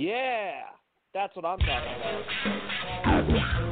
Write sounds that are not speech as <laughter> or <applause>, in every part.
Yeah, that's what I'm talking about.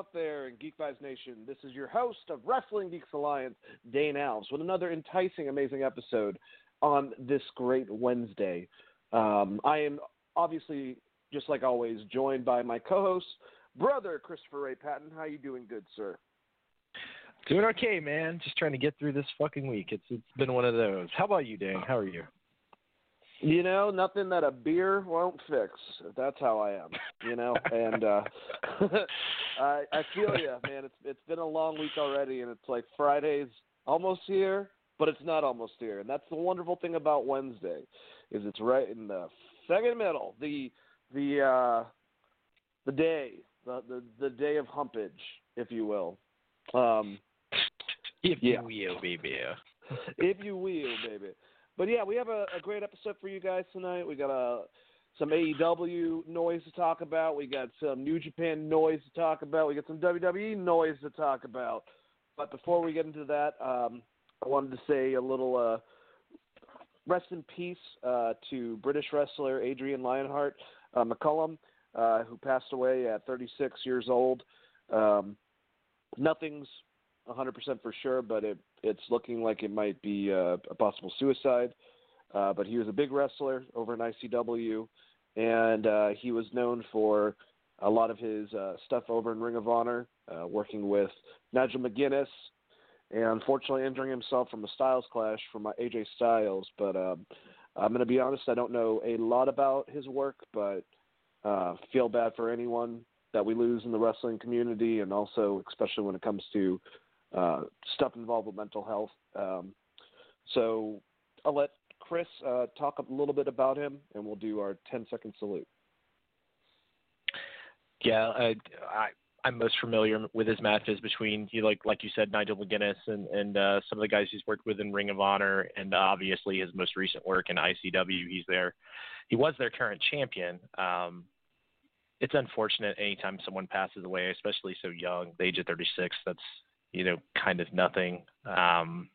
Out there in Geek Vibes Nation. This is your host of Wrestling Geeks Alliance, Dane Alves, with another enticing, amazing episode on this great Wednesday. Um, I am obviously, just like always, joined by my co-host, brother Christopher Ray Patton. How you doing, good sir? Doing okay, man. Just trying to get through this fucking week. It's it's been one of those. How about you, Dane? How are you? You know, nothing that a beer won't fix. That's how I am. You know, <laughs> and uh <laughs> I I feel you, man. It's it's been a long week already, and it's like Friday's almost here, but it's not almost here. And that's the wonderful thing about Wednesday, is it's right in the second middle, the the uh the day, the the, the day of humpage, if you will. Um If Yeah. you will, baby. <laughs> if you will, baby. But yeah, we have a, a great episode for you guys tonight. We got a some AEW noise to talk about. We got some New Japan noise to talk about. We got some WWE noise to talk about. But before we get into that, um, I wanted to say a little uh, rest in peace uh, to British wrestler Adrian Lionheart uh, McCallum, uh, who passed away at 36 years old. Um, nothing's 100% for sure, but it it's looking like it might be a possible suicide. Uh, but he was a big wrestler over in ICW, and uh, he was known for a lot of his uh, stuff over in Ring of Honor, working with Nigel McGuinness, and unfortunately injuring himself from a Styles clash from AJ Styles. But um, I'm going to be honest, I don't know a lot about his work, but uh, feel bad for anyone that we lose in the wrestling community, and also especially when it comes to uh, stuff involved with mental health. Um, so I'll let Chris uh, talk a little bit about him, and we'll do our 10 second salute. Yeah, I, I I'm most familiar with his matches between you like like you said Nigel McGuinness and and uh, some of the guys he's worked with in Ring of Honor and obviously his most recent work in ICW. He's there. He was their current champion. Um, it's unfortunate anytime someone passes away, especially so young, the age of 36. That's you know kind of nothing. Um,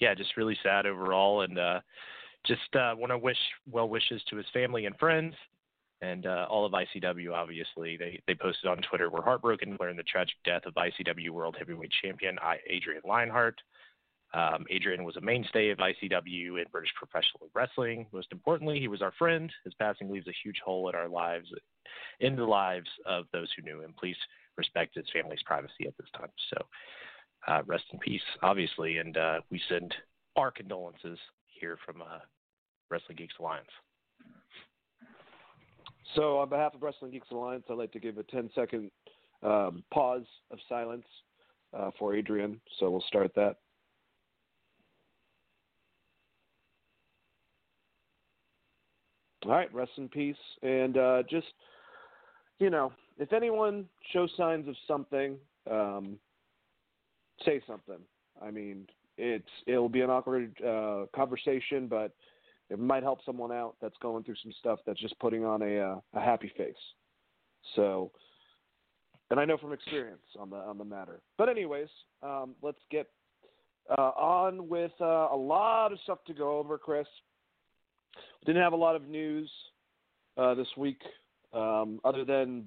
yeah, just really sad overall, and uh, just uh, want to wish well wishes to his family and friends and uh, all of ICW. Obviously, they they posted on Twitter. We're heartbroken to learn the tragic death of ICW World Heavyweight Champion Adrian Lionheart. Um, Adrian was a mainstay of ICW and British professional wrestling. Most importantly, he was our friend. His passing leaves a huge hole in our lives, in the lives of those who knew him. Please respect his family's privacy at this time. So, uh, rest in peace, obviously, and uh, we send our condolences here from uh, Wrestling Geeks Alliance. So, on behalf of Wrestling Geeks Alliance, I'd like to give a 10 second um, pause of silence uh, for Adrian. So, we'll start that. All right, rest in peace. And uh, just, you know, if anyone shows signs of something, um, say something. I mean, it's it'll be an awkward uh, conversation, but it might help someone out that's going through some stuff that's just putting on a uh, a happy face. So, and I know from experience on the on the matter. But anyways, um, let's get uh, on with uh, a lot of stuff to go over, Chris. Didn't have a lot of news uh, this week, um, other than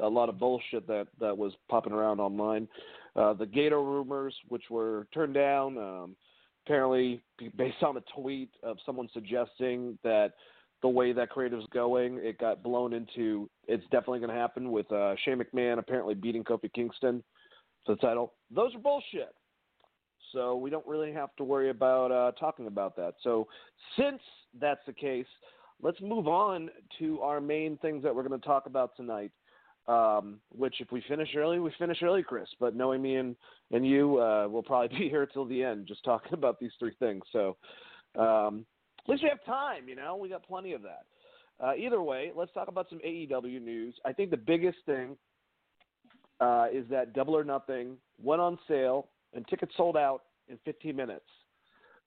a lot of bullshit that that was popping around online. Uh, the Gato rumors, which were turned down, um, apparently based on a tweet of someone suggesting that the way that creative's going, it got blown into it's definitely going to happen with uh, Shane McMahon apparently beating Kofi Kingston for the title. Those are bullshit. So we don't really have to worry about uh, talking about that. So since that's the case, let's move on to our main things that we're going to talk about tonight. Um, which, if we finish early, we finish early, Chris. But knowing me and and you, uh, we'll probably <laughs> be here till the end, just talking <laughs> about these three things. So um, at least we have time. You know, we got plenty of that. Uh, either way, let's talk about some AEW news. I think the biggest thing uh, is that Double or Nothing went on sale and tickets sold out in 15 minutes.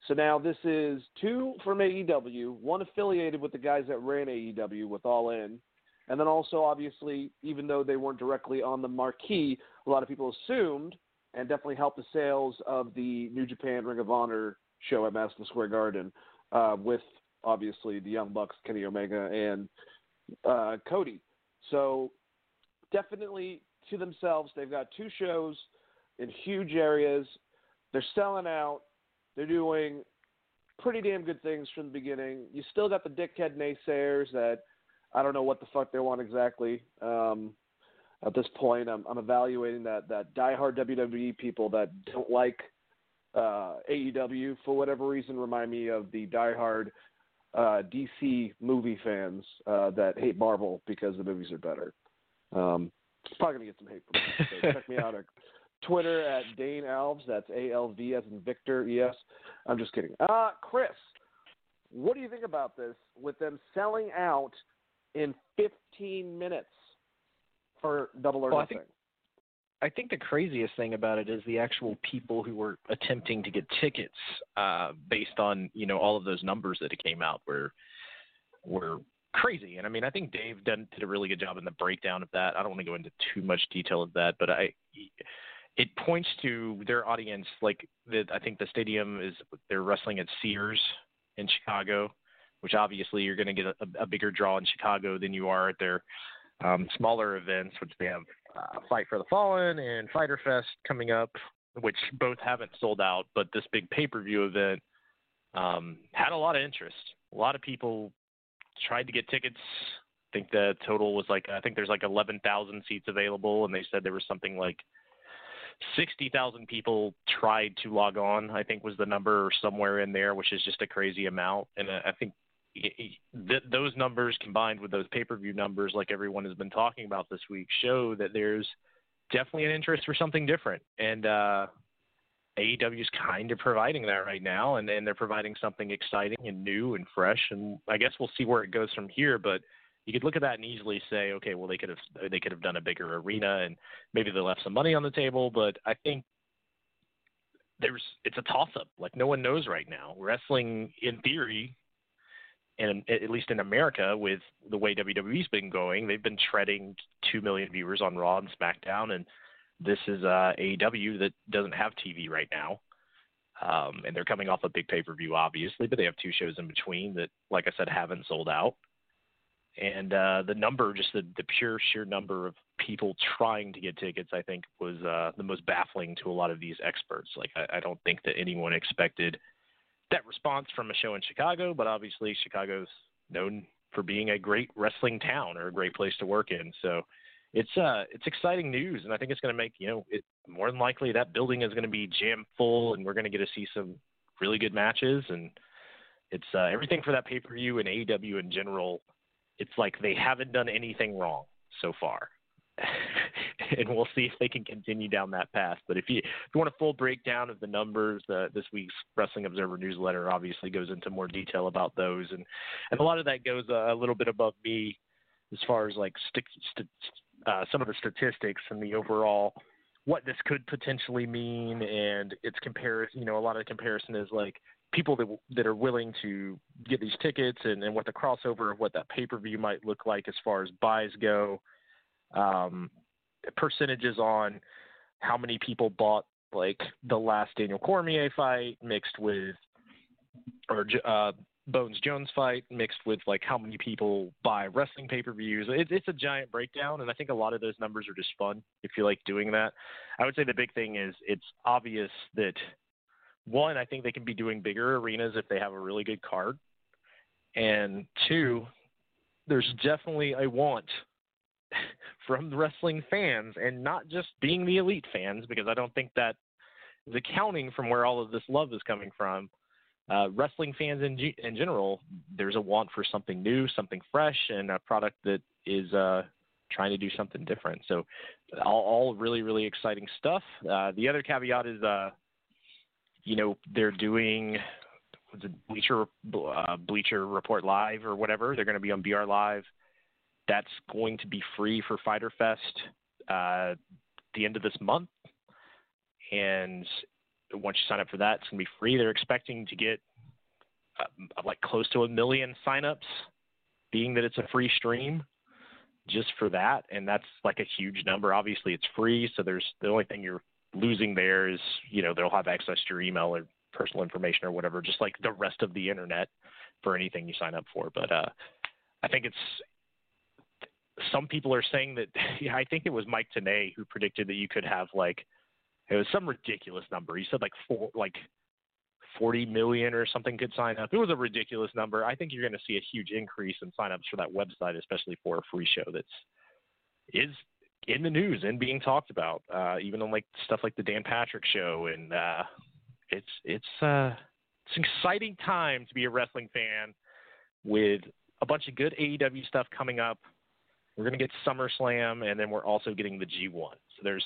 So now this is two from AEW, one affiliated with the guys that ran AEW with All In, and then also obviously, even though they weren't directly on the marquee, a lot of people assumed and definitely helped the sales of the New Japan Ring of Honor show at Madison Square Garden uh, with obviously the Young Bucks, Kenny Omega, and uh, Cody. So definitely to themselves, they've got two shows in huge areas. They're selling out. They're doing pretty damn good things from the beginning. You still got the dickhead naysayers that I don't know what the fuck they want exactly. Um, at this point, I'm, I'm evaluating that that diehard WWE people that don't like uh, AEW for whatever reason remind me of the diehard uh, DC movie fans uh, that hate Marvel because the movies are better. Um, probably gonna get some hate from that. So check me out at <laughs> Twitter at Dane Alves. That's A L V as in Victor. Yes, I'm just kidding. Uh, Chris, what do you think about this with them selling out in 15 minutes for Double or well, Nothing? I think, I think the craziest thing about it is the actual people who were attempting to get tickets uh, based on you know all of those numbers that it came out were were crazy. And I mean, I think Dave did, did a really good job in the breakdown of that. I don't want to go into too much detail of that, but I it points to their audience like that. I think the stadium is they're wrestling at Sears in Chicago, which obviously you're going to get a, a bigger draw in Chicago than you are at their um, smaller events, which they have uh, Fight for the Fallen and Fyter Fest coming up, which both haven't sold out, but this big pay per view event um, had a lot of interest. A lot of people tried to get tickets. I think the total was like I think there's like 11,000 seats available, and they said there was something like 60,000 people tried to log on. I think was the number somewhere in there, which is just a crazy amount. And I think th- those numbers combined with those pay-per-view numbers, like everyone has been talking about this week, show that there's definitely an interest for something different. And uh, AEW is kind of providing that right now, and, and they're providing something exciting and new and fresh. And I guess we'll see where it goes from here. But you could look at that and easily say, okay, well they could have they could have done a bigger arena, and maybe they left some money on the table. But I think there's it's a toss up. Like no one knows right now. Wrestling, in theory, and at least in America, with the way WWE's been going, they've been treading two million viewers on Raw and SmackDown, and this is uh, AEW that doesn't have TV right now. Um, and they're coming off a big pay per view, obviously, but they have two shows in between that, like I said, haven't sold out. And uh, the number, just the, the pure sheer number of people trying to get tickets, I think was uh, the most baffling to a lot of these experts. Like, I, I don't think that anyone expected that response from a show in Chicago, but obviously, Chicago's known for being a great wrestling town or a great place to work in. So it's uh it's exciting news, and I think it's going to make you know it more than likely that building is going to be jam full, and we're going to get to see some really good matches, and it's uh, everything for that pay per view and AEW in general. It's like they haven't done anything wrong so far. <laughs> <laughs> and we'll see if they can continue down that path. But if you if you want a full breakdown of the numbers, uh, this week's Wrestling Observer newsletter obviously goes into more detail about those, and and a lot of that goes a, a little bit above me as far as like st- st- uh, some of the statistics and the overall what this could potentially mean, and its comparison. You know, a lot of the comparison is like people that that are willing to get these tickets and, and what the crossover of what that pay per view might look like as far as buys go. Um, percentages on how many people bought like the last Daniel Cormier fight mixed with or uh, Bones Jones fight mixed with like how many people buy wrestling pay per views. It, it's a giant breakdown, and I think a lot of those numbers are just fun if you like doing that. I would say the big thing is it's obvious that one, I think they can be doing bigger arenas if they have a really good card, and two, there's definitely a want from the wrestling fans, and not just being the elite fans, because I don't think that is accounting from where all of this love is coming from uh, wrestling fans in in general, there's a want for something new, something fresh, and a product that is uh, trying to do something different. So, all, all really really exciting stuff. Uh, the other caveat is, uh, you know, they're doing it, Bleacher uh, Bleacher Report Live or whatever. They're going to be on BR Live. That's going to be free for Fyter Fest uh, the end of this month, and once you sign up for that, it's going to be free. They're expecting to get uh, like close to a million signups, being that it's a free stream just for that. And that's like a huge number. Obviously, it's free. So there's the only thing you're losing there is, you know, they'll have access to your email or personal information or whatever, just like the rest of the internet for anything you sign up for. But uh, I think it's some people are saying that <laughs> yeah, I think it was Mike Tenay who predicted that you could have like it was some ridiculous number. He said like four, like 40 million or something could sign up. It was a ridiculous number. I think you're going to see a huge increase in signups for that website, especially for a free show that's is in the news and being talked about, uh, even on like stuff like the Dan Patrick show. And uh, it's it's uh, it's an exciting time to be a wrestling fan with a bunch of good AEW stuff coming up. We're going to get SummerSlam, and then we're also getting the G1. So there's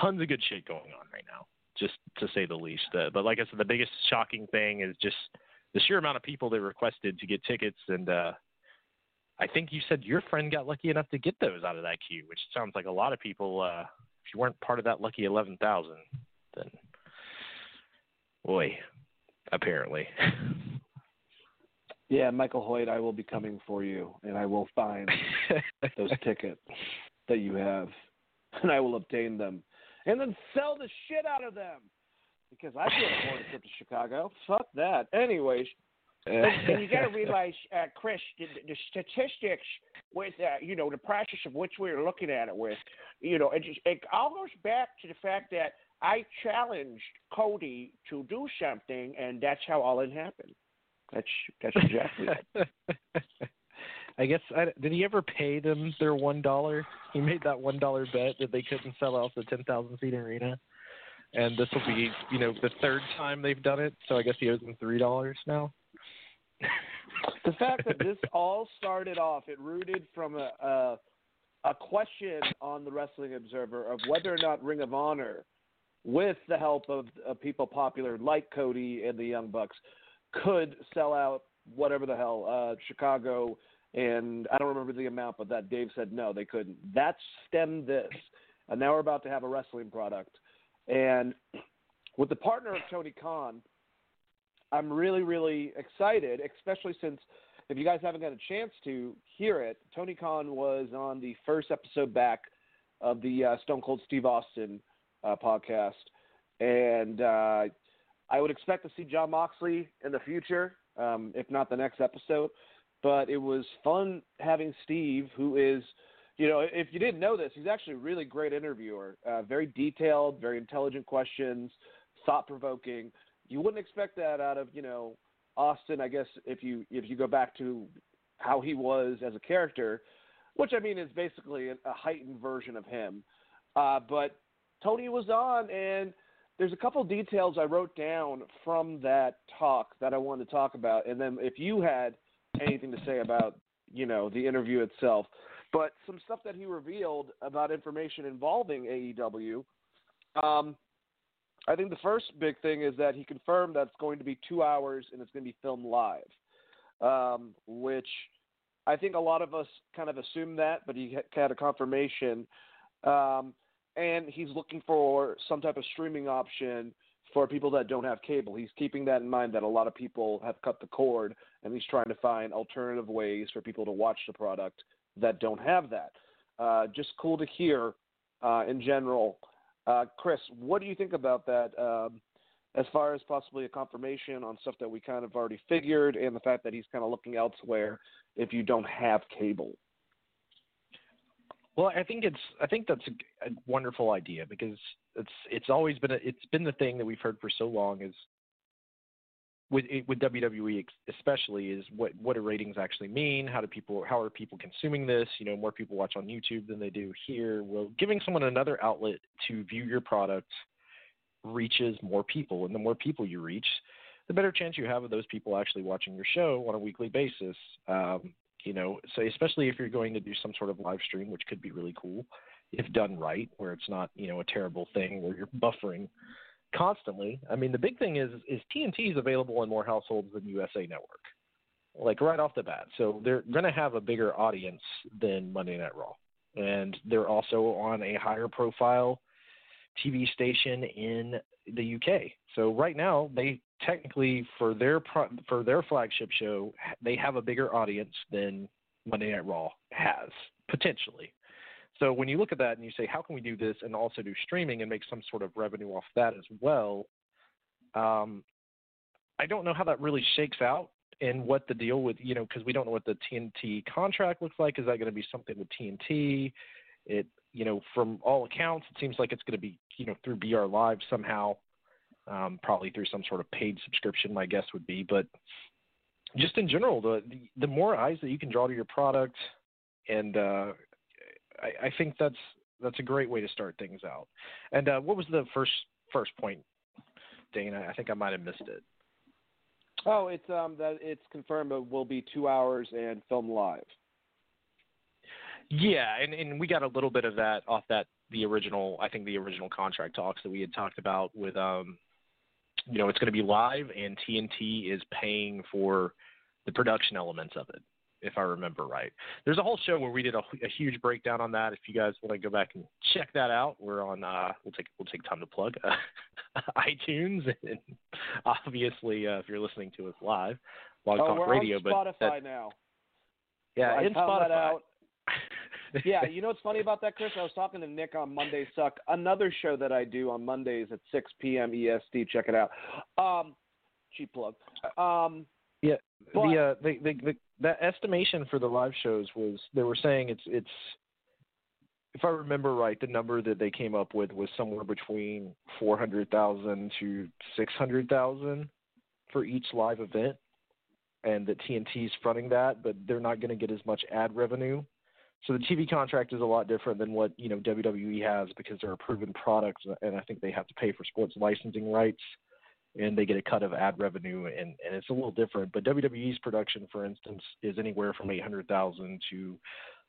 tons of good shit going on right now, just to say the least. Uh, but like I said, the biggest shocking thing is just the sheer amount of people that requested to get tickets. And uh, I think you said your friend got lucky enough to get those out of that queue, which sounds like a lot of people. Uh, if you weren't part of that lucky eleven thousand, then boy, apparently. <laughs> Yeah, Michael Hoyt, I will be coming for you, and I will find <laughs> those tickets that you have, and I will obtain them and then sell the shit out of them because I can't afford a trip to Chicago. Fuck that. Anyways, and you got to realize, uh, Chris, the, the statistics with uh, you know the process of which we are looking at it with, you know, it, just, it all goes back to the fact that I challenged Cody to do something, and that's how all it happened. That's that's exactly it. <laughs> I guess I, did he ever pay them their one dollar? He made that one dollar bet that they couldn't sell out the ten thousand seat arena, and this will be you know the third time they've done it. So I guess he owes them three dollars now. the fact that this all started off, it rooted from a, a a question on the Wrestling Observer of whether or not Ring of Honor, with the help of, of people popular like Cody and the Young Bucks, could sell out whatever the hell uh, Chicago and I don't remember the amount, but that Dave said no, they couldn't. That stemmed this, and now we're about to have a wrestling product, and with the partner of Tony Khan, I'm really really excited, especially since if you guys haven't got a chance to hear it, Tony Khan was on the first episode back of the uh, Stone Cold Steve Austin uh, podcast, and uh, I would expect to see Jon Moxley in the future, um, if not the next episode but it was fun having Steve, who is, you know, if you didn't know this, he's actually a really great interviewer. Uh, very detailed, very intelligent questions, thought provoking. You wouldn't expect that out of, you know, Austin. I guess if you if you go back to how he was as a character, which I mean is basically a, heightened version of him. Uh, but Tony was on, and there's a couple details I wrote down from that talk that I wanted to talk about, and then if you had anything to say about you know the interview itself, but some stuff that he revealed about information involving AEW. Um, I think the first big thing is that he confirmed that it's going to be two hours and it's going to be filmed live, um, which I think a lot of us kind of assumed that, but he had a confirmation. Um, and he's looking for some type of streaming option for people that don't have cable. He's keeping that in mind that a lot of people have cut the cord, and he's trying to find alternative ways for people to watch the product that don't have that. Uh, just cool to hear uh, in general. Uh, Chris, what do you think about that? Um, as far as possibly a confirmation on stuff that we kind of already figured, and the fact that he's kind of looking elsewhere if you don't have cable. Well, I think it's I think that's a, a wonderful idea because it's it's always been a, it's been the thing that we've heard for so long is with with WWE especially is what what do ratings actually mean? How do people how are people consuming this? You know, more people watch on YouTube than they do here. Well, giving someone another outlet to view your product reaches more people, and the more people you reach, the better chance you have of those people actually watching your show on a weekly basis. Um, you know, so especially if you're going to do some sort of live stream, which could be really cool if done right, where it's not you know a terrible thing where you're buffering constantly. I mean, the big thing is is TNT is available in more households than USA Network, like right off the bat. So they're going to have a bigger audience than Monday Night Raw, and they're also on a higher profile TV station in the UK. So right now, they technically for their pro- for their flagship show, they have a bigger audience than Monday Night Raw has potentially. So when you look at that and you say, how can we do this and also do streaming and make some sort of revenue off that as well? Um, I don't know how that really shakes out and what the deal with you know because we don't know what the TNT contract looks like. Is that going to be something with TNT? It you know from all accounts it seems like it's going to be you know through BR Live somehow, um, probably through some sort of paid subscription. My guess would be, but just in general, the the more eyes that you can draw to your product and uh, I, I think that's that's a great way to start things out. And uh, what was the first first point, Dana? I think I might have missed it. Oh, it's um that it's confirmed it will be two hours and film live. Yeah, and and we got a little bit of that off that the original I think the original contract talks that we had talked about with um you know it's going to be live and TNT is paying for the production elements of it if I remember right. There's a whole show where we did a, a huge breakdown on that. If you guys want to go back and check that out, we're on. Uh, we'll take we'll take time to plug uh, <laughs> iTunes and <laughs> obviously uh, if you're listening to us live, Blog oh, Talk Radio. On but Spotify now. Yeah, I in Spotify. <laughs> Yeah, <laughs> you know what's funny about that, Chris? I was talking to Nick on Monday Suck, another show that I do on Mondays at 6 p.m. EST. Check it out. Um, cheap plug. Um, yeah, but, the, uh, the, the the that estimation for the live shows was they were saying it's it's if I remember right, the number that they came up with was somewhere between four hundred thousand to six hundred thousand for each live event, and that TNT's fronting that, but they're not going to get as much ad revenue. So the TV contract is a lot different than what you know WWE has because they're a proven product, and I think they have to pay for sports licensing rights and they get a cut of ad revenue, and, and it's a little different. But WWE's production, for instance, is anywhere from eight hundred thousand to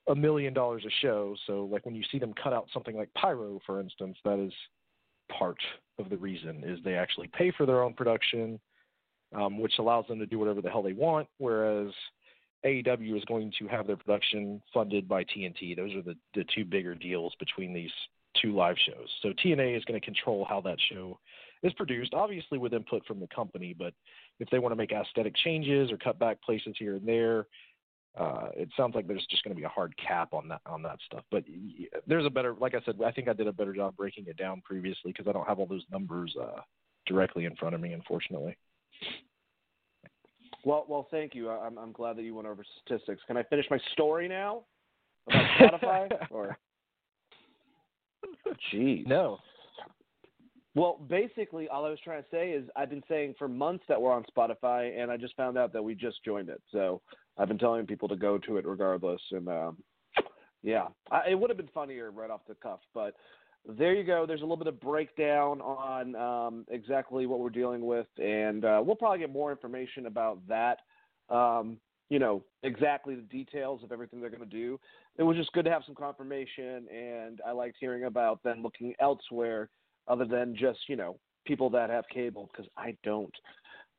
a million dollars a show. So, like when you see them cut out something like Pyro, for instance, that is part of the reason is they actually pay for their own production, um, which allows them to do whatever the hell they want. Whereas AEW is going to have their production funded by TNT. Those are the, the two bigger deals between these two live shows. So TNA is going to control how that show is produced, obviously with input from the company. But if they want to make aesthetic changes or cut back places here and there, uh, it sounds like there's just going to be a hard cap on that on that stuff. But there's a better, like I said, I think I did a better job breaking it down previously because I don't have all those numbers uh, directly in front of me, unfortunately. Well, well, thank you. I'm I'm glad that you went over statistics. Can I finish my story now about Spotify? <laughs> or jeez, no. Well, basically, all I was trying to say is I've been saying for months that we're on Spotify, and I just found out that we just joined it. So I've been telling people to go to it regardless. And um, yeah, I, it would have been funnier right off the cuff, but there you go. There's a little bit of breakdown on um, exactly what we're dealing with, and uh, we'll probably get more information about that. Um, you know exactly the details of everything they're going to do. It was just good to have some confirmation, and I liked hearing about them looking elsewhere other than just you know people that have cable because I don't.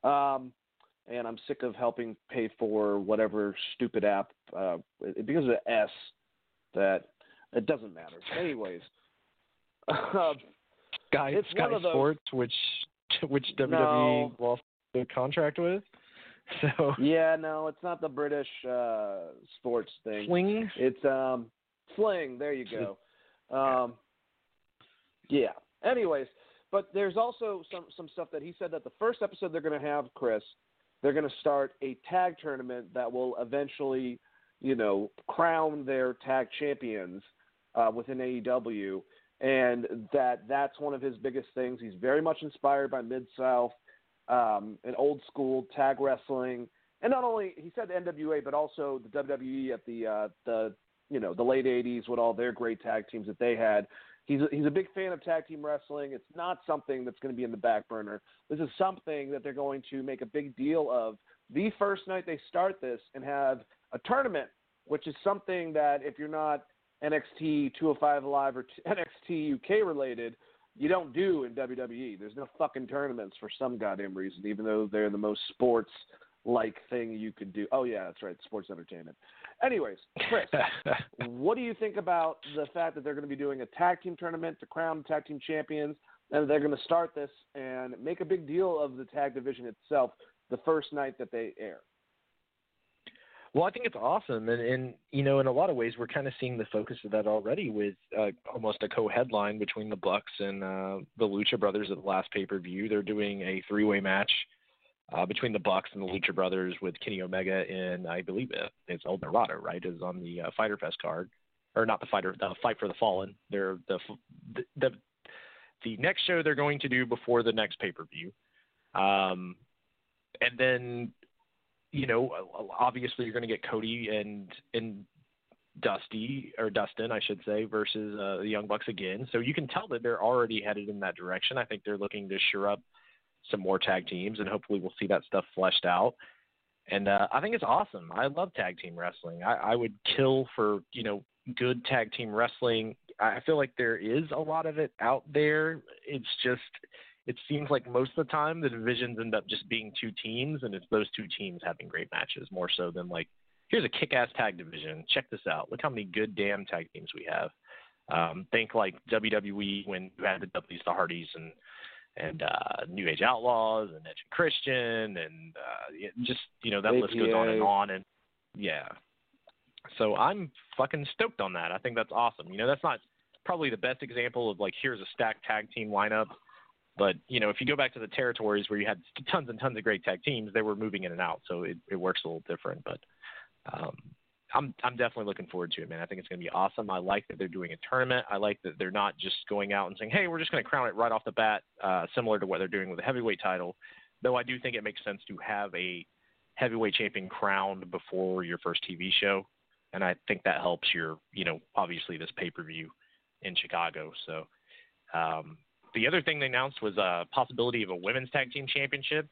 Um, and I'm sick of helping pay for whatever stupid app uh, it begins with S that it doesn't matter. Anyways, um, Sky, it's Sky those, Sports, which which WWE No. lost the contract with. <laughs> So Yeah, no, it's not the British uh, sports thing. Sling. It's um, Sling. There you go. Um, yeah. Anyways, But there's also some some stuff that he said that the first episode they're going to have, Chris, they're going to start a tag tournament that will eventually, you know, crown their tag champions uh, within AEW, and that that's one of his biggest things. He's very much inspired by Mid South um, and old school tag wrestling, and not only he said NWA, but also the WWE at the uh, the you know the late '80s with all their great tag teams that they had. He's a, he's a big fan of tag team wrestling. It's not something that's going to be in the back burner. This is something that they're going to make a big deal of the first night they start this and have a tournament, which is something that if you're not NXT 205 Live or <laughs> NXT UK related, you don't do in WWE. There's no fucking tournaments for some goddamn reason, even though they're the most sports like thing you could do. Oh yeah, that's right, sports entertainment. Anyways, Chris, <laughs> what do you think about the fact that they're going to be doing a tag team tournament to crown tag team champions, and they're going to start this and make a big deal of the tag division itself the first night that they air? Well, I think it's awesome, and, and you know, in a lot of ways, we're kind of seeing the focus of that already with uh, almost a co-headline between the Bucks and uh, the Lucha Brothers at the last pay-per-view. They're doing a three-way match uh, between the Bucks and the Lucha Brothers with Kenny Omega and I believe it, it's El Dorado, right? Is on the uh, Fyter Fest card, or not the Fighter, the Fight for the Fallen. They're the the the, next show they're going to do before the next pay per view, um, and then you know obviously you're going to get Cody and and Dusty or Dustin, I should say, versus uh, the Young Bucks again. So you can tell that they're already headed in that direction. I think they're looking to shore up some more tag teams, and hopefully we'll see that stuff fleshed out. And uh, I think it's awesome. I love tag team wrestling. I, I would kill for you know good tag team wrestling. I feel like there is a lot of it out there. It's just it seems like most of the time the divisions end up just being two teams, and it's those two teams having great matches more so than like here's a kick-ass tag division. Check this out. Look how many good damn tag teams we have. Um, think like WWE when you had the Dudleys, the Hardys, and and uh, New Age Outlaws and Edge and Christian and uh, just you know that APA. list goes on and on and yeah. So I'm fucking stoked on that. I think that's awesome. You know, that's not probably the best example of like here's a stacked tag team lineup, but you know if you go back to the territories where you had tons and tons of great tag teams, they were moving in and out, so it, it works a little different. But um, I'm I'm definitely looking forward to it, man. I think it's going to be awesome. I like that they're doing a tournament. I like that they're not just going out and saying, "Hey, we're just going to crown it right off the bat," uh, similar to what they're doing with the heavyweight title. Though I do think it makes sense to have a heavyweight champion crowned before your first TV show, and I think that helps your, you know, obviously this pay per view in Chicago. So um, the other thing they announced was a possibility of a women's tag team championship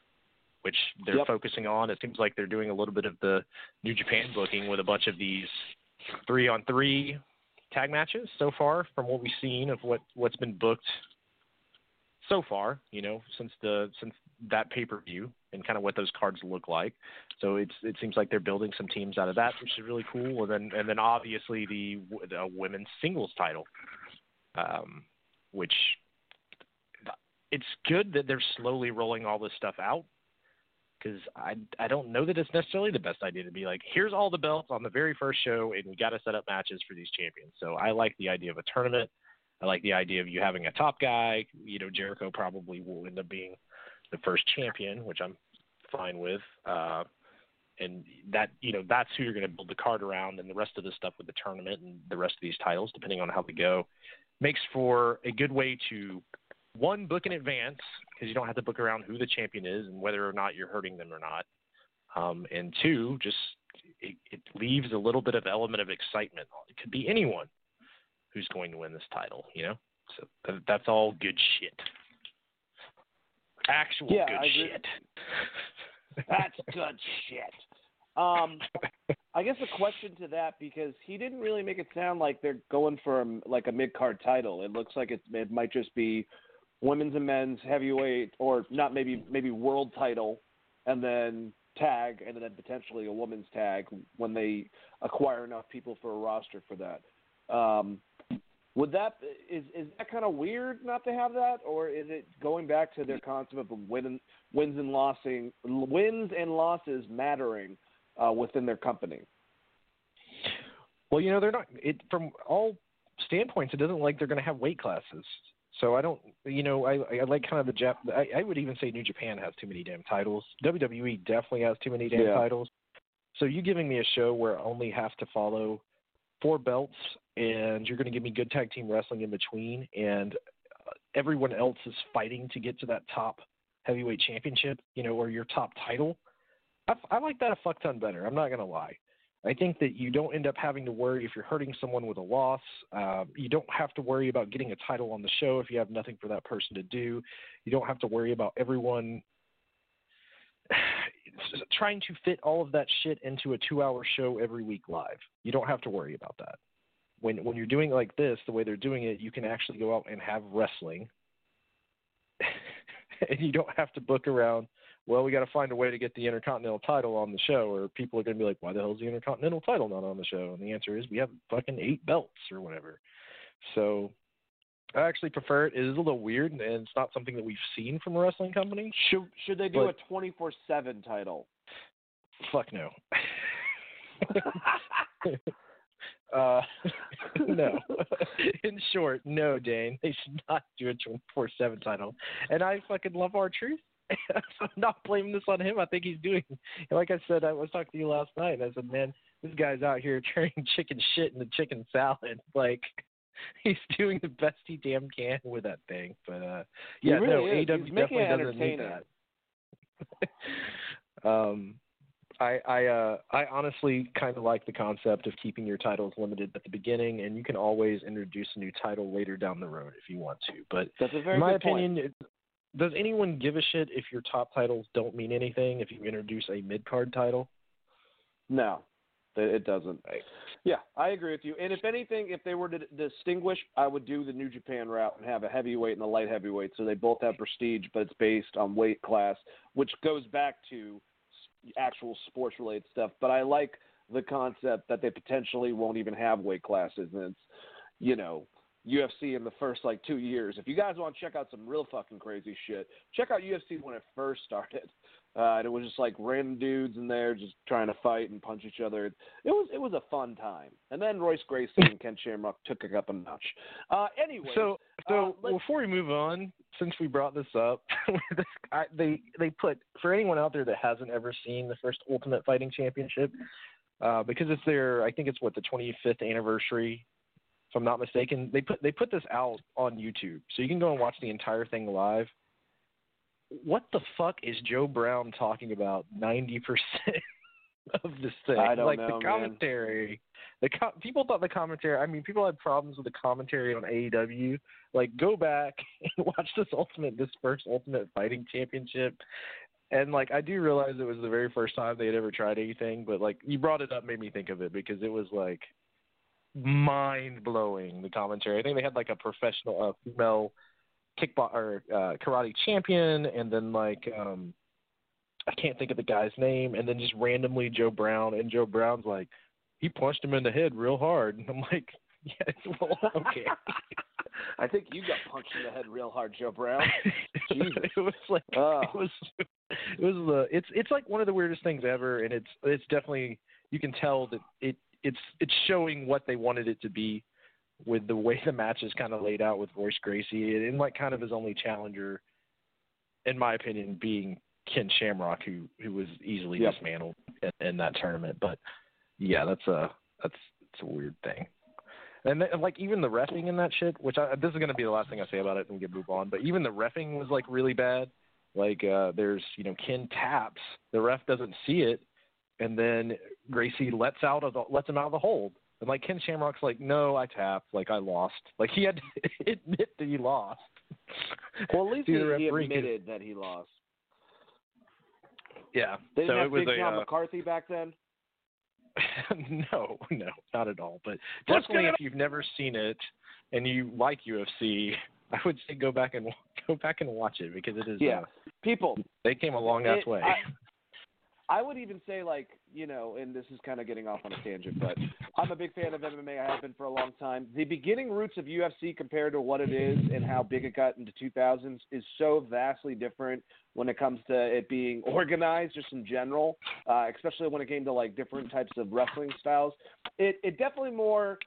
which they're yep. focusing on. It seems like they're doing a little bit of the New Japan booking with a bunch of these three on three tag matches so far from what we've seen of what what's been booked so far, you know, since the since that pay per view and kind of what those cards look like. So it's it seems like they're building some teams out of that, which is really cool. And then and then obviously the, the women's singles title, um, which it's good that they're slowly rolling all this stuff out because I I don't know that it's necessarily the best idea to be like here's all the belts on the very first show and we got to set up matches for these champions. So I like the idea of a tournament. I like the idea of you having a top guy. You know, Jericho probably will end up being the first champion, which I'm fine with. Uh, and that you know that's who you're going to build the card around, and the rest of the stuff with the tournament and the rest of these titles, depending on how they go, makes for a good way to one book in advance because you don't have to book around who the champion is and whether or not you're hurting them or not. Um, and two, just it, it leaves a little bit of element of excitement. It could be anyone who's going to win this title, you know. So th- that's all good shit. Actual yeah, good shit. <laughs> That's good shit. Um, I guess a question to that because he didn't really make it sound like they're going for a, like a mid card title. It looks like it, it might just be women's and men's heavyweight, or not maybe maybe world title, and then tag, and then potentially a women's tag when they acquire enough people for a roster for that. Um, would that is is that kind of weird not to have that, or is it going back to their concept of win, wins and losing wins and losses mattering uh, within their company? Well, you know they're not. It from all standpoints, it doesn't like they're going to have weight classes. So I don't, you know, I I like kind of the Jap. I, I would even say New Japan has too many damn titles. WWE definitely has too many damn Yeah. titles. So you giving me a show where I only have to follow four belts, and you're going to give me good tag team wrestling in between, and uh, everyone else is fighting to get to that top heavyweight championship, you know, or your top title. I, I like that a fuck ton better. I'm not going to lie. I think that you don't end up having to worry if you're hurting someone with a loss. Um, you don't have to worry about getting a title on the show if you have nothing for that person to do. You don't have to worry about everyone <sighs> trying to fit all of that shit into a two-hour show every week live. You don't have to worry about that. When when you're doing like this, the way they're doing it, you can actually go out and have wrestling, <laughs> and you don't have to book around well, we got to find a way to get the Intercontinental title on the show, or people are going to be like, why the hell is the Intercontinental title not on the show? And the answer is we have fucking eight belts or whatever. So I actually prefer it. It is a little weird, and it's not something that we've seen from a wrestling company. Should should they do a twenty four seven title? Fuck no. <laughs> <laughs> uh, <laughs> no. In short, no, Dane. They should not do a 24 7 title. And I fucking love R-Truth. I'm not blaming this on him. I think he's doing, like I said, I was talking to you last night. And I said, man, this guy's out here <laughs> turning chicken shit into chicken salad. <laughs> Like, he's doing the best he damn can with that thing. But, uh, yeah, really no, is. AEW He's definitely it doesn't need that. <laughs> um, I I uh I honestly kind of like the concept of keeping your titles limited at the beginning, and you can always introduce a new title later down the road if you want to. But That's a in my good point. opinion, it, does anyone give a shit if your top titles don't mean anything if you introduce a mid card title? No, it doesn't. Yeah, I agree with you. And if anything, if they were to distinguish, I would do the New Japan route and have a heavyweight and a light heavyweight, so they both have prestige, but it's based on weight class, which goes back to actual sports related stuff. But I like the concept that they potentially won't even have weight classes, and it's you know UFC in the first like two years. If you guys want to check out some real fucking crazy shit, check out UFC when it first started. <laughs> Uh, and it was just like random dudes in there just trying to fight and punch each other. It was it was a fun time. And then Royce Gracie and Ken Shamrock took it up a notch. Uh, anyway, So, so uh, before we move on, since we brought this up, this, <laughs> I, they they put for anyone out there that hasn't ever seen the first Ultimate Fighting Championship, uh, because it's their I think it's what the 25th anniversary, I'm not mistaken. They put they put this out on YouTube, so you can go and watch the entire thing live. What the fuck is Joe Brown talking about 90% <laughs> of this thing? I don't like know, the man. commentary. The co- people thought the commentary. I mean, people had problems with the commentary on AEW. Like, go back <laughs> and watch this ultimate, this first Ultimate Fighting Championship. And like, I do realize it was the very first time they had ever tried anything, but like, you brought it up, made me think of it because it was like mind blowing. The commentary. I think they had like a professional uh, female kickbox or uh, karate champion, and then like um I can't think of the guy's name, and then just randomly Joe Brown, and Joe Brown's like, he punched him in the head real hard, and I'm like, <laughs> yes, well, okay. <laughs> I think you got punched in the head real hard, Joe Brown. <laughs> Jesus. it was like Oh. it was it was the it's it's like one of the weirdest things ever, and it's it's definitely you can tell that it it's it's showing what they wanted it to be with the way the match is kind of laid out with Royce Gracie and like kind of his only challenger, in my opinion, being Ken Shamrock, who who was easily Yep. dismantled in, in that tournament. But yeah, that's a that's it's a weird thing. And then, like even the refing in that shit, which I, this is going to be the last thing I say about it, and we can move on. But even the refing was like really bad. Like uh there's you know Ken taps, the ref doesn't see it, and then Gracie lets out of the, lets him out of the hold. And like Ken Shamrock's like, no, I tapped, like I lost. Like he had to <laughs> admit that he lost. Well, at least he, he could- admitted that he lost. Yeah. They didn't so have it was Big John a uh, McCarthy back then. <laughs> no, no, not at all. But What's definitely, if you've never seen it and you like UFC, <laughs> I would say go back and go back and watch it because it is. Yeah, Uh, people. they came a long ass way. I, I would even say like you know, and this is kind of getting off on a tangent, but I'm a big fan of MMA. I have been for a long time. The beginning roots of UFC compared to what it is and how big it got into 2000s is so vastly different when it comes to it being <laughs> organized, just in general, uh, especially when it came to like different types of wrestling styles. It it definitely more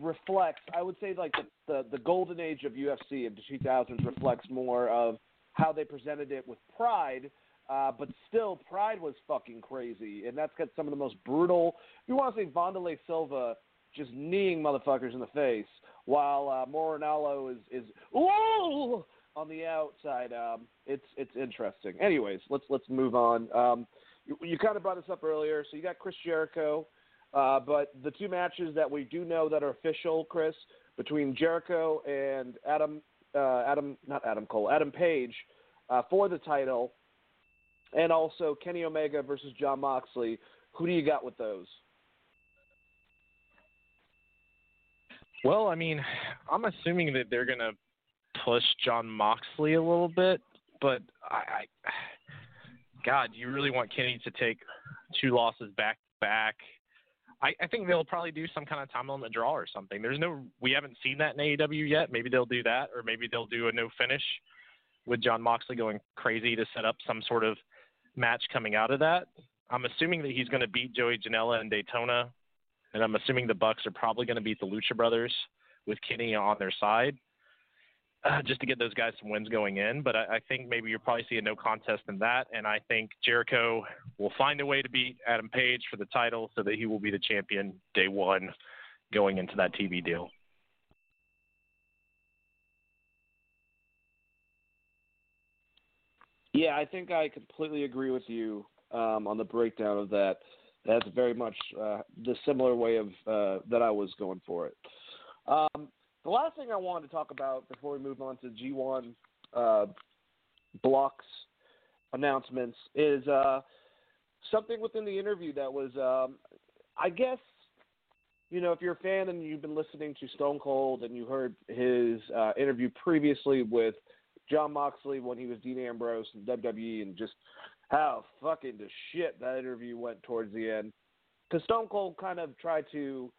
reflects. I would say like the, the the golden age of UFC of the 2000s reflects more of how they presented it with Pride. Uh, but still, Pride was fucking crazy, and that's got some of the most brutal. You want to say Wanderlei Silva just kneeing motherfuckers in the face, while uh, is is ooh on the outside. Um, it's it's interesting. Anyways, let's let's move on. Um, you, you kind of brought this up earlier, so you got Chris Jericho, uh, but the two matches that we do know that are official, Chris, between Jericho and Adam uh, Adam not Adam Cole, Adam Page uh, for the title, and also Kenny Omega versus Jon Moxley. Who do you got with those? Well, I mean, I'm assuming that they're gonna push Jon Moxley a little bit, but I, I God, do you really want Kenny to take two losses back to back? I, I think they'll probably do some kind of time limit draw or something. There's no, we haven't seen that in AEW yet. Maybe they'll do that, or maybe they'll do a no finish with Jon Moxley going crazy to set up some sort of match coming out of that. I'm assuming that he's going to beat Joey Janela in Daytona, and I'm assuming the Bucks are probably going to beat the Lucha Brothers with Kenny on their side uh, just to get those guys some wins going in. But I, I think maybe you'll probably see a no contest in that. And I think Jericho will find a way to beat Adam Page for the title so that he will be the champion day one going into that TV deal. Yeah, I think I completely agree with you um, on the breakdown of that. That's very much uh, the similar way of uh, that I was going for it. Um, the last thing I wanted to talk about before we move on to G1 uh, blocks announcements is uh, something within the interview that was, um, I guess, you know, if you're a fan and you've been listening to Stone Cold and you heard his uh, interview previously with Jon Moxley when he was Dean Ambrose in WWE and just how fucking to shit that interview went towards the end. Because Stone Cold kind of tried to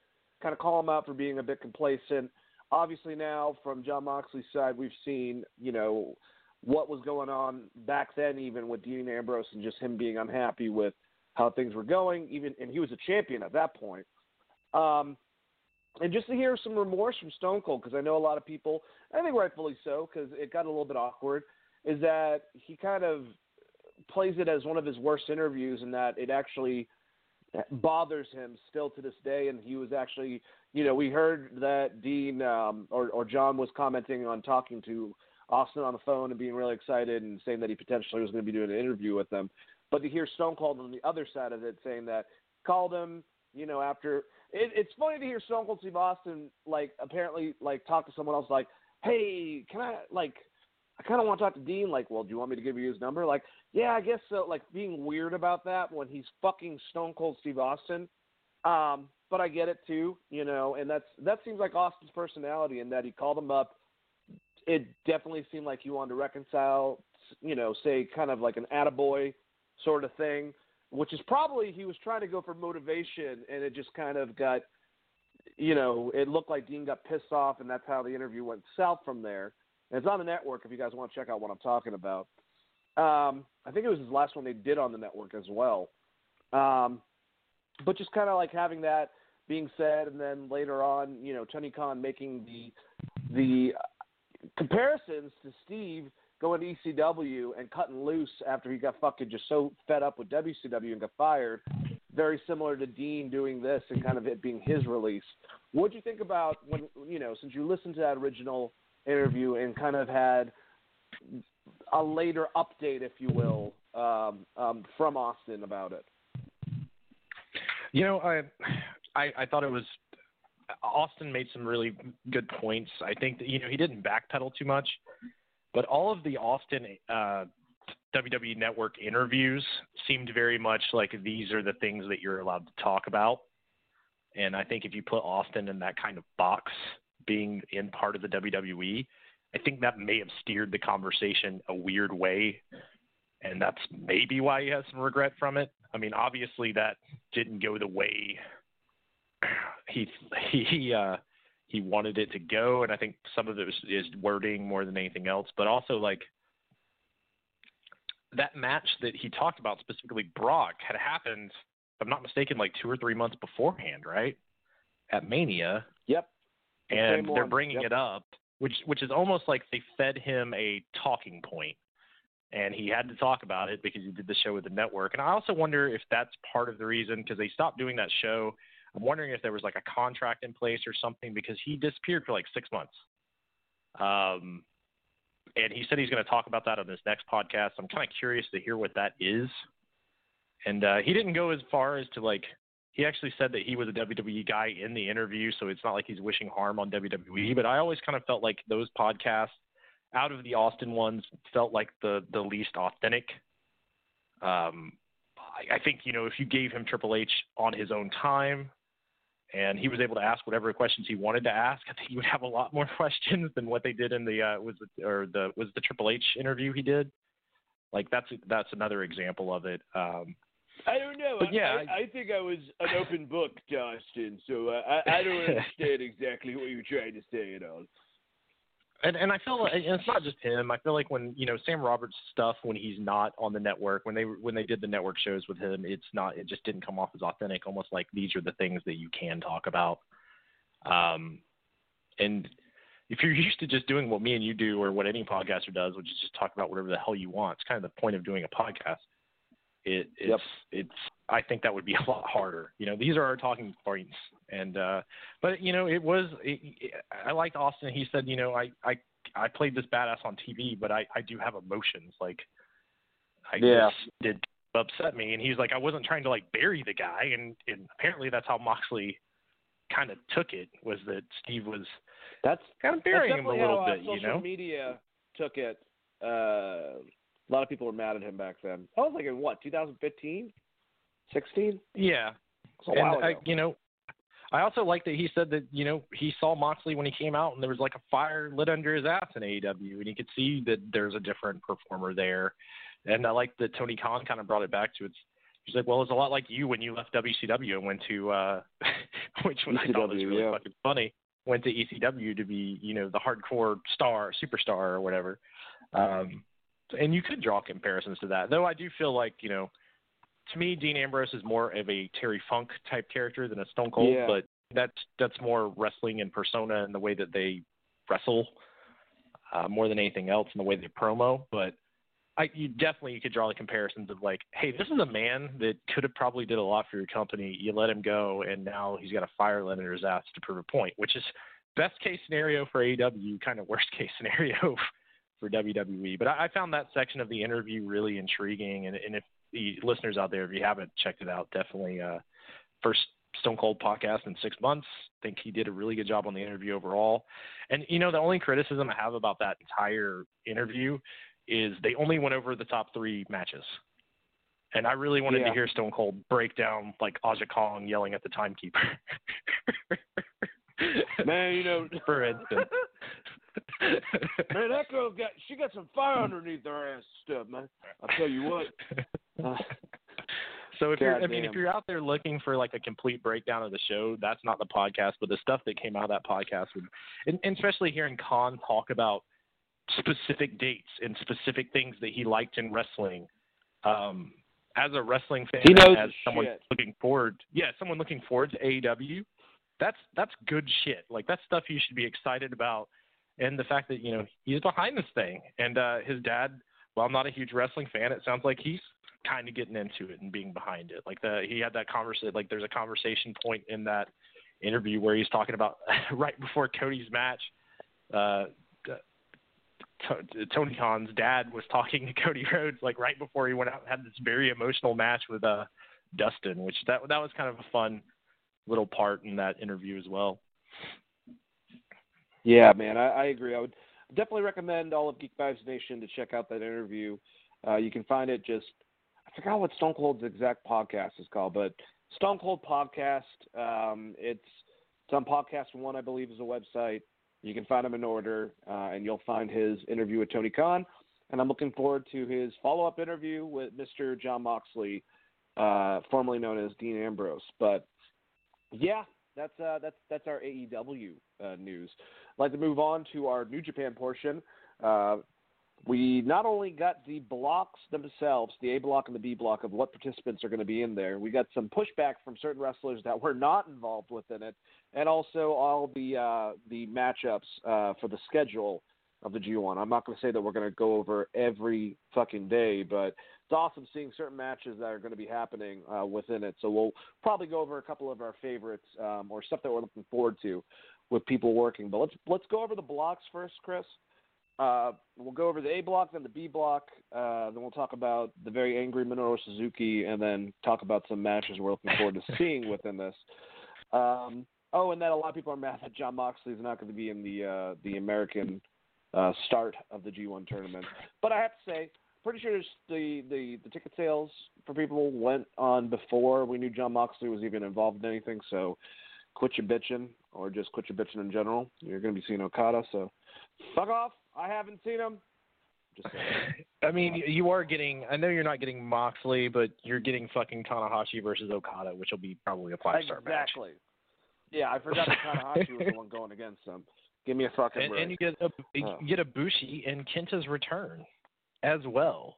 kind of call him out for being a bit complacent obviously now from Jon Moxley's side, we've seen you know what was going on back then, even with Dean Ambrose and just him being unhappy with how things were going. Even and he was a champion at that point. Um, and just to hear some remorse from Stone Cold, because I know a lot of people, I think rightfully so, because it got a little bit awkward, is that he kind of plays it as one of his worst interviews, and that it actually bothers him still to this day. And he was actually you know, we heard that Dean um, or, or Jon was commenting on talking to Austin on the phone and being really excited and saying that he potentially was going to be doing an interview with them. But to hear Stone Cold on the other side of it saying that called him, you know, after it, it's funny to hear Stone Cold Steve Austin like apparently like talk to someone else like, hey, can I like I kind of want to talk to Dean. Like, well, do you want me to give you his number? Like, yeah, I guess so. Like, being weird about that when he's fucking Stone Cold Steve Austin. Um, but I get it too, you know, and that's that seems like Austin's personality in that he called him up. It definitely seemed like he wanted to reconcile, you know, say kind of like an attaboy sort of thing, which is probably he was trying to go for motivation, and it just kind of got, you know, it looked like Dean got pissed off, and that's how the interview went south from there. And it's on the network if you guys want to check out what I'm talking about. Um, I think it was his last one they did on the network as well. Um, but just kind of like having that being said, and then later on, you know, Tony Khan making the the comparisons to Steve going to ECW and cutting loose after he got fucking just so fed up with WCW and got fired. Very similar to Dean doing this and kind of it being his release. What do you think about when you know since you listened to that original interview and kind of had a later update, if you will, um, um, from Austin about it? You know, I I, I thought it was Austin made some really good points. I think that you know he didn't backpedal too much, but all of the Austin uh, WWE Network interviews seemed very much like these are the things that you're allowed to talk about. And I think if you put Austin in that kind of box, being in part of the WWE, I think that may have steered the conversation a weird way. And that's maybe why he has some regret from it. I mean, obviously that didn't go the way he he uh, he wanted it to go, and I think some of it was, is wording more than anything else. But also like that match that he talked about specifically, Brock had happened. If I'm not mistaken, like two or three months beforehand, right? At Mania. Yep. and they're bringing Yep. it up, which which is almost like they fed him a talking point, and he had to talk about it because he did the show with the network. And I also wonder if that's part of the reason because they stopped doing that show. I'm wondering if there was like a contract in place or something because he disappeared for like six months. Um, and he said he's going to talk about that on this next podcast. I'm kind of curious to hear what that is. And uh, he didn't go as far as to like. He actually said that he was a WWE guy in the interview, so it's not like he's wishing harm on WWE. But I always kind of felt like those podcasts, out of the Austin ones, felt like the the least authentic. Um, I, I think you know if you gave him Triple H on his own time, and he was able to ask whatever questions he wanted to ask, I think he would have a lot more <laughs> questions than what they did in the uh, was it, or the was the Triple H interview he did. Like that's that's another example of it. Um, I don't know. But yeah, I, I think I was an open book, Justin. So uh, I, I don't <laughs> understand exactly what you're trying to say at all. And and I feel like and it's not just him. I feel like when you know Sam Roberts stuff when he's not on the network when they when they did the network shows with him, it's not it just didn't come off as authentic. Almost like these are the things that you can talk about. Um, and if you're <laughs> used to just doing what me and you do or what any podcaster does, which is just talk about whatever the hell you want, it's kind of the point of doing a podcast. It it's Yep. it's I think that would be <laughs> a lot harder. You know, these are our talking points, and uh, but you know, it was. It, it, I liked Austin. He said, you know, I I I played this badass on TV, but I I do have emotions. Like, I Yeah. did upset me, and he's like, I wasn't trying to like bury the guy, and and apparently that's how Moxley kind of took it was that Steve was That's kind of burying him a little uh, bit, you know. media took it. Uh, a lot of people were mad at him back then. I was like in what 2015, 16? Yeah, and I, you know, I also like that he said that you know he saw Moxley when he came out, and there was like a fire lit under his ass in AEW, and he could see that there's a different performer there. And I like that Tony Khan kind of brought it back to its. He's like, well, it's a lot like you when you left WCW and went to, uh, <laughs> which was I thought was really yeah. fucking funny. Went to ECW to be, you know, the hardcore star, superstar, or whatever. Um, and you could draw comparisons to that, though. I do feel like, you know, to me, Dean Ambrose is more of a Terry Funk type character than a Stone Cold, Yeah. but that's that's more wrestling and persona and the way that they wrestle, uh, more than anything else in the way they promo. But I, you definitely you could draw the comparisons of like, hey, this is a man that could have probably did a lot for your company. You let him go, and now he's got a fire lit under his ass to prove a point, which is best case scenario for AEW, kind of worst <laughs> case scenario for WWE. But I, I found that section of the interview really intriguing, and, and if the listeners out there, if you haven't checked it out, definitely uh, first Stone Cold podcast in six months. I think he did a really good job on the interview overall. And you know, the only criticism I have about that entire interview is they only went over the top three matches. And I really wanted Yeah. to hear Stone Cold break down like Aja Kong yelling at the timekeeper. <laughs> Man, you know, <laughs> for instance. man, that girl got she got some fire underneath her ass stuff, man. I'll tell you what. <laughs> Uh, <laughs> So if you're, I mean, if you're out there looking for like a complete breakdown of the show, that's not the podcast. But the stuff that came out of that podcast would, and, and especially hearing Khan talk about specific dates and specific things that he liked in wrestling. Um, as a wrestling fan, He knows as someone shit. looking forward, yeah, someone looking forward to AEW, that's that's good shit. Like that's stuff you should be excited about. And the fact that you know he's behind this thing, and uh, his dad, while not a huge wrestling fan, it sounds like he's kind of getting into it and being behind it. Like the he had that conversation. Like there's a conversation point in that interview where he's talking about <laughs> right before Cody's match. Uh, Tony Khan's dad was talking <laughs> to Cody Rhodes like right before he went out and had this very emotional match with uh Dustin, which that that was kind of a fun little part in that interview as well. Yeah, man, I, I agree. I would definitely recommend all of Geek Vibes Nation to check out that interview. Uh, you can find it just I forgot what Stone Cold's exact podcast is called, but Stone Cold Podcast. Um, it's it's on Podcast One, I believe, is a website. You can find them in order, uh, and you'll find his interview with Tony Khan. And I'm looking forward to his follow-up interview with Mr. Jon Moxley, uh, formerly known as Dean Ambrose. But yeah, that's uh, that's that's our AEW uh, news. I'd like to move on to our New Japan portion. Uh, we not only got the blocks themselves, the A block and the B block of what participants are going to be in there. We got some pushback from certain wrestlers that were not involved within it, and also all the uh, the matchups uh, for the schedule of the G1. I'm not going to say that we're going to go over every fucking day, but it's awesome seeing certain matches that are going to be happening uh, within it. So we'll probably go over a couple of our favorites um, or stuff that we're looking forward to with people working. But let's let's go over the blocks first, Chris. Uh, we'll go over the A block, then the B block. Uh, then we'll talk about the very angry Minoru Suzuki, and then talk about some matches we're looking forward to <laughs> seeing within this. Um, oh, and then a lot of people are mad that Jon Moxley is not going to be in the uh, the American uh, start of the G1 tournament. But I have to say, pretty sure the, the the ticket sales for people went on before we knew Jon Moxley was even involved in anything. So quit your bitching, or just quit your bitching in general. You're going to be seeing Okada, so fuck off. I haven't seen him. Just <laughs> I mean, you are getting. I know you're not getting Moxley, but you're getting fucking Tanahashi versus Okada, which will be probably a five star exactly. match. Exactly. Yeah, I forgot that Tanahashi was the one going against him. Give me a fucking and, break. And you get a you uh. get a Bushi and Kenta's return as well.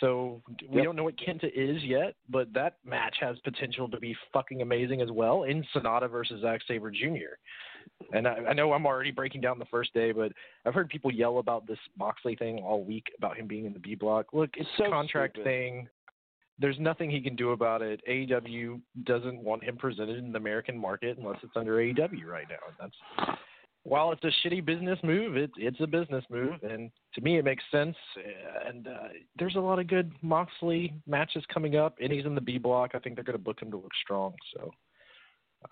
So we yep. don't know what Kenta is yet, but that match has potential to be fucking amazing as well in Sonata versus Zack Sabre Jr. And I, I know I'm already breaking down the first day, but I've heard people yell about this Moxley thing all week about him being in the B block. Look, it's so a contract stupid. thing. There's nothing he can do about it. AEW doesn't want him presented in the American market unless it's under AEW right now. That's while it's a shitty business move, it, it's a business move, and to me, it makes sense. And uh, there's a lot of good Moxley matches coming up, and he's in the B block. I think they're going to book him to look strong. So,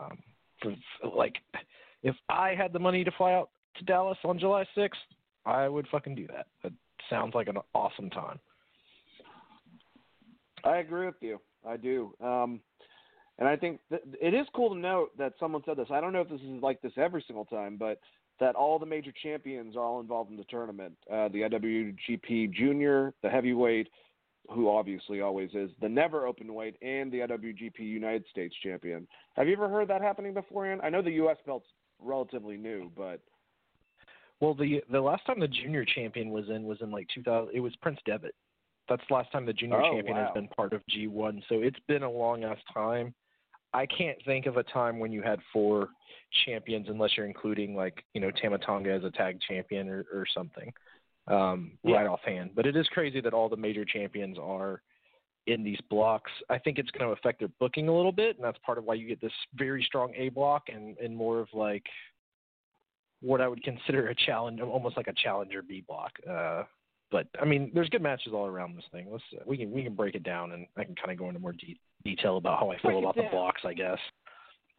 um, for, like, if I had the money to fly out to Dallas on July 6th, I would fucking do that. That sounds like an awesome time. I agree with you. I do. Um, and I think th- it is cool to note that someone said this. I don't know if this is like this every single time, but that all the major champions are all involved in the tournament. Uh, the IWGP Junior, the heavyweight, who obviously always is, the never open weight, and the IWGP United States champion. Have you ever heard that happening beforehand? I know the U.S. belt's relatively new, but well, the the last time the junior champion was in was in like 2000. It was Prince Devitt. That's the last time the junior oh, champion wow. has been part of G1. So it's been a long ass time. I can't think of a time when you had four champions unless you're including like you know Tama Tonga as a tag champion or, or something um, yeah. right offhand. But it is crazy that all the major champions are in these blocks. I think it's going to affect their booking a little bit, and that's part of why you get this very strong A block and, and more of like what I would consider a challenge, almost like a challenger B block. Uh, but I mean, there's good matches all around this thing. Let's uh, we can we can break it down, and I can kind of go into more de- detail about how I feel Break about the blocks, I guess. <laughs>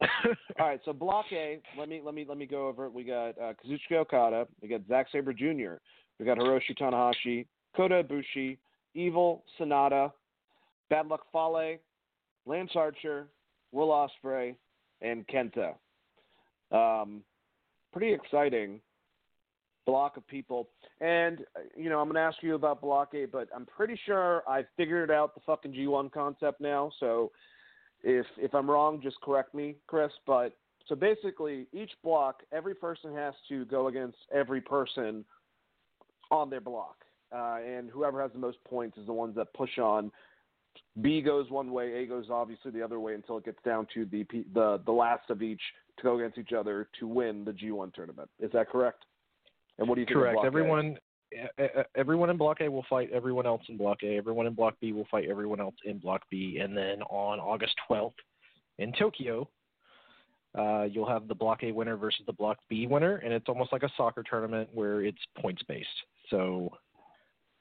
all right. So block A. Let me let me let me go over it. We got uh, Kazuchika Okada. We got Zack Sabre Jr. We got Hiroshi Tanahashi, Kota Ibushi, Evil Sanada, Bad Luck Fale, Lance Archer, Will Ospreay, and Kenta. Um, pretty exciting block of people. And uh, you know, I'm gonna ask you about Block A, but I'm pretty sure I figured out the fucking G1 concept now. So if if I'm wrong, just correct me, Chris. But so basically, each block, every person has to go against every person on their block, uh, and whoever has the most points is the ones that push on. B goes one way, A goes obviously the other way until it gets down to the the the last of each to go against each other to win the G1 tournament. Is that correct? And what do you think? Correct. Block A? Everyone, everyone in Block A will fight everyone else in Block A. Everyone in Block B will fight everyone else in Block B. And then on August 12th in Tokyo, uh, you'll have the Block A winner versus the Block B winner, and it's almost like a soccer tournament where it's points based. So,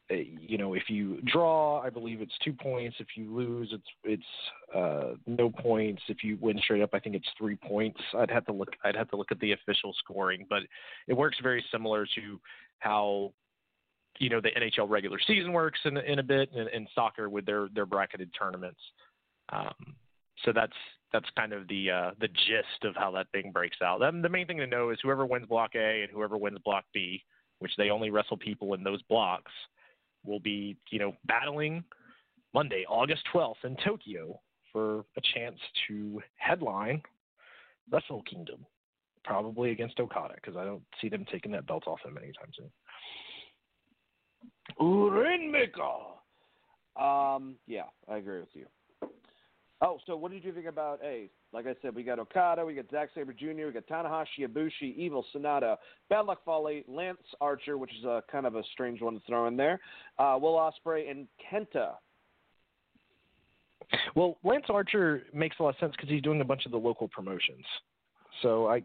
you know, if you draw, I believe it's two points. If you lose, it's it's uh, no points. If you win straight up, I think it's three points. I'd have to look. I'd have to look at the official scoring, but it works very similar to how you know the NHL regular season works in in a bit, and, and soccer with their their bracketed tournaments. Um, so that's that's kind of the uh, the gist of how that thing breaks out. Then the main thing to know is whoever wins Block A and whoever wins Block B, which they only wrestle people in those blocks, will be you know battling Monday, August 12th in Tokyo for a chance to headline Wrestle Kingdom, probably against Okada because I don't see them taking that belt off him anytime soon. Rainmaker. Um, yeah, I agree with you. Oh, so what did you think about A? Like I said, we got Okada, we got Zack Sabre Jr., we got Tanahashi, Ibushi, Evil, Sanada, Bad Luck Fale, Lance Archer, which is a kind of a strange one to throw in there, uh, Will Ospreay, and Kenta. Well, Lance Archer makes a lot of sense because he's doing a bunch of the local promotions. So I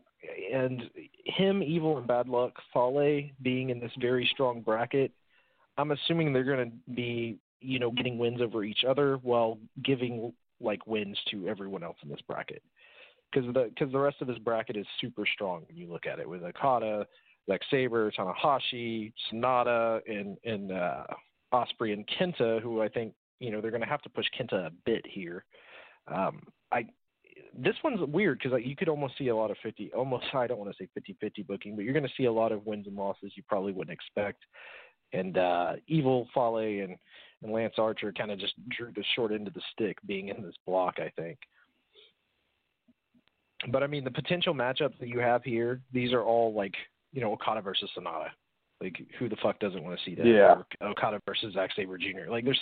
and him, Evil, and Bad Luck Fale being in this very strong bracket, I'm assuming they're going to be you know getting wins over each other while giving like wins to everyone else in this bracket because the because the rest of this bracket is super strong when you look at it with Okada, Zack Sabre, Tanahashi, Sanada, and and uh, Ospreay and Kenta, who I think you know they're going to have to push Kenta a bit here. Um, I this one's weird because you could almost see a lot of 50 almost <laughs> I don't want to say 50-50 booking, but you're going to see a lot of wins and losses you probably wouldn't expect. And uh, Evil Fale and and Lance Archer kind of just drew the short end of the stick being in this block, I think. But I mean, the potential matchups that you have here, these are all like, you know, Okada versus Sanada. Like, who the fuck doesn't want to see that? Yeah. Or Okada versus Zack Sabre Jr. Like, there's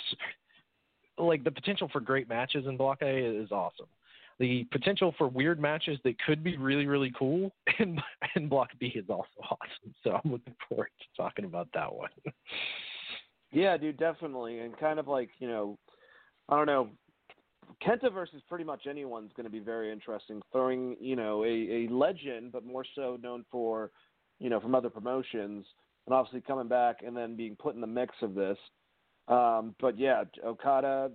like the potential for great matches in Block A is awesome. The potential for weird matches that could be really, really cool <laughs> in, Block B is also <laughs> awesome. So I'm looking forward to talking about that one. Yeah, dude, definitely, and kind of like you know, I don't know, Kenta versus pretty much anyone's going to be very interesting. Throwing you know a, a legend, but more so known for you know from other promotions, and obviously coming back and then being put in the mix of this. Um, but yeah, Okada,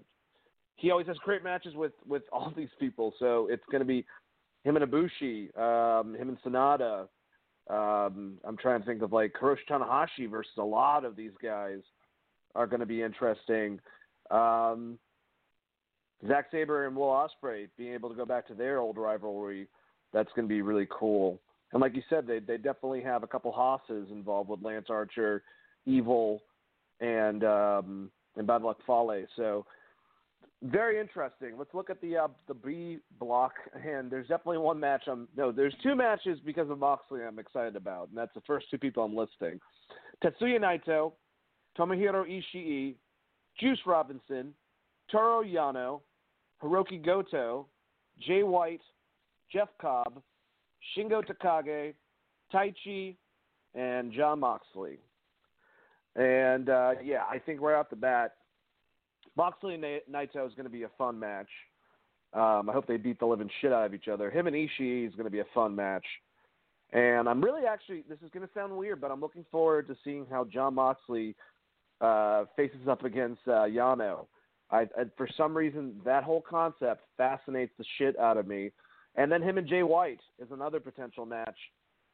he always has great matches with with <laughs> all these people, so it's going to be him and Ibushi, um, him and Sanada. Um, I'm trying to think of like Hiroshi Tanahashi versus a lot of these guys are going to be interesting. Um, Zack Sabre and Will Ospreay being able to go back to their old rivalry, that's going to be really cool. And like you said, they they definitely have a couple hosses involved with Lance Archer, Evil, and um, and Bad Luck Fale. So very interesting. Let's look at the uh, the B block, and there's definitely one match. I'm no, there's two matches because of Moxley I'm excited about, and that's the first two people I'm listing: Tetsuya Naito Tomohiro Ishii, Juice Robinson, Toru Yano, Hiroki Goto, Jay White, Jeff Cobb, Shingo Takagi, Taichi, and Jon Moxley. And uh, yeah, I think right off the bat, Moxley and Naito is going to be a fun match. Um, I hope they beat the living shit out of each other. Him and Ishii is going to be a fun match. And I'm really actually, this is going to sound weird, but I'm looking forward to seeing how Jon Moxley uh, faces up against uh, Yano. I, I, for some reason, that whole concept fascinates the shit out of me. And then him and Jay White is another potential match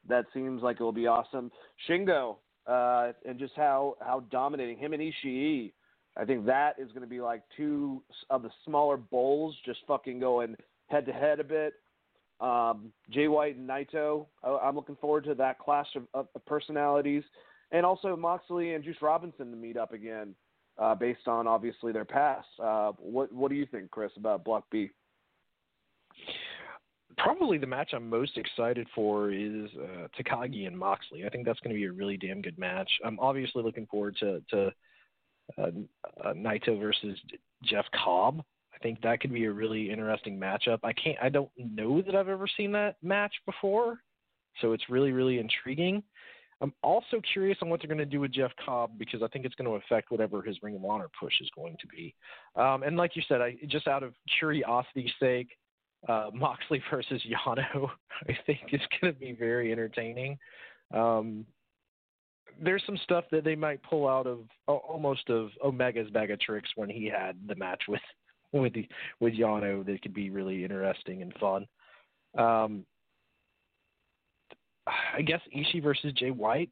that seems like it will be awesome. Shingo uh, and just how how dominating him and Ishii. I think that is going to be like two of the smaller bowls just fucking going head to head a bit. Um, Jay White and Naito. I'm looking forward to that clash of, of personalities and also Moxley and Juice Robinson to meet up again, uh, based on obviously their past. Uh, what what do you think, Chris, about Block B? Probably the match I'm most excited for is uh, Takagi and Moxley. I think that's going to be a really damn good match. I'm obviously looking forward to to uh, uh, Naito versus Jeff Cobb. I think that could be a really interesting matchup. I can't. I don't know that I've ever seen that match before, so it's really really intriguing. I'm also curious on what they're going to do with Jeff Cobb because I think it's going to affect whatever his Ring of Honor push is going to be. Um, and like you said, I just out of curiosity's sake, uh, Moxley <laughs> versus Yano, I think is going to be very entertaining. Um, there's some stuff that they might pull out of almost of Omega's bag of tricks when he had the match with <laughs> with the, with Yano that could be really interesting and fun. Um, I guess Ishii versus Jay White.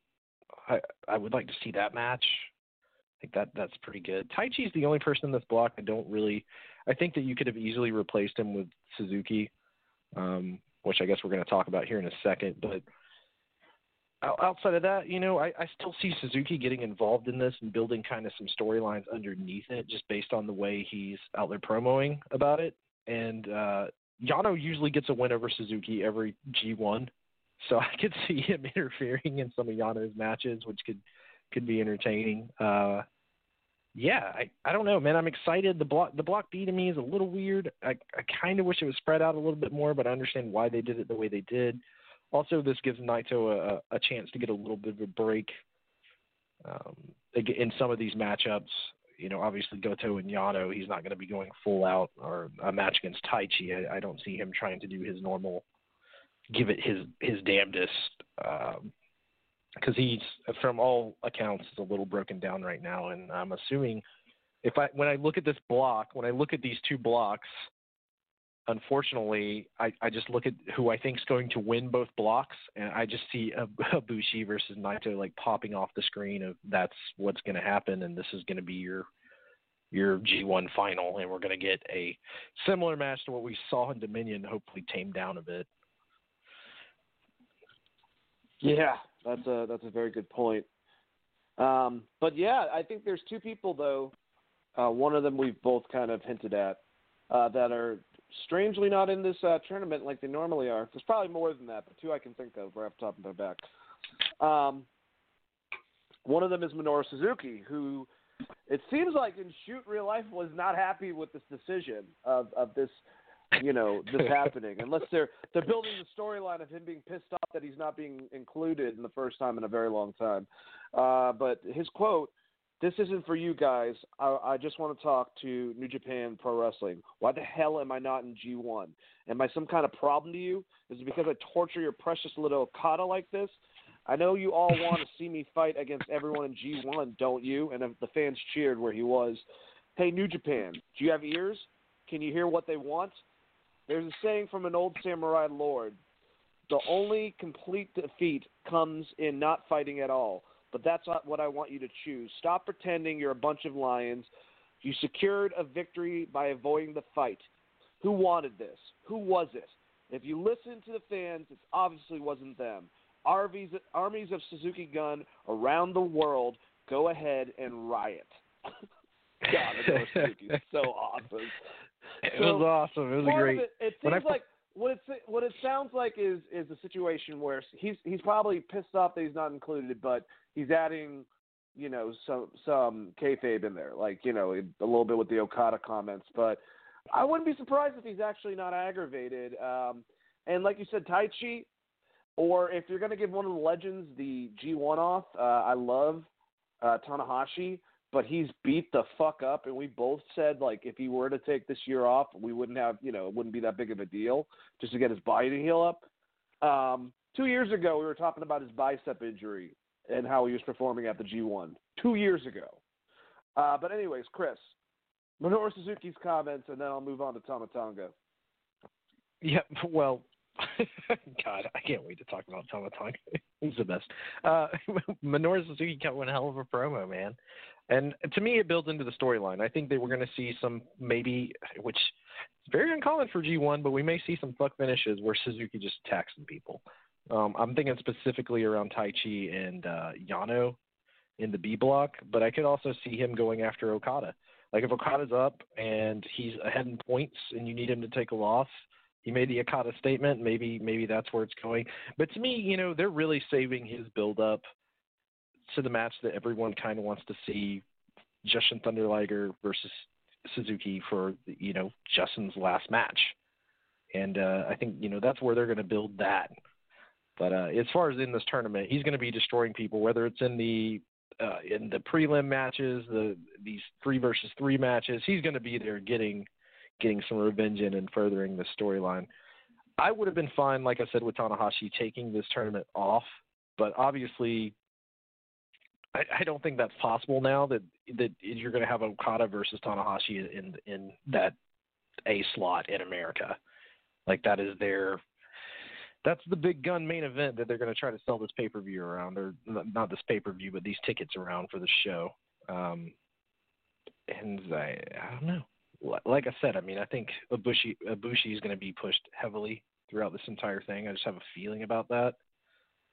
I I would like to see that match. I think that that's pretty good. Taichi's the only person in this block I don't really. I think that you could have easily replaced him with Suzuki, um, which I guess we're going to talk about here in a second. But outside of that, you know, I, I still see Suzuki getting involved in this and building kind of some storylines underneath it, just based on the way he's out there promoting about it. And uh, Yano usually gets a win over Suzuki every G1 so <laughs> I could see him interfering in some of Yano's matches, which could could be entertaining. Uh, yeah, I I don't know, man. I'm excited. The block the block B to me is a little weird. I I kind of wish it was spread out a little bit more, but I understand why they did it the way they did. Also, this gives Naito a, a chance to get a little bit of a break um, in some of these matchups. You know, obviously Goto and Yano, he's not going to be going full out or a match against Taichi. I, I don't see him trying to do his normal, give it his his damnedest. Um, because he's from all accounts is a little broken down right now, and I'm assuming if I when I look at this block, when I look at these two blocks, unfortunately, I, I just look at who I think is going to win both blocks, and I just see <laughs> Ibushi versus Naito like popping off the screen of that's what's going to happen, and this is going to be your your G1 final, and we're going to get a similar match to what we saw in Dominion, hopefully tamed down a bit. Yeah, that's a that's a very good point. Um, but yeah, I think there's two people though. Uh, one of them we've both kind of hinted at uh, that are strangely not in this uh, tournament like they normally are. There's probably more than that, but two I can think of right off the top of my back. Um, one of them is Minoru Suzuki, who it seems like in shoot real life was not happy with this decision of, of this you know this <laughs> happening unless they're they're building the storyline of him being pissed off that he's not being included in the first time in a very long time. Uh, but his quote, "This isn't for you guys. I, I just want to talk to New Japan Pro Wrestling. Why the hell am I not in G1? Am I some kind of problem to you? Is it because I torture your precious little Okada like this?" I know you all <laughs> want to see me fight against everyone in G1, don't you? And the fans cheered where he was. Hey, New Japan, do you have ears? Can you hear what they want? There's a saying from an old samurai lord the only complete defeat comes in not fighting at all. But that's not what I want you to choose. Stop pretending you're a bunch of lions. You secured a victory by avoiding the fight. Who wanted this? Who was it? If you listen to the fans, it obviously wasn't them. Armies, armies of Suzuki Gun around the world, go ahead and riot. <laughs> God, Suzuki <laughs> so awesome. It so was awesome. It was a great. It, it seems like what it what it sounds like is is a situation where he's he's probably pissed off that he's not included, but he's adding you know some some kayfabe in there, like you know a little bit with the Okada comments. But I wouldn't be surprised if he's actually not aggravated. Um, and like you said, Taichi, or if you're going to give one of the legends the G1 off, uh, I love uh, Tanahashi but he's beat the fuck up and we both said like if he were to take this year off we wouldn't have you know it wouldn't be that big of a deal just to get his body to heal up um two years ago we were talking about his bicep injury and how he was performing at the g1 two years ago uh but anyways chris minoru suzuki's comments and then i'll move on to Tama Tonga. yeah well <laughs> God, I can't wait to talk about Tama Tonga. <laughs> He's the best. Uh, <laughs> Minoru Suzuki got one hell of a promo, man. And to me, it builds into the storyline. I think that we're going to see some maybe, which is very uncommon for G1, but we may see some fuck finishes where Suzuki just attacks some people. Um, I'm thinking specifically around Taichi and uh, Yano in the B block, but I could also see him going after Okada. Like if Okada's up and he's ahead in points and you need him to take a loss, he made the Okada statement. Maybe maybe that's where it's going. But to me, you know, they're really saving his build up to the match that everyone kind of wants to see Jushin Thunder Liger versus Suzuki for you know Jushin's last match, and uh, I think you know that's where they're going to build that. But uh, as far as in this tournament, he's going to be destroying people, whether it's in the uh, in the prelim matches, the these three versus three matches. He's going to be there getting getting some revenge in and furthering the storyline. I would have been fine, like I said, with Tanahashi taking this tournament off, but obviously I, I don't think that's possible now that that you're going to have Okada versus Tanahashi in in that A slot in America. Like that is their that's the big gun main event that they're going to try to sell this pay per view around, or not this pay per view, but these tickets around for the show. Um, and I, I don't know. Like I said, I mean, I think Ibushi Ibushi is going to be pushed heavily throughout this entire thing. I just have a feeling about that.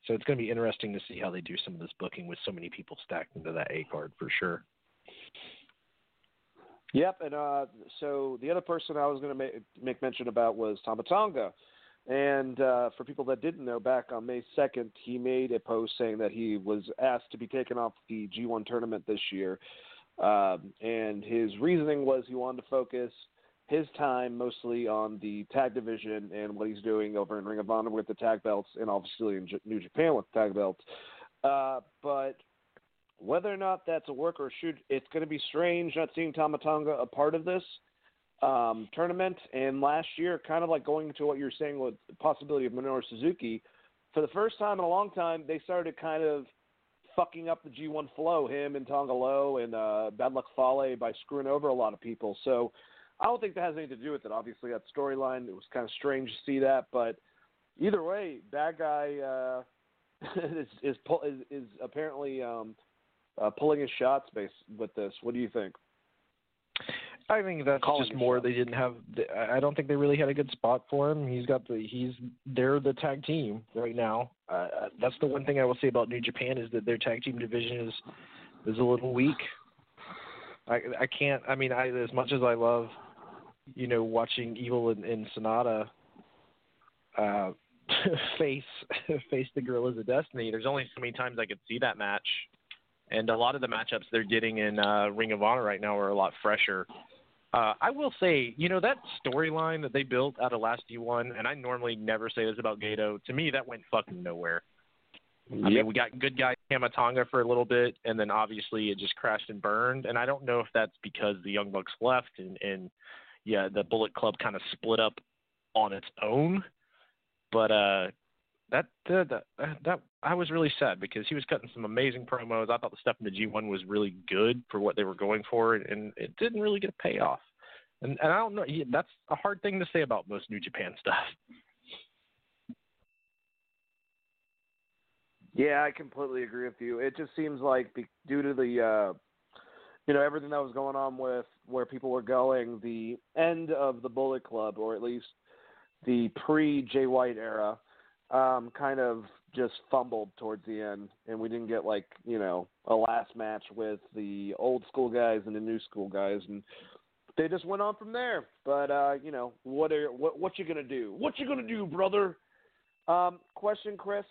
So it's going to be interesting to see how they do some of this booking with so many people stacked into that A card for sure. Yep, and uh, so the other person I was going to make, make mention about was Tama Tonga. And uh, for people that didn't know, back on May 2nd, he made a post saying that he was asked to be taken off the G1 tournament this year. Um, and his reasoning was he wanted to focus his time mostly on the tag division and what he's doing over in Ring of Honor with the tag belts and obviously in J- New Japan with tag belts. Uh, but whether or not that's a work or should, it's going to be strange not seeing Tama Tonga a part of this um, tournament. And last year, kind of like going to what you're saying with the possibility of Minoru Suzuki, for the first time in a long time, they started kind of fucking up the G1 flow, him and Tonga Loa and uh, Bad Luck Fale by screwing over a lot of people. So I don't think that has anything to do with it. Obviously, that storyline, it was kind of strange to see that. But either way, bad guy uh, <laughs> is, is, is, is apparently um, uh, pulling his shots based with this. What do you think? I think that's Calling just more shot. they didn't have. I don't think they really had a good spot for him. He's got the he's they're the tag team right now. Uh, that's the one thing I will say about New Japan is that their tag team division is is a little weak. I I can't. I mean, I as much as I love, you know, watching Evil and, and Sanada uh, <laughs> face <laughs> face the Guerrillas of Destiny. There's only so many times I could see that match, and a lot of the matchups they're getting in uh, Ring of Honor right now are a lot fresher. Uh, I will say, you know, that storyline that they built out of last G1, and I normally never say this about Gedo. To me, that went fucking nowhere. I mean, we got good guy Tama Tonga for a little bit, and then obviously it just crashed and burned. And I don't know if that's because the Young Bucks left, and, and yeah, the Bullet Club kind of split up on its own. But uh, that, uh, that that I was really sad because he was cutting some amazing promos. I thought the stuff in the G1 was really good for what they were going for, and it didn't really get a payoff. And and I don't know, he- that's a hard thing to say about most New Japan stuff. Yeah, I completely agree with you. It just seems like be, due to the uh, you know everything that was going on with where people were going, the end of the Bullet Club, or at least the pre Jay White era, um, kind of just fumbled towards the end, and we didn't get like you know a last match with the old school guys and the new school guys, and they just went on from there. But uh, you know what are what what you gonna do? What you gonna do, brother? Um, question, Chris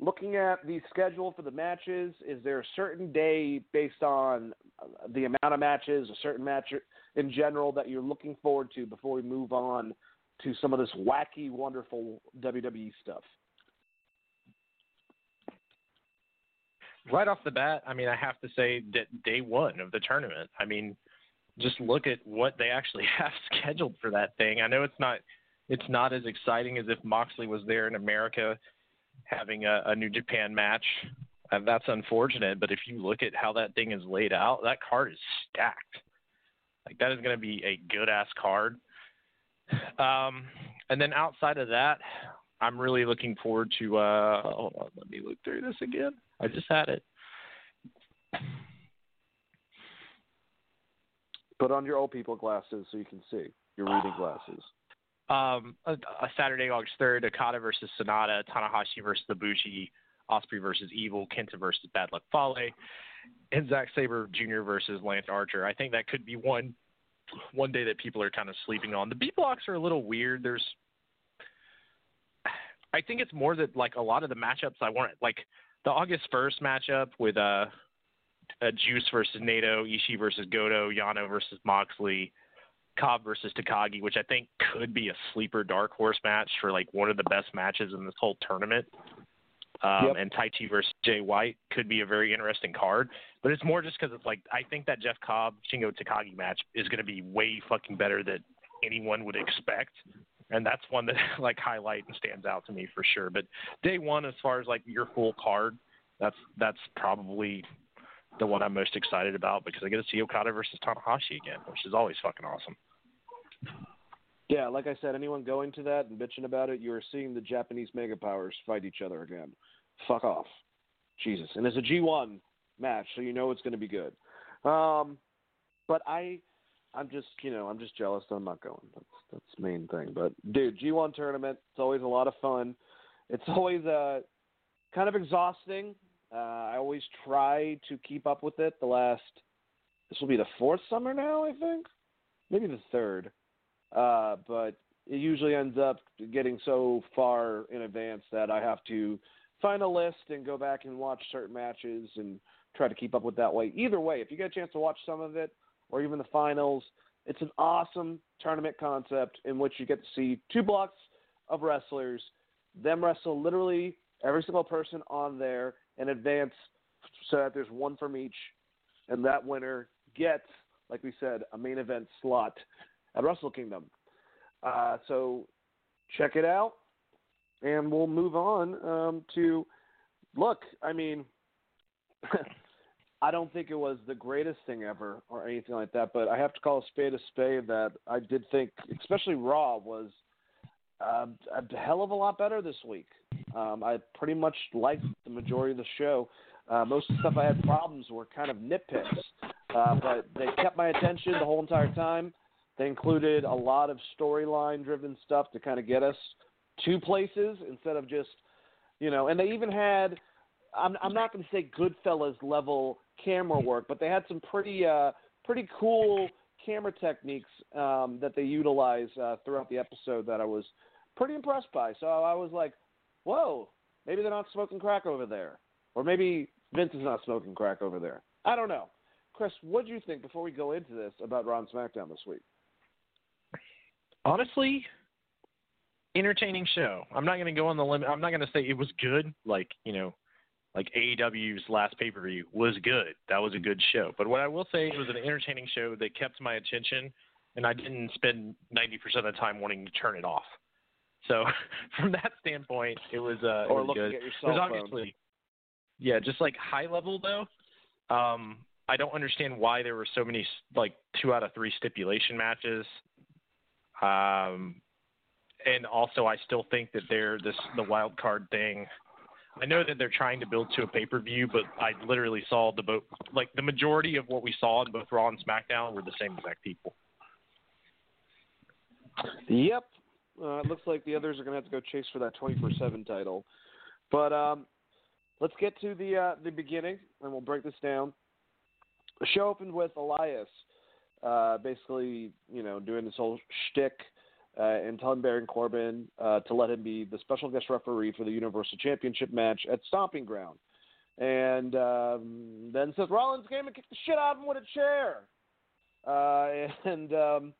looking at the schedule for the matches, is there a certain day based on uh, the amount of matches, a certain match in general that you're looking forward to before we move on to some of this wacky, wonderful WWE stuff? right off the bat, I mean, I have to say that day one of the tournament, I mean, just look at what they actually <laughs> have scheduled for that thing. I know it's not it's not as exciting as if Moxley was there in America having a, a New Japan match. And that's unfortunate, but if you look at how that thing is laid out, that card is stacked. Like that is going to be a good ass card. Um, and then outside of that, I'm really looking forward to. Uh, hold on, let me look through this again. I just had it. Put on your old people glasses so you can see your reading glasses. Um, a, a Saturday, August third, Okada versus Sanada, Tanahashi versus Ibushi, Ospreay versus Evil, Kenta versus Bad Luck Fale, and Zack Sabre Jr. versus Lance Archer. I think that could be one one day that people are kind of sleeping on. The B blocks are a little weird. There's I think it's more that like a lot of the matchups I want like the August first matchup with uh, a Juice versus Naito, Ishii versus Goto, Yano versus Moxley, Cobb versus Takagi, which I think could be a sleeper dark horse match for like one of the best matches in this whole tournament. Um, Yep. And Taichi versus Jay White could be a very interesting card, but it's more just because it's like I think that Jeff Cobb Shingo Takagi match is going to be way fucking better than anyone would expect, and that's one that <laughs> like highlight and stands out to me for sure. But day one, as far as like your full card, that's that's probably the one I'm most excited about because I get to see Okada versus Tanahashi again, which is always fucking awesome. Yeah, like I said, anyone going to that and bitching about it, you are seeing the Japanese mega powers fight each other again. Fuck off. Jesus. And it's a G1 match, so you know it's going to be good. Um, but I, I'm just, you know, I'm just jealous that I'm not going. That's that's the main thing. But dude, G1 tournament, it's always a lot of fun. It's <laughs> always uh, kind of exhausting. Uh, I always try to keep up with it. The last, this will be the fourth summer now, I think, maybe the third. Uh, but it usually ends up getting so far in advance that I have to find a list and go back and watch certain matches and try to keep up with that way. Either way, if you get a chance to watch some of it or even the finals, it's an awesome tournament concept in which you get to see two blocks of wrestlers, them wrestle literally every single person on there in advance so that there's one from each, and that winner gets, like we said, a main event slot at Wrestle Kingdom. Uh, so check it out, and we'll move on um, to look. I mean, <laughs> I don't think it was the greatest thing ever or anything like that, but I have to call a spade a spade. That I did think, especially Raw, was uh, a hell of a lot better this week. Um, I pretty much liked the majority of the show. Uh, most of the stuff I had problems were kind of nitpicks, uh, but they kept my attention the whole entire time. They included a lot of storyline driven stuff to kind of get us to places instead of just, you know, and they even had, I'm, I'm not going to say Goodfellas level camera work, but they had some pretty, uh, pretty cool camera techniques um, that they utilize uh, throughout the episode that I was pretty impressed by. So I was like, whoa, maybe they're not smoking crack over there. Or maybe Vince is not smoking crack over there. I don't know. Chris, what do you think before we go into this about Raw SmackDown this week? Honestly, entertaining show. I'm not going to go on the limit. I'm not going to say it was good. Like you know, like AEW's last pay per view was good. That was a good show. But what I will say, it was an entertaining show that kept my attention, and I didn't spend 90% of the time wanting to turn it off. So <laughs> from that standpoint, it was uh, or it was looking good. at your cell obviously, yeah, just like high level though. Um, I don't understand why there were so many like two out of three stipulation matches. Um, and also I still think that they're this the wild card thing. I know that they're trying to build to a pay per view, but I literally saw the both like the majority of what we saw in both Raw and SmackDown were the same exact people. Yep. Uh, it looks like the others are going to have to go chase for that 24/7 title. But um, let's get to the uh, the beginning, and we'll break this down. The show opened with Elias, uh, basically, you know, doing this whole shtick uh, and telling Baron Corbin uh, to let him be the special guest referee for the Universal Championship match at Stomping Ground. And um, then Seth Rollins came and kicked the shit out of him with a chair. Uh, <laughs> and um,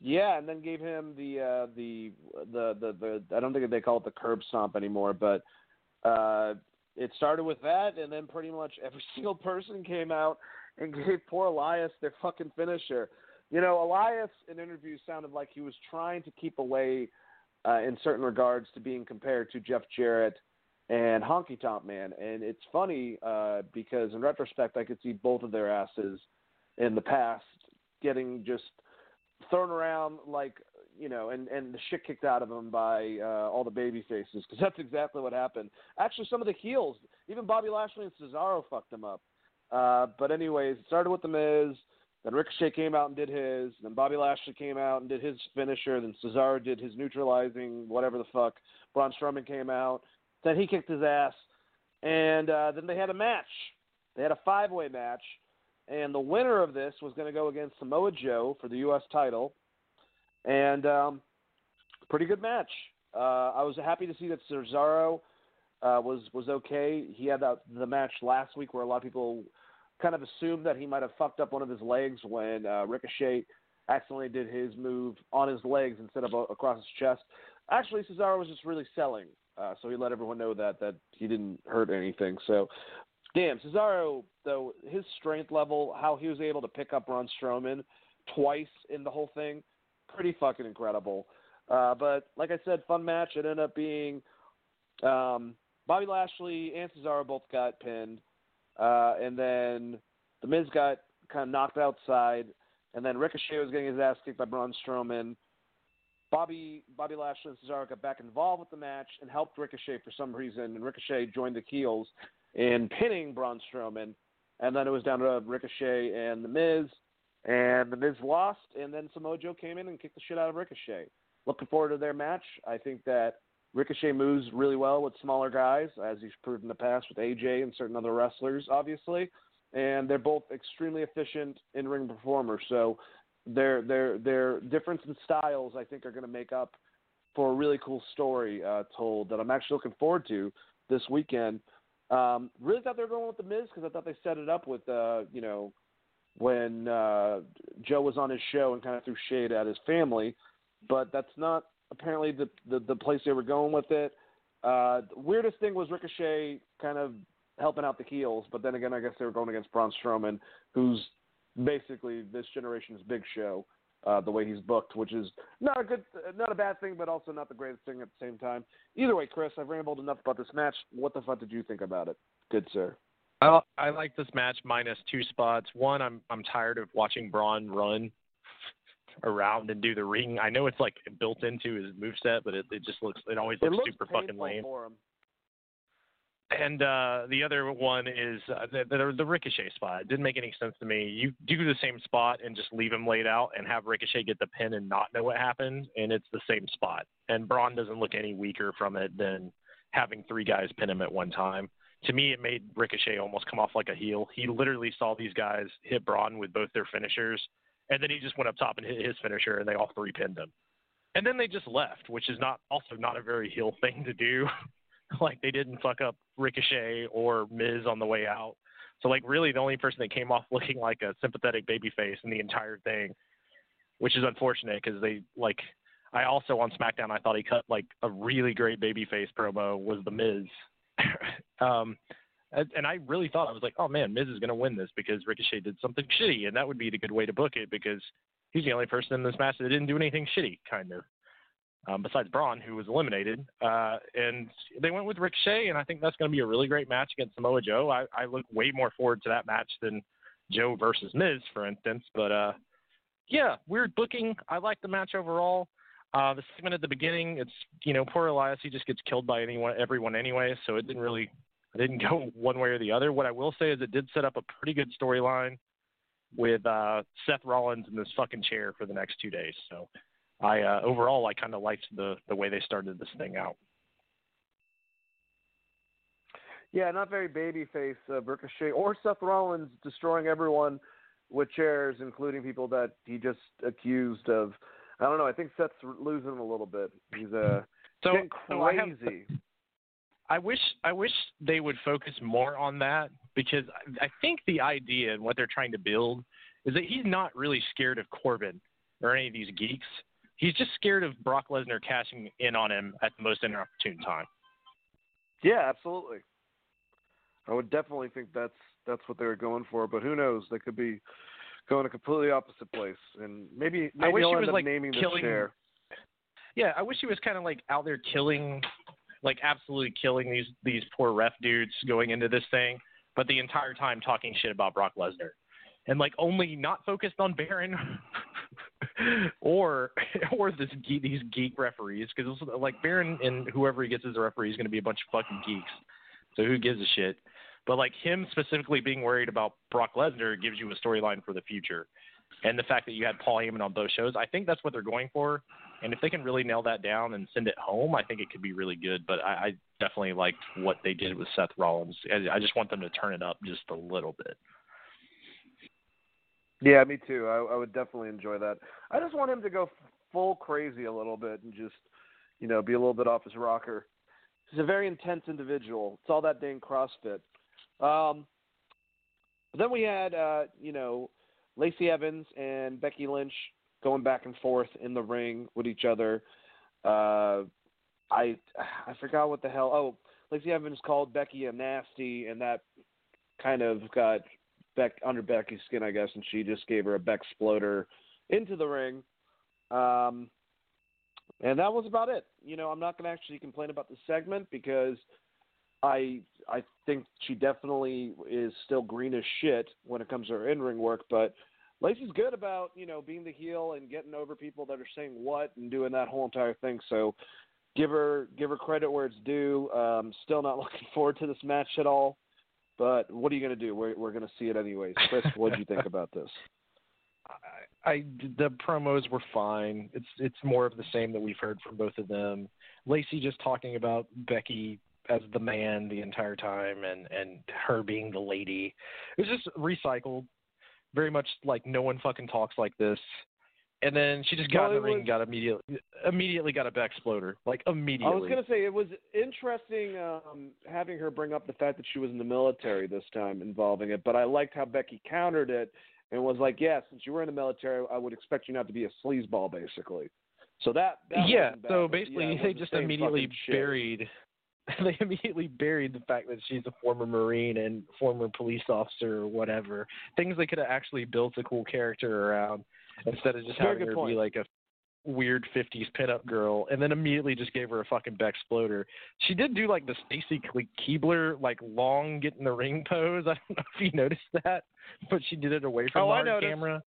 yeah, and then gave him the, uh, the the the the I don't think they call it the curb stomp anymore, but uh, it started with that, and then pretty much every <laughs> single person came out and <laughs> gave poor Elias their fucking finisher. You know, Elias in interviews sounded like he was trying to keep away uh, in certain regards to being compared to Jeff Jarrett and Honky Tonk Man. And it's funny uh, because in retrospect, I could see both of their asses in the past getting just thrown around like you know, and and the shit kicked out of them by uh, all the baby faces because <laughs> that's exactly what happened. Actually, some of the heels, even Bobby Lashley and Cesaro, fucked them up. Uh, but anyways, it started with the Miz. Then Ricochet came out and did his. Then Bobby Lashley came out and did his finisher. Then Cesaro did his neutralizing, whatever the fuck. Braun Strowman came out. Then he kicked his ass. And uh, then they had a match. They had a five way match. And the winner of this was going to go against Samoa Joe for the U.S. title. And um, pretty good match. Uh, I was happy to see that Cesaro uh, was was okay. He had that, the match last week where a lot of people kind of assumed that he might have fucked up one of his legs when uh, Ricochet accidentally did his move on his legs instead of uh, across his chest. Actually, Cesaro was just really selling, uh, so he let everyone know that that he didn't hurt anything. So, damn, Cesaro though his strength level, how he was able to pick up Braun Strowman twice in the whole thing, pretty fucking incredible. Uh, but like I said, fun match. It ended up being um, Bobby Lashley and Cesaro both got pinned. Uh, and then the Miz got kind of knocked outside, and then Ricochet was getting his ass kicked by Braun Strowman. Bobby Bobby Lashley and Cesaro got back involved with the match and helped Ricochet for some reason, and Ricochet joined the Keels in pinning Braun Strowman. And then it was down to Ricochet and the Miz, and the Miz lost, and then Samoa Joe came in and kicked the shit out of Ricochet. Looking forward to their match. I think that Ricochet moves really well with smaller guys, as he's proved in the past with AJ and certain other wrestlers, obviously. And they're both extremely efficient in ring performers. So their their their difference in styles, I think, are going to make up for a really cool story uh, told that I'm actually looking forward to this weekend. Um, really thought they were going with the Miz because I thought they set it up with uh, you know when uh, Joe was on his show and kind of threw shade at his family, but that's not apparently the the, the place they were going with it. Uh, the weirdest thing was Ricochet kind of helping out the heels, but then again, I guess they were going against Braun Strowman, who's basically this generation's Big Show. Uh, the way he's booked, which is not a good, not a bad thing, but also not the greatest thing at the same time. Either way, Chris, I've rambled enough about this match. What the fuck did you think about it? Good sir. I, I like this match minus two spots. One, I'm I'm tired of watching Braun run around and do the ring. I know it's like built into his moveset, but it, it just looks it always it looks, looks super fucking lame. And uh, the other one is uh, the, the, the Ricochet spot. It didn't make any sense to me. You do the same spot and just leave him laid out and have Ricochet get the pin and not know what happened, and it's the same spot. And Braun doesn't look any weaker from it than having three guys pin him at one time. To me, it made Ricochet almost come off like a heel. He literally saw these guys hit Braun with both their finishers, and then he just went up top and hit his finisher, and they all three pinned him. And then they just left, which is not also not a very heel <laughs> thing to do. like they didn't fuck up Ricochet or Miz on the way out. So like really the only person that came off <laughs> looking like a sympathetic babyface in the entire thing, which is unfortunate because they like I also on SmackDown I thought he cut like a really great babyface promo was the Miz. <laughs> um and I really thought I was like, oh man, Miz is going to win this because Ricochet did something shitty, and that would be the good way to book it because he's the only person in this match that didn't do anything shitty, kind of um, besides Braun, who was eliminated. Uh, and they went with Ricochet, and I think that's going to be a really great match against Samoa Joe. I, I look way more forward to that match than Joe versus Miz, for instance. But uh, yeah, weird booking. I like the match overall. Uh, the segment at the beginning, it's you know poor Elias. He just gets killed by anyone, everyone anyway. So it didn't really, I didn't <laughs> go one way or the other. What I will say is it did set up a pretty good storyline with uh, Seth Rollins in this fucking chair for the next two days. So I uh, overall I kind of liked the the way they started this thing out. Yeah, not very babyface uh, Ricochet or Seth Rollins destroying everyone with chairs, including people that he just accused of. I don't know. I think Seth's losing a little bit. He's uh, so, getting so I, have, crazy. I wish I wish they would focus more on that because I, think the idea and what they're trying to build is that he's not really scared of Corbin or any of these geeks he's just scared of Brock Lesnar cashing in on him at the most inopportune time. Yeah, absolutely. I would definitely think that's that's what they were going for, but who knows? They could be going a completely opposite place, and maybe maybe I wish he'll he end was up like naming killing, the chair. Yeah, I wish he was kind of like out there killing, like absolutely killing these these poor ref dudes going into this thing, but the entire time talking shit about Brock Lesnar, and like only not focused on Baron <laughs> or <laughs> or this these geek referees because like Baron and whoever he gets as a referee is going to be a bunch of fucking geeks. So who gives a shit? But like him specifically being worried about Brock Lesnar gives you a storyline for the future. And the fact that you had Paul Heyman on both shows, I think that's what they're going for. And if they can really nail that down and send it home, I think it could be really good. But I, I definitely liked what they did with Seth Rollins. I, I just want them to turn it up just a little bit. Yeah, me too. I, I would definitely enjoy that. I just want him to go full crazy a little bit and just, you know, be a little bit off his rocker. He's a very intense individual. It's all that dang CrossFit. Um, then we had, uh, you know, Lacey Evans and Becky Lynch going back and forth in the ring with each other. Uh, I I forgot what the hell. Oh, Lacey Evans called Becky a nasty, and that kind of got Beck under Becky's skin, I guess, and she just gave her a Beck exploder into the ring. Um, and that was about it. You know, I'm not going to actually complain about the segment because I I think she definitely is still green as shit when it comes to her in ring work, but Lacey's good about you know being the heel and getting over people that are saying what and doing that whole entire thing. So give her give her credit where it's due. Um, still not <laughs> looking forward to this match at all. But what are you going to do? We're, we're going to see it anyways. Chris, what did you think <laughs> about this? I, I the promos were fine. It's it's more of the same that we've heard from both of them. Lacey just talking about Becky as the man the entire time, and and her being the lady. It was just recycled, very much like no one fucking talks like this. and then she just got Well, in the ring was- and got immediately immediately got a back exploder, like immediately. I was gonna say it was interesting um, having her bring up the fact that she was in the military this time involving it, but I liked how Becky countered it and was like, "Yeah, since you were in the military, I would expect you not to be a sleazeball, basically." So that, that yeah, so basically yeah, they the just immediately buried. shit. Buried <laughs> they immediately buried the fact that she's a former marine and former police officer or whatever. Things they could have actually built a cool character around instead of just Very having her point. be like a weird 50s pinup girl and then immediately just gave her a fucking back exploder. She did do like the Stacy Keibler like long get in the ring pose. <laughs> I don't know if you noticed that, but she did it away from Oh, the I noticed. camera.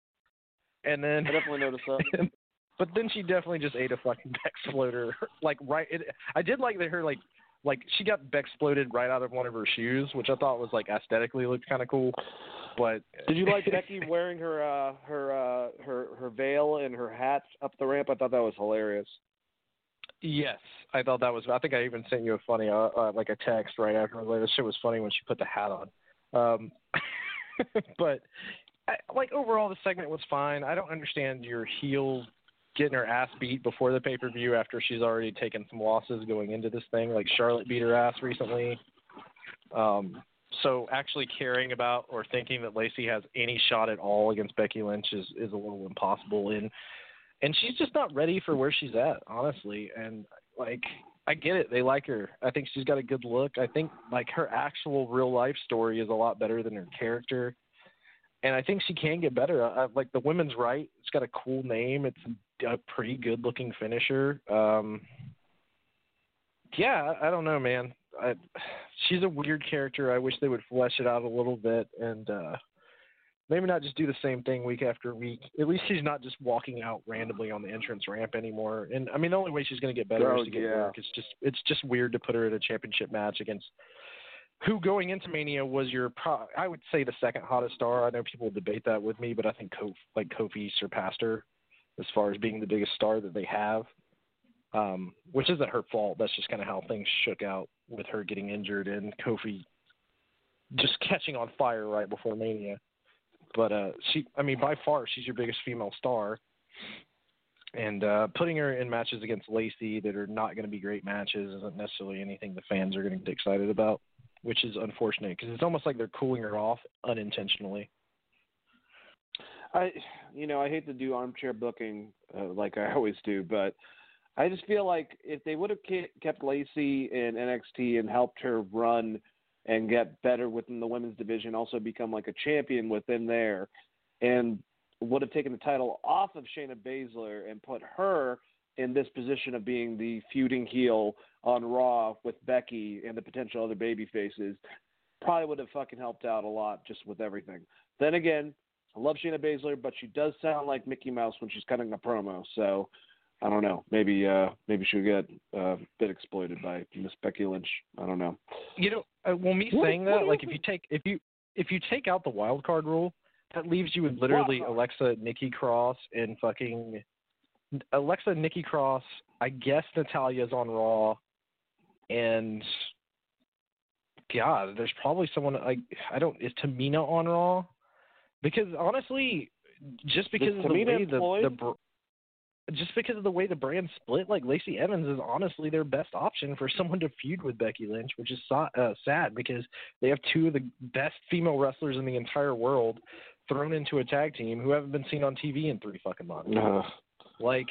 And then I definitely noticed that. <laughs> but then she definitely just ate a fucking back exploder. like right, it, I did like that her like like she got exploded right out of one of her shoes, which I thought was like aesthetically looked kind of cool. But Did you like <laughs> Becky wearing her uh, her uh, her her veil and her hat up the ramp? I thought that was hilarious. Yes, I thought that was. I think I even sent you a funny, uh, uh, like a text right after. Like this shit was funny when she put the hat on. Um, <laughs> but I, like overall, the segment was fine. I don't understand your heel getting her ass beat before the pay per view after she's already taken some losses going into this thing. Like Charlotte beat her ass recently. Um, so actually caring about or thinking that Lacey has any shot at all against Becky Lynch is is a little impossible. And and she's just not ready for where she's at, honestly. And like I get it, they like her. I think she's got a good look. I think like her actual real life story is a lot better than her character. And I think she can get better. I, like the women's right, it's got a cool name. It's a pretty good looking finisher. Um, yeah, I, don't know, man. I, she's a weird character. I wish they would flesh it out a little bit and uh maybe not just do the same thing week after week. At least she's not just walking out randomly on the entrance ramp anymore. And I mean, the only way she's going to get better Oh, is to get yeah. work. It's just it's just weird to put her in a championship match against who going into Mania was your pro- I would say the second hottest star. I know people debate that with me, but I think Kofi, like Kofi surpassed her as far as being the biggest star that they have. Um, which isn't her fault. That's just kind of how things shook out with her getting injured and Kofi just <laughs> catching on fire right before Mania. But uh, she, I mean, by far, she's your biggest female star. And uh, putting her in matches against Lacey that are not going to be great matches isn't necessarily anything the fans are going to get excited about, which is unfortunate because it's almost like they're cooling her off unintentionally. I, you know, I hate to do armchair booking uh, like I <laughs> always do, but I just feel like if they would have kept Lacey in NXT and helped her run and get better within the women's division, also become like a champion within there, and would have taken the title off of Shayna Baszler and put her in this position of being the feuding heel on Raw with Becky and the potential other baby faces, probably would have fucking helped out a lot just with everything. Then again, I love Shayna Baszler, but she does sound like Mickey Mouse when she's cutting a promo. So I don't know. Maybe uh maybe she'll get uh, a bit exploited by Miss Becky Lynch. I don't know. You know, uh, well, me What- saying that, do you like, if you take if you if you take out the wild card rule, that leaves you with literally Wild Alexa, Nikki Cross, and fucking Alexa, Nikki Cross. I guess Natalya's on Raw, and God, there's probably someone like I don't. Is Tamina on Raw? Because honestly, just because of the way the, the br- just because of the way the brand split, like Lacey Evans is honestly their best option for <laughs> someone to feud with Becky Lynch, which is so, uh, sad because they have two of the best female wrestlers in the entire world thrown into a tag team who haven't been seen on TV in three fucking months. Uh, Like,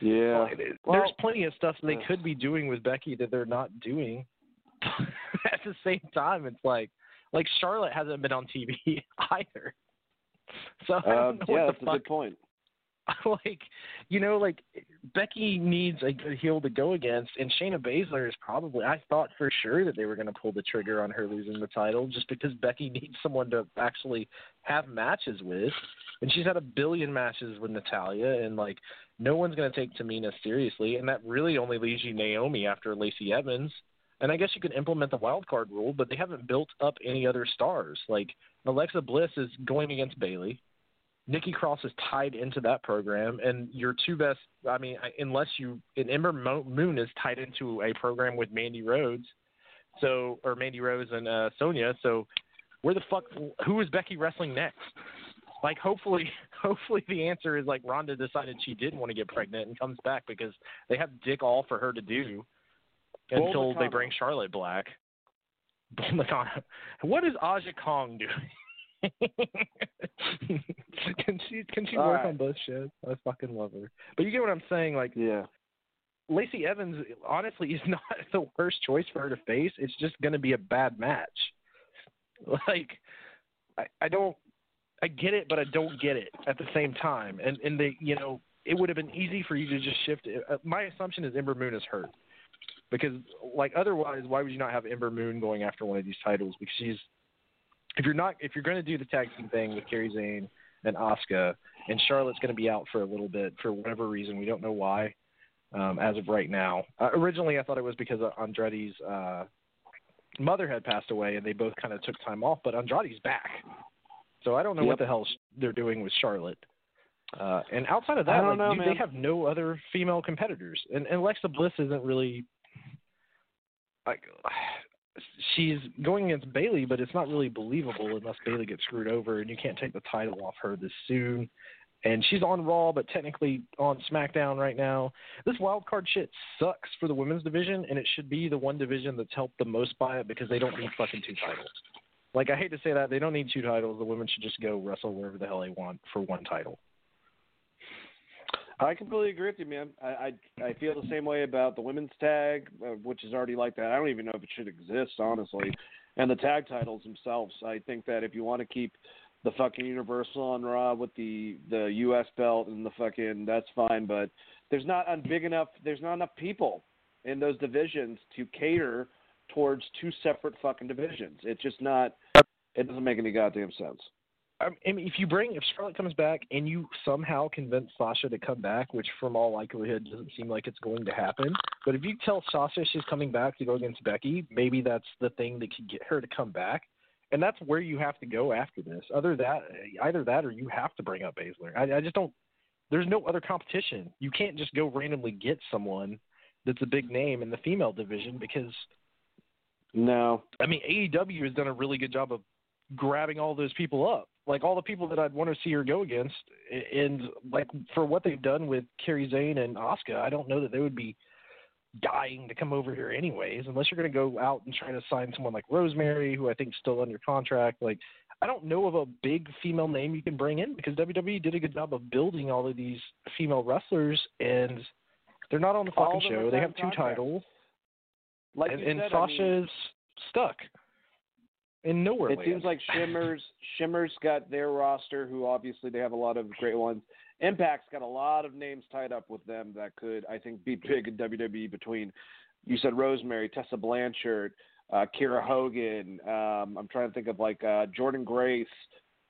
yeah. like, there's Well- plenty of stuff they could be doing with Becky that they're not doing. <laughs> At the same time, it's like, like Charlotte hasn't been on TV <laughs> either. <laughs> So Uh, yeah, what that's the a good point. <laughs> like you know like Becky needs a good heel to go against and Shayna Baszler is probably I thought for sure that they were going to pull the trigger on her losing the title just because Becky <laughs> needs someone to actually have matches with and she's had a billion matches with Natalya and like no one's going to take Tamina seriously and that really only leaves you Naomi after Lacey Evans. And I guess you could implement the wild card rule but they haven't built up any other stars. Like Alexa Bliss is going against Bayley Nikki Cross is tied into that program, and your two best. I mean, unless you and Ember Mo- Moon is tied into a program with Mandy Rhodes, so or Mandy Rose and uh, Sonya. So where the fuck? Who is Becky wrestling next? like hopefully <laughs> hopefully the answer is like Ronda decided she didn't want to get pregnant and comes back because they have dick all for her to do until they bring Charlotte <laughs> Black. What is Aja Kong doing? <laughs> can she can she All work right. on both shows? I fucking love her. But you get what I'm saying? Like Yeah. Lacey Evans honestly <laughs> is not the worst choice for her to face. It's just going to be a bad match. <laughs> Like I, I don't I get it, but I don't get it at the same time. And and they you know it would have been easy for you to just shift. It. Uh, my assumption is Ember Moon is hurt because like otherwise, why would you not have Ember Moon going after one of these titles? Because she's if you're not if you're going to do the tag team thing with Kairi Sane and Asuka, and Charlotte's going to be out for a little bit for whatever reason, we don't know why. Um, as of right now, uh, originally I thought it was because Andrade's uh, mother had passed away, and they both kind of took time off. But Andrade's back, so I don't know Yep. what the hell they're doing with Charlotte. Uh, and outside of that, like, know, dude, they have no other female competitors, and, and Alexa Bliss isn't really like she's going against Bayley, but it's not really believable unless Bayley gets screwed over, and you can't take the title off her this soon. And she's on Raw, but technically on SmackDown right now. This wild card shit sucks for the women's division, and it should be the one division that's helped the most by it because they don't need fucking two titles. Like I hate to say that, they don't need two titles. The women should just go wrestle wherever the hell they want for one title. I completely agree with you, man. I, I I feel the same way about the women's tag, uh, which is already like that. I don't even know if it should exist, honestly. And the tag titles themselves. I think that if you want to keep the fucking Universal on Raw with the the U.S. belt and the fucking that's fine, but there's not a big enough. There's not enough people in those divisions to cater towards two separate fucking divisions. It's just not. It doesn't make any goddamn sense. I mean, if you bring if Charlotte comes back and you somehow convince Sasha to come back, which from all likelihood doesn't seem like it's going to happen, but if you tell Sasha she's coming back to go against Becky, maybe that's the thing that could get her to come back, and that's where you have to go after this. Other that, either that or you have to bring up Baszler. I, I just don't. There's no other competition. You can't just go randomly get someone that's a big name in the female division because No. I mean, AEW has done a really good job of grabbing all those people up, like all the people that I'd want to see her go against, and like for what they've done with Kairi Sane and Asuka, I don't know that they would be dying to come over here anyways, unless you're going to go out and try to sign someone like Rosemary, who I think is still under contract. Like, I don't know of a big female name you can bring in because WWE did a good job of building all of these female wrestlers, and they're not on the fucking show. They have two contracts. titles, Like and, and said, I mean, stuck in nowhere. It land. seems like Shimmers Shimmers got their roster, who obviously they have a lot of great ones. Impact's got a lot of names tied up with them that could, I think, be big in WWE. Between you said Rosemary, Tessa Blanchard, uh, Kiera Hogan. Um, I'm trying to think of like uh, Jordynne Grace.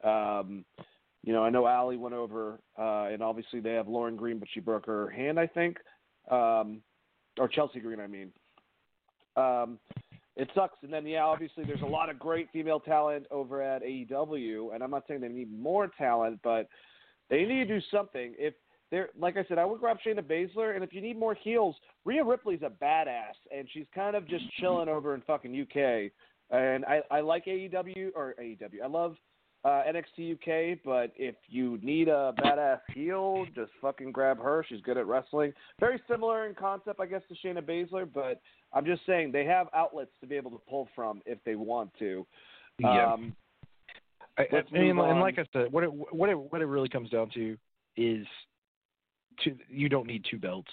Um, you know, I know Allie went over, uh, and obviously they have Lauren Green, but she broke her hand, I think, um, or Chelsea Green, I mean. Um, it sucks. And then, yeah, obviously, there's a lot of great female talent over at AEW, and I'm not saying they need more talent, but they need to do something. If they're, like I said, I would grab Shayna Baszler, and if you need more heels, Rhea Ripley's a badass, and she's kind of just chilling over in fucking UK. And I, I like AEW or AEW. I love uh, NXT UK, but if you need a badass heel, just fucking grab her. She's good at wrestling. Very similar in concept, I guess, to Shayna Baszler, but I'm just saying they have outlets to be able to pull from if they want to. Yeah. Um, I, I mean, and like I said, what it what it what it really comes down to is, to you don't need two belts.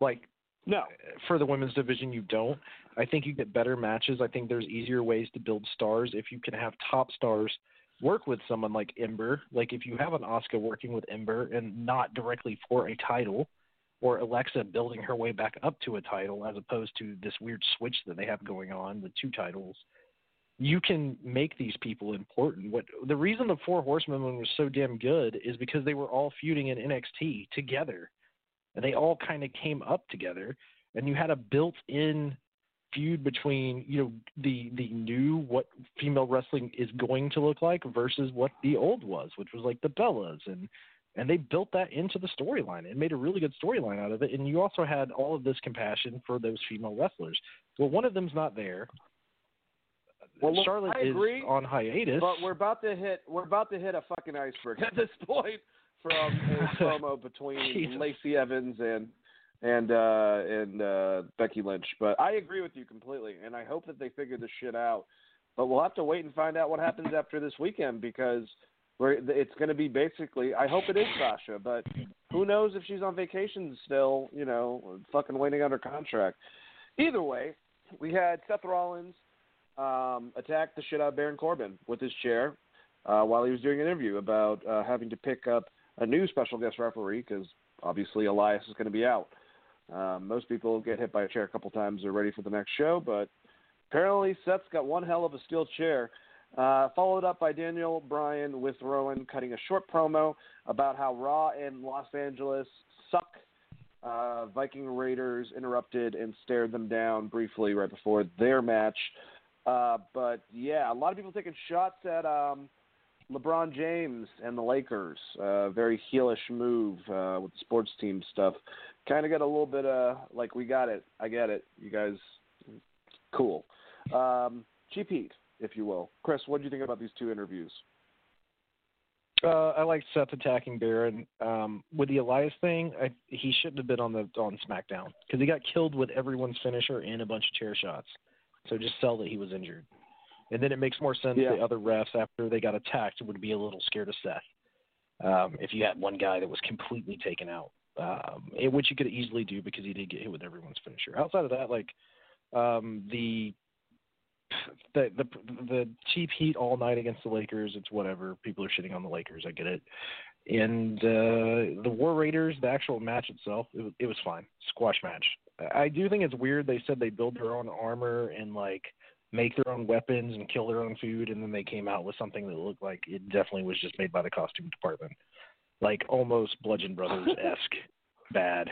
Like no, for the women's division, you don't. I think you get better matches. I think there's easier ways to build stars if you can have top stars work with someone like Ember. Like if you have an Asuka working with Ember and not directly for a title, or Alexa building her way back up to a title as opposed to this weird switch that they have going on, the two titles. You can make these people important. What the reason the Four Horsemen was so damn good is because they were all feuding in NXT together, and they all kind of came up together, and you had a built-in feud between you know the the new what female wrestling is going to look like versus what the old was, which was like the Bellas and and they built that into the storyline and made a really good storyline out of it. And you also had all of this compassion for those female wrestlers. Well, one of them's not there. well, look, Charlotte I agree, is on hiatus. But we're about to hit we're about to hit a fucking iceberg at this point from a <laughs> promo between Lacey Evans and and uh and uh Becky Lynch. But I agree with you completely and I hope that they figure this shit out. But we'll have to wait and find out what happens after this weekend because we're, it's going to be basically I hope it is Sasha, but who knows if she's on vacation still, you know, fucking waiting on her contract. Either way, we had Seth Rollins um, attack the shit out of Baron Corbin with his chair uh, while he was doing an interview about uh, having to pick up a new special guest referee because obviously Elias is going to be out. Um, most people get hit by a chair a couple times, they're ready for the next show, but apparently Seth's got one hell of a steel chair. Uh, followed up by Daniel Bryan with Rowan cutting a short promo about how Raw in Los Angeles suck. Uh, Viking Raiders interrupted and stared them down briefly right before their match. Uh, but yeah, a lot of people taking shots at um, LeBron James and the Lakers. Uh, very heelish move uh, with the sports team stuff. Kind of got a little bit of like, we got it. I get it. You guys, cool. Um, Heat, if you will. Chris, what do you think about these two interviews? Uh, I like Seth attacking Baron. Um, with the Elias thing, I, he shouldn't have been on the on SmackDown because he got killed with everyone's finisher and a bunch of chair shots. So just sell that he was injured, and then it makes more sense Yeah. the other refs after they got attacked would be a little scared of Seth. Um, if you had one guy that was completely taken out, um, it, which you could easily do because he did get hit with everyone's finisher. Outside of that, like um, the the the the cheap heat all night against the Lakers. It's whatever. People are shitting on the Lakers. I get it. And uh, the War Raiders, the actual match itself, it was, it was fine. Squash match. I do think it's weird. They said they build their own armor and like make their own weapons and kill their own food, and then they came out with something that looked like it definitely was just made by the costume department, like almost Bludgeon Brothers esque <laughs> bad.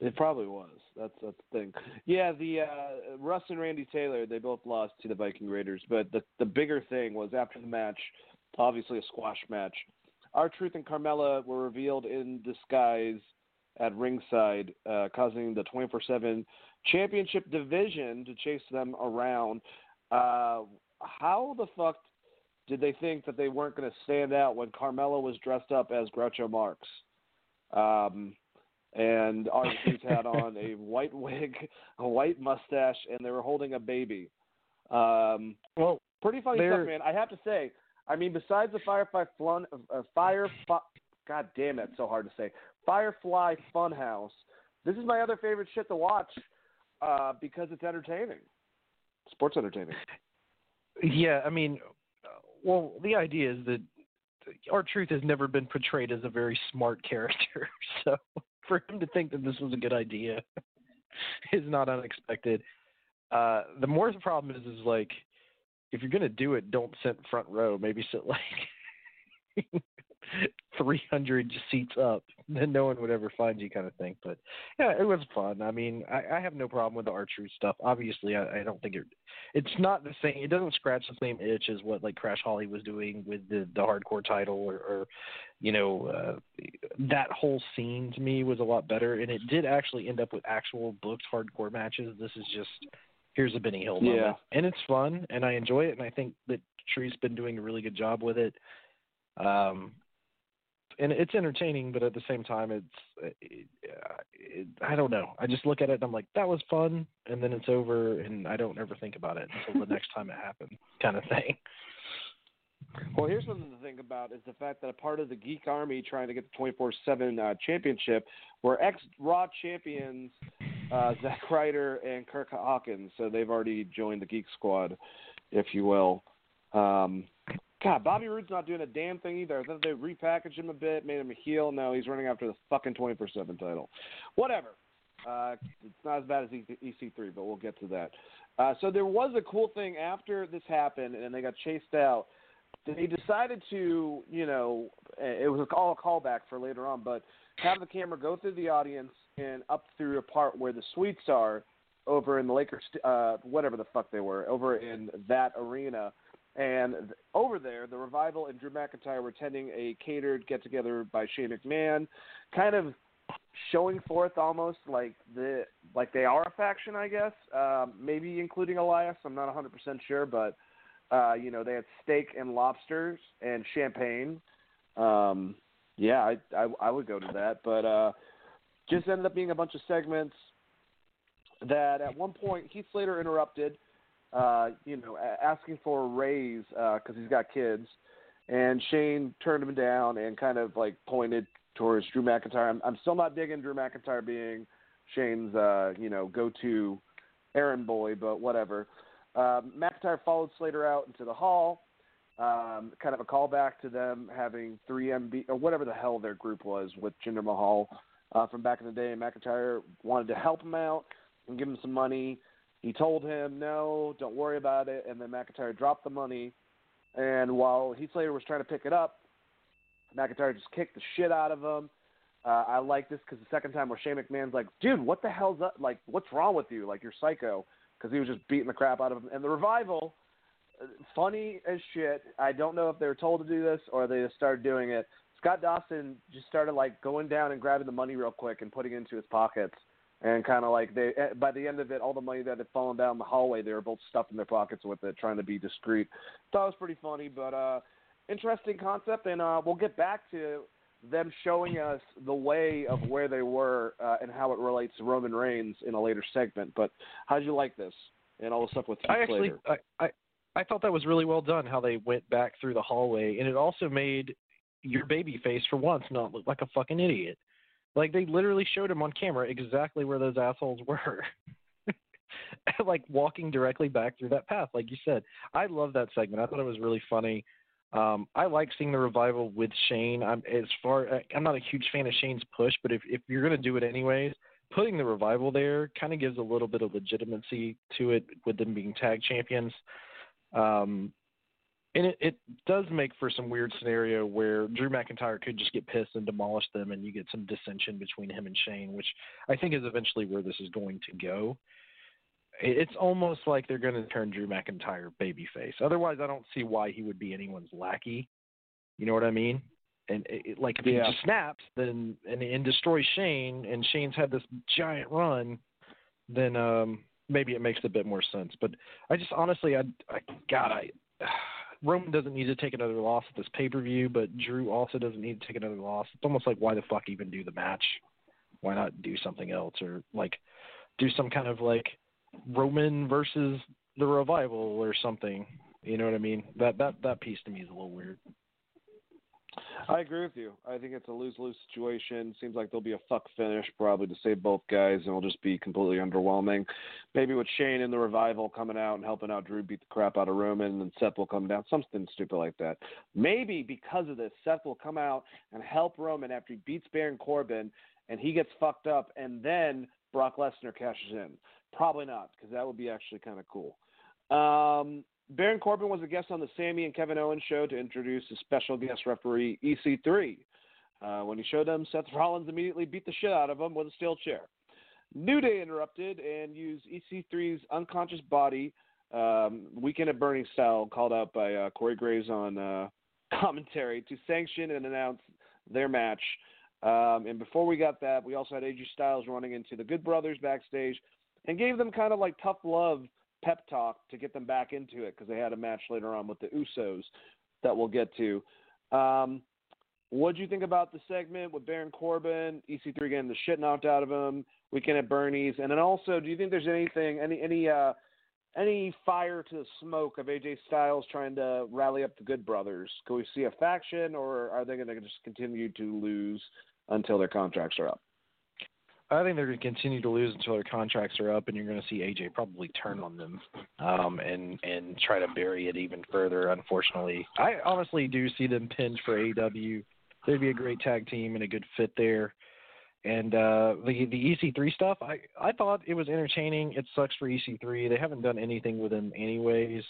It probably was. That's that's the thing. Yeah, the uh, Russ and Randy Taylor, they both lost to the Viking Raiders, but the the bigger thing was after the match, obviously a squash match. R-Truth and Carmella were revealed in disguise at ringside, uh, causing the 24/7 championship division to chase them around. Uh, how the fuck did they think that they weren't going to stand out when Carmella was dressed up as Groucho Marx? Um, and Truth had on a <laughs> white wig, a white mustache, and they were holding a baby. Um, Well, pretty funny stuff, man. I have to say. I mean, besides the Firefly Flun, uh, Fire, God damn it, so hard to say. Firefly Funhouse. This is my other favorite shit to watch uh, because it's entertaining. Sports entertaining. Yeah, I mean, well, the idea is that R-Truth has never been portrayed as a very smart <laughs> character. So for him to think that this was a good idea <laughs> is not unexpected. Uh, the more the problem is, is like, if you're gonna do it, don't sit front row. Maybe sit <laughs> like <laughs> 300 seats up, then no one would ever find you, kind of thing. But yeah, it was fun. I mean, I, I have no problem with the R-Truth stuff. Obviously, I, I don't think it it's not the same. It doesn't scratch the same itch as what like Crash Holly was doing with the the hardcore title, or, or you know, uh, that whole scene to me was a lot better, and it did actually end up with actual booked hardcore matches. This is just here's a Benny Hill moment, Yeah. and it's fun, and I enjoy it, and I think that Tree's been doing a really good job with it. Um, and it's entertaining, but at the same time, it's it, uh, it, I don't know. I just look at it and I'm like, that was fun, and then it's over, and I don't ever think about it until the next time it happened, kind of thing. Well, here's something to think about: is the fact that a part of the Geek Army trying to get the 24/7 uh, championship were ex Raw champions uh, Zack Ryder and Curt Hawkins, so they've already joined the Geek Squad, if you will. Um, God, Bobby Roode's not doing a damn thing either. I thought they repackaged him a bit, made him a heel. No, he's running after the fucking 24/7 title. Whatever. Uh, it's not as bad as E- EC3, but we'll get to that. Uh, so there was a cool thing after this happened, and they got chased out they decided to, you know, it was all a callback for later on, but have the camera go through the audience and up through a part where the suites are over in the Lakers, uh, whatever the fuck they were, over in that arena. And over there, the Revival and Drew McIntyre were attending a catered get together by Shane McMahon, kind of showing forth almost like the like they are a faction, I guess. Um, maybe including Elias. I'm not 100 percent sure, but uh, you know they had steak and lobsters and champagne. Um, yeah, I, I I would go to that, but uh, just ended up being a bunch of segments that at one point Heath Slater interrupted, uh, you know, asking for a raise because uh, he's got kids, and Shane turned him down and kind of like pointed towards Drew McIntyre. I'm, I'm still not digging Drew McIntyre being Shane's, uh, you know, go-to errand boy, but whatever. Um, McIntyre followed Slater out into the hall. Um, kind of a callback to them having 3MB or whatever the hell their group was with Jinder Mahal uh, from back in the day. McIntyre wanted to help him out and give him some money. He told him, "No, don't worry about it." And then McIntyre dropped the money. And while Heath Slater was trying to pick it up, McIntyre just kicked the shit out of him. Uh, I like this because the second time where Shane McMahon's like, dude, what the hell's up? Like, what's wrong with you? Like, you're psycho. Because he was just beating the crap out of him. And the revival, funny as shit. I don't know if they were told to do this or they just started doing it. Scott Dawson just started like going down and grabbing the money real quick and putting it into his pockets. And kind of like they, eh, by the end of it, all the money that had fallen down the hallway, they were both stuffed in their pockets with it, trying to be discreet. Thought it was pretty funny, but uh, interesting concept, and uh, we'll get back to them showing us the way of where they were uh, and how it relates to Roman Reigns in a later segment. But how did you like this and all the stuff with Heath I actually, I, I, I thought that was really well done how they went back through the hallway, and it also made your baby face for once not look like a fucking idiot. Like they literally showed him on camera exactly where those assholes <laughs> were. <laughs> like walking directly back through that path, like you said. I love that segment. I thought it was really funny. Um, I like seeing the revival with Shane. I'm as far I'm not a huge fan of Shane's push, but if if you're to do it anyways, putting the revival there kind of gives a little bit of legitimacy to it with them being tag champions. Um, and it, it does make for some weird scenario where Drew McIntyre could just get pissed and demolish them, and you get some dissension between him and Shane, which I think is eventually where this is going to go it's almost like they're going to turn Drew McIntyre babyface. Otherwise, I don't see why he would be anyone's lackey. You know what I mean? And it, like if yeah. he just snaps, then and, and destroys Shane, and Shane's had this giant run, then um maybe it makes a bit more sense. But I just honestly, I, I God, I. <sighs> Roman doesn't need to take another loss at this pay per view, but Drew also doesn't need to take another loss. It's almost like why the fuck even do the match? Why not do something else or like do some kind of like Roman versus the revival or something. You know what I mean? That that that piece to me is a little weird. I agree with you. I think it's a lose lose situation. Seems like there'll be a fuck finish probably to save both guys, and it'll just be completely underwhelming. Maybe with Shane in the revival coming out and helping out Drew beat the crap out of Roman, and Seth will come down, something stupid like that. Maybe because of this, Seth will come out and help Roman after he beats Baron Corbin, and he gets fucked up, and then Brock Lesnar cashes in. Probably not, because that would be actually kind of cool. Um, Baron Corbin was a guest on the Sami and Kevin Owens show to introduce a special guest referee, EC3. Uh, when he showed them, Seth Rollins immediately beat the shit out of him with a steel chair. New Day interrupted and used EC3's unconscious body, um, Weekend at Bernie style, called out by uh, Corey Graves on uh, <laughs> commentary, to sanction and announce their match. Um, and before we got that, we also had AJ Styles running into the Good Brothers backstage and gave them kind of like tough love pep talk to get them back into it because they had a match later on with the Usos that we'll get to. Um, what do you think about the segment with Baron Corbin, EC3 getting the shit knocked out of him, Weekend at Bernie's, and then also, do you think there's anything, any any uh, any fire to the smoke of AJ Styles trying to rally up the Good Brothers? Can we see a faction, or are they going to just continue to lose until their contracts are up? I think they're going to continue to lose until their contracts are up, and you're going to see AJ probably turn on them um, and and try to bury it even further. Unfortunately, I honestly do see them pinned for AEW. They'd be a great tag team and a good fit there. And uh, the the EC3 stuff, I I thought it was entertaining. It sucks for EC3. They haven't done anything with him anyways.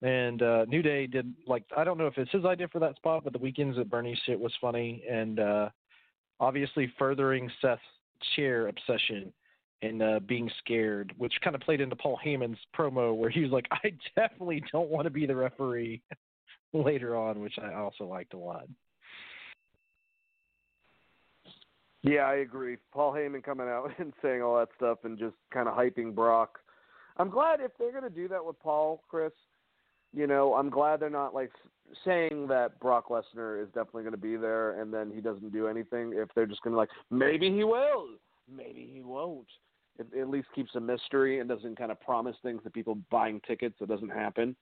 And uh, New Day did like I don't know if it's his idea for that spot, but the weekends at Bernie shit was funny and uh, obviously furthering Seth's chair obsession and uh, being scared, which kind of played into Paul Heyman's promo where he was like, "I definitely don't want to be the referee." <laughs> later on, which I also liked a lot. Yeah, I agree. Paul Heyman coming out <laughs> and saying all that stuff and just kind of hyping Brock. I'm glad if they're going to do that with Paul, Chris. You know, I'm glad they're not like saying that Brock Lesnar is definitely going to be there and then he doesn't do anything. If they're just going to like, maybe he will, maybe he won't. It at least keeps a mystery and doesn't kind of promise things to people buying tickets that doesn't happen.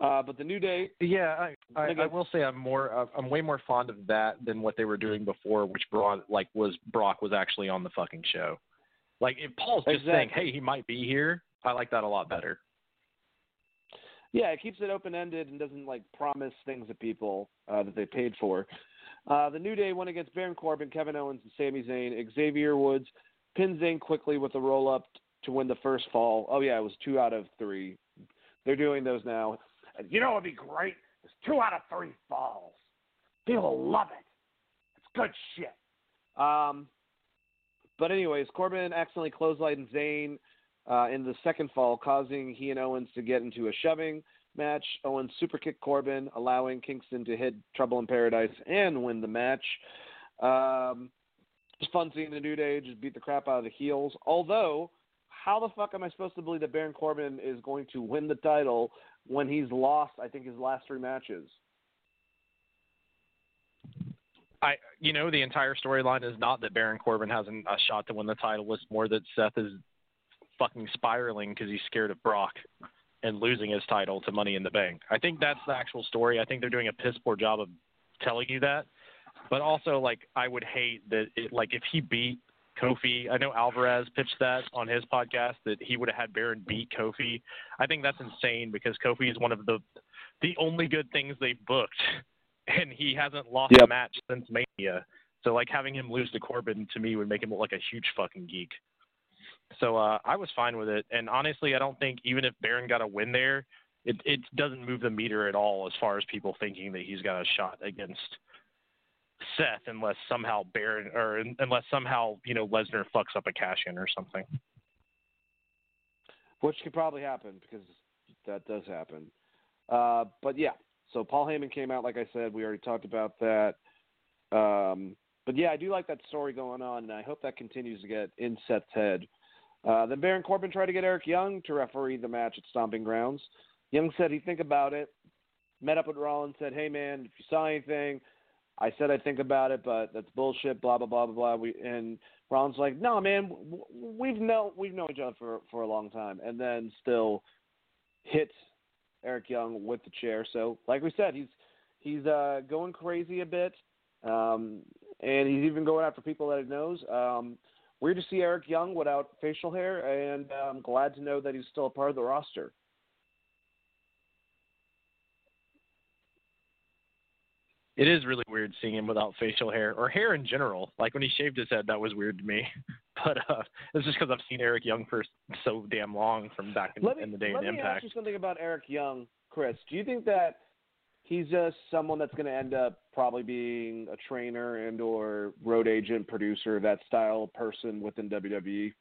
Uh, but the New Day, yeah, I, I, I will say I'm more uh, I'm way more fond of that than what they were doing before, which brought like was Brock was actually on the fucking show. Like if Paul's just exactly. saying, "Hey, he might be here," I like that a lot better. Yeah, it keeps it open ended and doesn't like promise things to people uh, that they paid for. Uh, the New Day went against Baron Corbin, Kevin Owens, and Sami Zayn. Xavier Woods pins Zayn quickly with a roll up to win the first fall. Oh yeah, it was two out of three. They're doing those now. You know what'd be great? It's two out of three falls. People love it. It's good shit. Um, but anyways, Corbin accidentally clotheslined Zayn uh, in the second fall, causing he and Owens to get into a shoving match. Owens super kicked Corbin, allowing Kingston to hit Trouble in Paradise and win the match. Um, it's fun seeing the New Day just beat the crap out of the heels. Although, how the fuck am I supposed to believe that Baron Corbin is going to win the title when he's lost, I think, his last three matches? I, you know, the entire storyline is not that Baron Corbin has a shot to win the title. It's more that Seth is fucking spiraling because he's scared of Brock and losing his title to Money in the Bank. I think that's the actual story. I think they're doing a piss poor job of telling you that. But also, like, I would hate that, it, like, if he beat Kofi, I know Alvarez pitched that on his podcast that he would have had Baron beat Kofi. I think that's insane because Kofi is one of the the only good things they've booked, <laughs> and he hasn't lost yep. a match since Mania. So, like, having him lose to Corbin to me would make him look like a huge fucking geek. So uh, I was fine with it, and honestly, I don't think even if Baron got a win there, it it doesn't move the meter at all as far as people thinking that he's got a shot against Seth unless somehow Baron or unless somehow you know Lesnar fucks up a cash in or something. Which could probably happen because that does happen. Uh, but yeah, so Paul Heyman came out like I said. We already talked about that. Um, but yeah, I do like that story going on, and I hope that continues to get in Seth's head. Uh, then Baron Corbin tried to get Eric Young to referee the match at Stomping Grounds. Young said he'd think about it. Met up with Rollins, said, "Hey man, if you saw anything, I said I'd think about it, but that's bullshit. Blah blah blah blah blah. We and Ron's like, no, man, we've known we've known each other for for a long time, and then still hits Eric Young with the chair. So, like we said, he's he's uh, going crazy a bit, um, and he's even going after people that he knows. Um, weird to see Eric Young without facial hair, and I'm glad to know that he's still a part of the roster. it is really weird seeing him without facial hair or hair in general. Like when he shaved his head, that was weird to me. <laughs> But uh, it's just because I've seen Eric Young for so damn long from back in, me, in the day let me Impact. ask you something about Eric Young, Chris. Do you think that he's just someone that's going to end up probably being a trainer and or road agent, producer, that style person within WWE?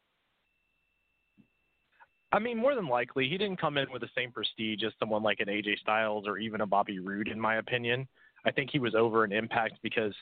I mean, more than likely, he didn't come in with the same prestige as someone like an AJ Styles or even a Bobby Roode, in my opinion. I think he was over an Impact because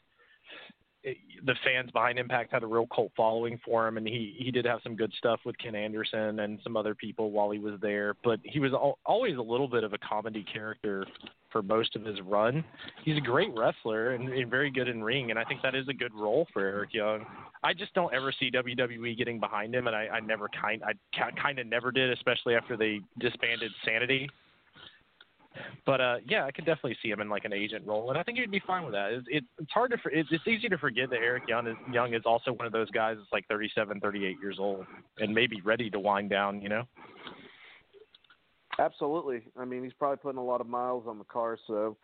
the fans behind Impact had a real cult following for him, and he he did have some good stuff with Ken Anderson and some other people while he was there. But he was al- always a little bit of a comedy character for most of his run. He's a great wrestler and, and very good in ring, and I think that is a good role for Eric Young. I just don't ever see WWE getting behind him, and I, I never kind I kind of never did, especially after they disbanded Sanity but uh, yeah, I could definitely see him in like an agent role, and I think he'd be fine with that. It's, it's, hard to it's, it's easy to forget that Eric Young is Young is also one of those guys that's like 37, 38 years old, and maybe ready to wind down. You know. Absolutely. I mean, he's probably putting a lot of miles on the car, so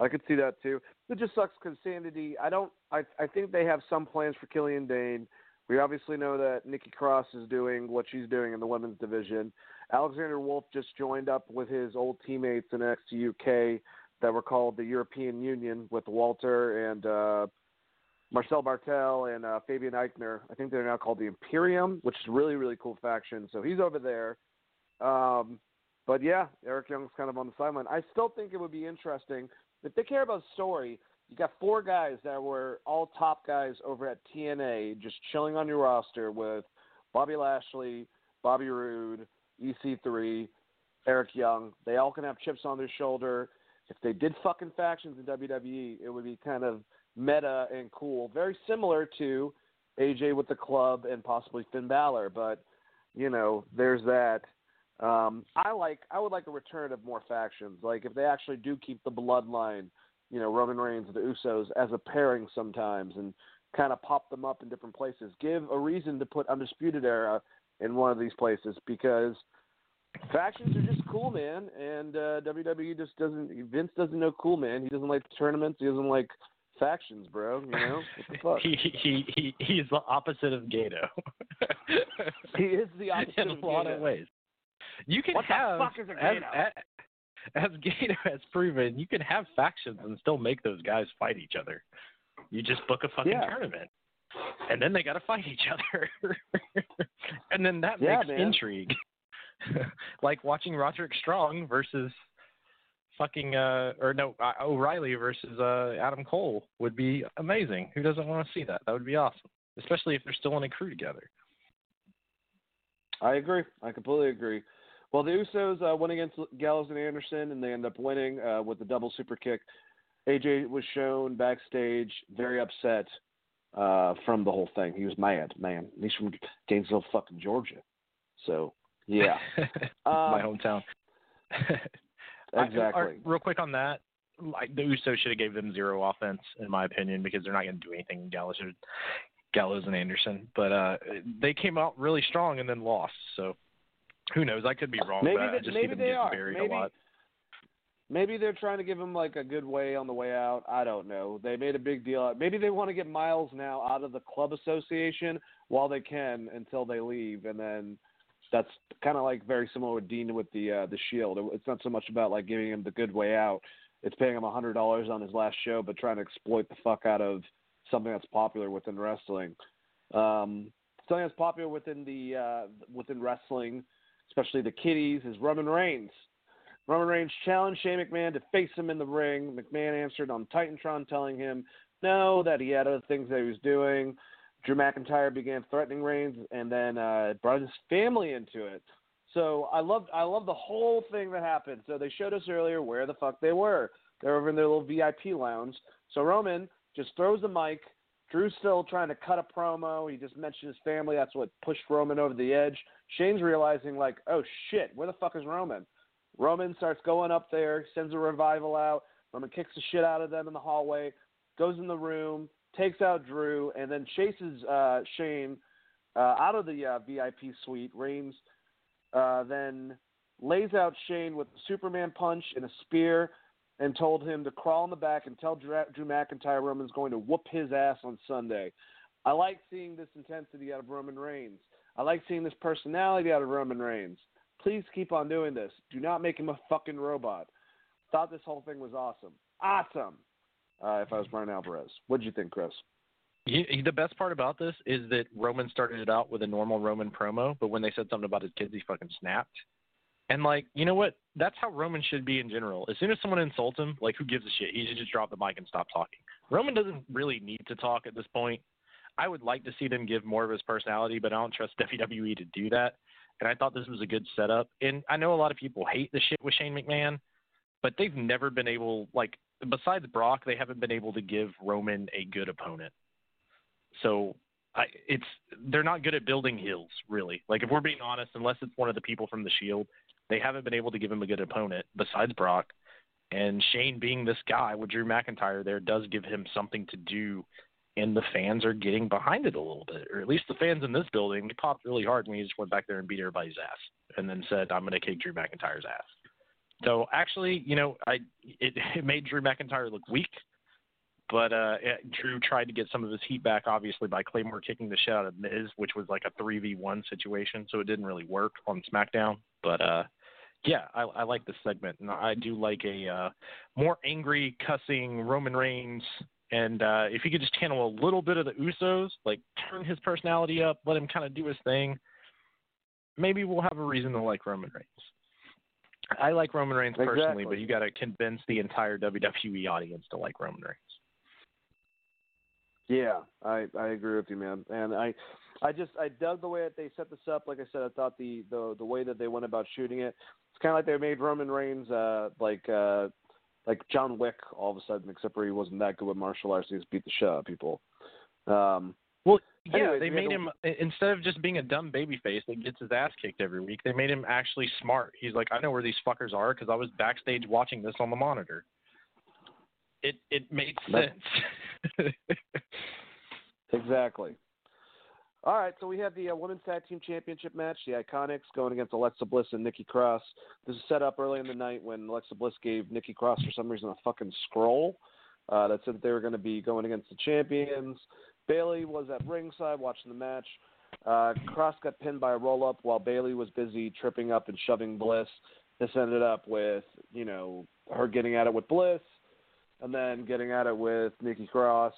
I could see that too. It just sucks because Sanity. I don't. I I think they have some plans for Killian Dain. We obviously know that Nikki Cross is doing what she's doing in the women's division. Alexander Wolfe just joined up with his old teammates in NXT UK that were called the European Union with Walter and uh, Marcel Barthel and uh, Fabian Aichner. I think they're now called the Imperium, which is a really, really cool faction. So he's over there. Um, but yeah, Eric Young's kind of on the sideline. I still think it would be interesting if they care about story. you got four guys that were all top guys over at TNA, just chilling on your roster with Bobby Lashley, Bobby Roode, EC3, Eric Young. They all can have chips on their shoulder. If they did fucking factions in WWE, it would be kind of meta and cool, very similar to AJ with the club and possibly Finn Balor. But you know, there's that. Um, I like I would like a return of more factions. Like if they actually do keep the bloodline, you know, Roman Reigns and the Usos as a pairing sometimes and kind of pop them up in different places. Give a reason to put Undisputed Era in one of these places because factions are just cool, man. And uh, WWE just doesn't. Vince doesn't know cool, man. He doesn't like tournaments. He doesn't like factions, bro. You know what the <laughs> fuck? he he he he's the opposite of Gedo. <laughs> he is the <laughs> opposite in of a lot Gedo. of ways. You can What the have fuck is a as, Gedo? as as Gedo has proven, you can have factions and still make those guys fight each other. You just book a fucking Yeah. tournament. And then they got to fight each other. <laughs> and then that Yeah, makes man. intrigue. <laughs> like watching Roderick Strong versus fucking uh or no uh, O'Reilly versus uh Adam Cole would be amazing. Who doesn't want to see that? That would be awesome, especially if they're still in a crew together. I agree. I completely agree. Well, the Usos uh, went against Gallows and Anderson, and they end up winning uh, with the double super kick. AJ was shown backstage, very upset uh, from the whole thing. He was mad, man. He's from Gainesville, fucking Georgia. So, yeah, <laughs> My Um, hometown. <laughs> I- exactly. real quick on that, like the Usos should have gave them zero offense, in my opinion, because they're not going to do anything. Gallows, or, Gallows and Anderson, but uh they came out really strong and then lost. So who knows? I could be wrong. Maybe but I they- just maybe they are. buried Maybe- a lot. Maybe they're trying to give him like a good way on the way out. I don't know. They made a big deal. Maybe they want to get Miles now out of the club association while they can until they leave, and then that's kind of like very similar with Dean with the uh, the Shield. It's not so much about like giving him the good way out. It's paying him a hundred dollars on his last show, but trying to exploit the fuck out of something that's popular within wrestling. Um, something that's popular within the uh, within wrestling, especially the kiddies, is Roman Reigns. Roman Reigns challenged Shane McMahon to face him in the ring. McMahon answered on Titantron, telling him no, that he had other things that he was doing. Drew McIntyre began threatening Reigns, and then uh, brought his family into it. So I love I love the whole thing that happened. So they showed us earlier where the fuck they were. They're over in their little VIP lounge. So Roman just throws the mic. Drew's still trying to cut a promo. He just mentioned his family. That's what pushed Roman over the edge. Shane's realizing like, oh shit, where the fuck is Roman? Roman starts going up there, sends a revival out. Roman kicks the shit out of them in the hallway, goes in the room, takes out Drew, and then chases uh, Shane uh, out of the uh, VIP suite. Reigns uh, then lays out Shane with a Superman punch and a spear and told him to crawl in the back and tell Drew, Drew McIntyre Roman's going to whoop his ass on Sunday. I like seeing this intensity out of Roman Reigns. I like seeing this personality out of Roman Reigns. Please keep on doing this. Do not make him a fucking robot. Thought this whole thing was awesome. Awesome. Uh, if I was Brian Alvarez, what'd you think, Chris? He, he, the best part about this is that Roman started it out with a normal Roman promo, but when they said something about his kids, he fucking snapped. And like, you know what? That's how Roman should be in general. As soon as someone insults him, like, who gives a shit? He should just drop the mic and stop talking. Roman doesn't really need to talk at this point. I would like to see them give more of his personality, but I don't trust <laughs> WWE to do that. And I thought this was a good setup. And I know a lot of people hate the shit with Shane McMahon, but they've never been able, like, besides Brock, they haven't been able to give Roman a good opponent. So I, it's they're not good at building heels, really. Like if we're being honest, unless it's one of the people from the Shield, they haven't been able to give him a good opponent besides Brock. And Shane being this guy with Drew McIntyre there does give him something to do, and the fans are getting behind it a little bit, or at least the fans in this building. They popped really hard when he just went back there and beat everybody's ass, and then said, "I'm going to kick Drew McIntyre's ass." So actually, you know, I it, <laughs> it made Drew McIntyre look weak, but uh, it, Drew tried to get some of his heat back, obviously, by Claymore kicking the shit out of Miz, which was like a three v one situation, so it didn't really work on SmackDown. But uh, yeah, I, I like this segment, and I do like a uh, more angry, cussing Roman Reigns. And uh, if he could just channel a little bit of the Usos, like turn his personality up, let him kind of do his thing, maybe we'll have a reason to like Roman Reigns. I like Roman Reigns personally, but you got to convince the entire WWE audience to like Roman Reigns. Yeah, I I agree with you, man. And I I just I dug the way that they set this up. Like I said, I thought the the the way that they went about shooting it, it's kind of like they made Roman Reigns uh like uh like John Wick all of a sudden, except for he wasn't that good with martial arts. He just beat the shit out of people. Um, well, yeah, anyways, they made had him instead of just being a dumb baby face that gets his ass kicked every week. They made him actually smart. He's like, I know where these fuckers are because I was backstage watching this on the monitor. It it made sense. <laughs> Exactly. All right, so we have the uh, women's tag team championship match, the Iconics going against Alexa Bliss and Nikki Cross. This is set up early in the night when Alexa Bliss gave Nikki Cross for some reason a fucking scroll uh, that said they were going to be going against the champions. Bayley was at ringside watching the match. Uh, Cross got pinned by a roll up while Bayley was busy tripping up and shoving Bliss. This ended up with you know her getting at it with Bliss, and then getting at it with Nikki Cross.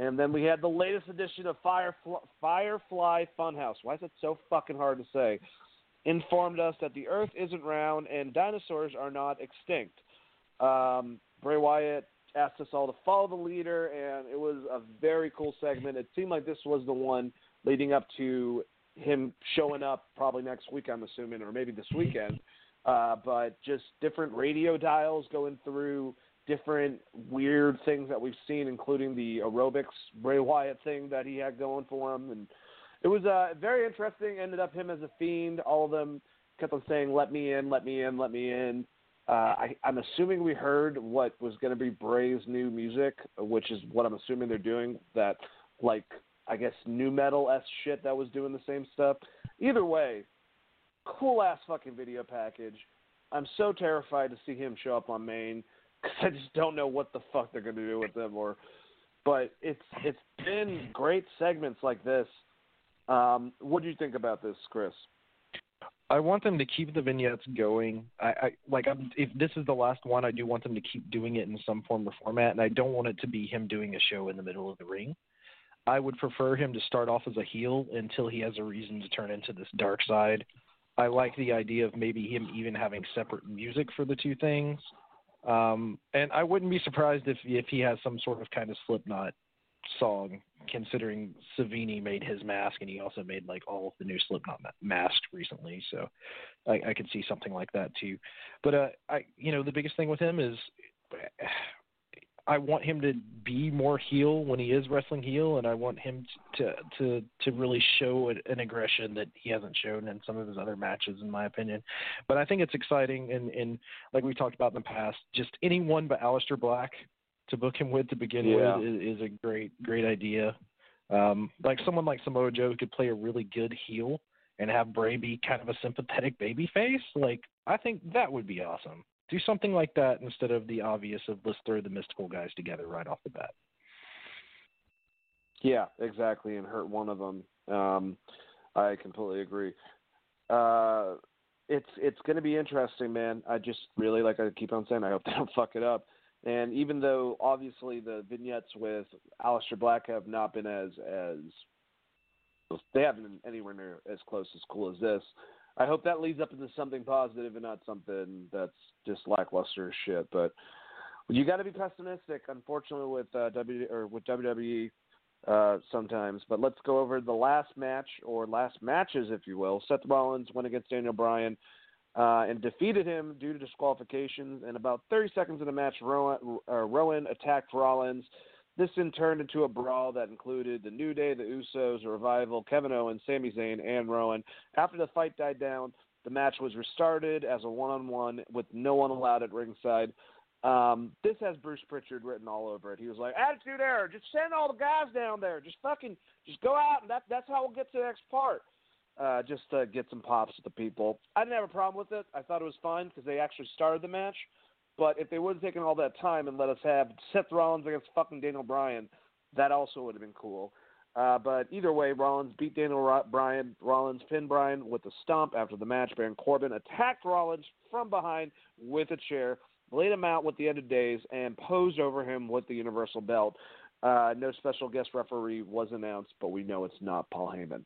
And then we had the latest edition of Firefly, Firefly Funhouse. Why is it so fucking hard to say? Informed us that the Earth isn't round and dinosaurs are not extinct. Um, Bray Wyatt asked us all to follow the leader, and it was a very cool segment. It seemed like this was the one leading up to him showing up probably next week, I'm assuming, or maybe this weekend. Uh, but just different radio dials going through different weird things that we've seen, including the aerobics Bray Wyatt thing that he had going for him, and it was uh, very interesting. Ended up him as a fiend. All of them kept on saying, "Let me in, let me in, let me in." Uh, I, I'm assuming we heard what was going to be Bray's new music, which is what I'm assuming they're doing. That like I guess new metal s shit that was doing the same stuff. Either way, cool ass fucking video package. I'm so terrified to see him show up on main because I just don't know what the fuck they're going to do with them. Or, but it's it's been great segments like this. Um, what do you think about this, Chris? I want them to keep the vignettes going. I, I like I'm, if this is the last one, I do want them to keep doing it in some form or format, and I don't want it to be him doing a show in the middle of the ring. I would prefer him to start off as a heel until he has a reason to turn into this dark side. I like the idea of maybe him even having separate music for the two things. Um, and I wouldn't be surprised if if he has some sort of kind of Slipknot song, considering Savini made his mask and he also made like all of the new Slipknot ma- masks recently. So I, I could see something like that too. But uh, I, you know, the biggest thing with him is I want him to be more heel when he is wrestling heel, and I want him to to to really show an aggression that he hasn't shown in some of his other matches, in my opinion. But I think it's exciting, and and like we talked about in the past, just anyone but Aleister Black to book him with to begin Yeah. with is, is a great great idea. Um, like someone like Samoa Joe who could play a really good heel and have Bray be kind of a sympathetic baby face. Like I think that would be awesome. Do something like that instead of the obvious of let's throw the mystical guys together right off the bat. Yeah, exactly, and hurt one of them. Um, I completely agree. Uh, it's it's going to be interesting, man. I just really like I keep on saying. I hope they don't <laughs> fuck it up. And even though obviously the vignettes with Aleister Black have not been as as they haven't been anywhere near as close as cool as this. I hope that leads up into something positive and not something that's just lackluster shit. But you got to be pessimistic, unfortunately, with uh, W or with WWE uh, sometimes. But let's go over the last match or last matches, if you will. Seth Rollins went against Daniel Bryan uh, and defeated him due to disqualifications. And about 30 seconds of the match, Rowan, uh, Rowan attacked Rollins. This then turned into a brawl that included the New Day, the Usos, the Revival, Kevin Owens, Sami Zayn, and Rowan. After the fight died down, the match was restarted as a one-on-one with no one allowed at ringside. Um, this has Bruce Pritchard written all over it. He was like, "Attitude Era. Just send all the guys down there. Just fucking, just go out, and that that's how we'll get to the next part." Uh, just get some pops to the people. I didn't have a problem with it. I thought it was fine because they actually started the match. But if they would have taken all that time and let us have Seth Rollins against fucking Daniel Bryan, that also would have been cool. Uh, but either way, Rollins beat Daniel Ro- Bryan. Rollins pinned Bryan with a stomp after the match. Baron Corbin attacked Rollins from behind with a chair, laid him out with the end of days, and posed over him with the Universal Belt. Uh, no special guest referee was announced, but we know it's not Paul Heyman.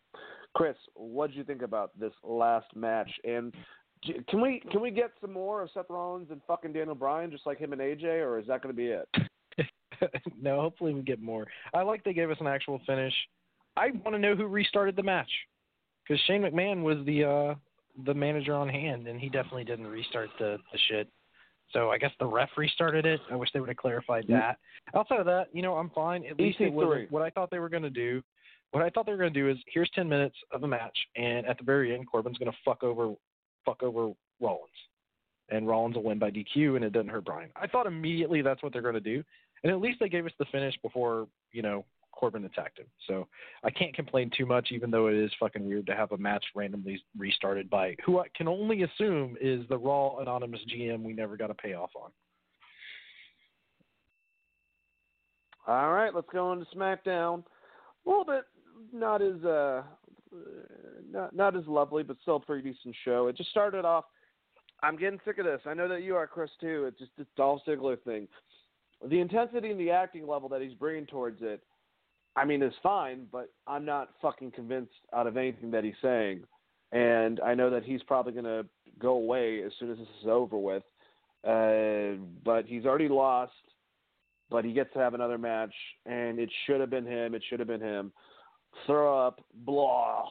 Chris, what did you think about this last match? And can we can we get some more of Seth Rollins and fucking Daniel Bryan, just like him and AJ, or is that going to be it? <laughs> no, hopefully we get more. I like they gave us an actual finish. I want to know who restarted the match because Shane McMahon was the uh, the manager on hand, and he definitely didn't restart the the shit. So I guess the ref restarted it. I wish they would have clarified Mm-hmm. that. Outside of that, you know, I'm fine. At least it EC3. was what I thought they were going to do. What I thought they were going to do is here's 10 minutes of a match, and at the very end, Corbin's going to fuck over fuck over Rollins, and Rollins will win by DQ, and it doesn't hurt Bryan. I thought immediately that's what they're going to do, and at least they gave us the finish before you know Corbin attacked him. So I can't complain too much, even though it is fucking weird to have a match randomly restarted by who I can only assume is the Raw anonymous GM we never got a payoff on. All right, let's go on to SmackDown. A little bit not as uh, not not as lovely, but still a pretty decent show. It just started off. I'm getting sick of this. I know that you are, Chris, too. It's just this Dolph Ziggler thing. The intensity and the acting level that he's bringing towards it, I mean, is fine, but I'm not fucking convinced out of anything that he's saying. And I know that he's probably going to go away as soon as this is over with. Uh, but he's already lost but he gets to have another match, and it should have been him. It should have been him. Throw up, blah.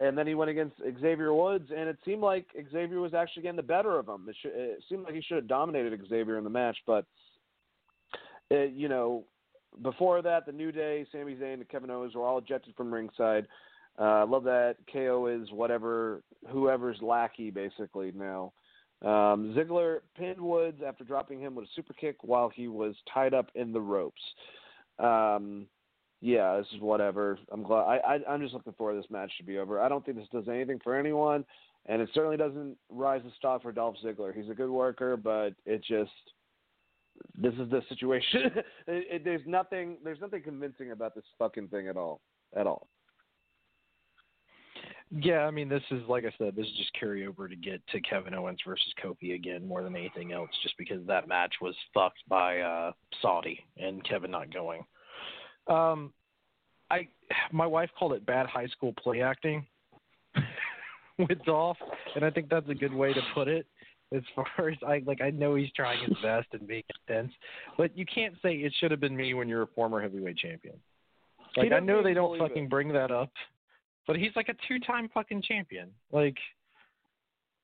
And then he went against Xavier Woods, and it seemed like Xavier was actually getting the better of him. It, it seemed like he should have dominated Xavier in the match, but it, you know, before that, the New Day, Sami Zayn, and Kevin Owens were all ejected from ringside. Uh, I love that KO is whatever, whoever's lackey basically now. Um, Ziggler pinned Woods after dropping him with a super kick while he was tied up in the ropes. Um, yeah, this is whatever. I'm glad. I, I I'm just looking for this match to be over. I don't think this does anything for anyone, and it certainly doesn't rise the stock for Dolph Ziggler. He's a good worker, but it just this is the situation. <laughs> it, it, there's nothing. There's nothing convincing about this fucking thing at all. At all. Yeah, I mean, this is like I said, this is just carryover to get to Kevin Owens versus Kofi again, more than anything else, just because that match was fucked by uh, Saudi and Kevin not going. Um, I, my wife called it bad high school play acting <laughs> with Dolph, and I think that's a good way to put it. As far as I like, I know he's trying his best and being intense, but you can't say it should have been me when you're a former heavyweight champion. Like I know they don't fucking it. bring that up, but he's like a two-time fucking champion. Like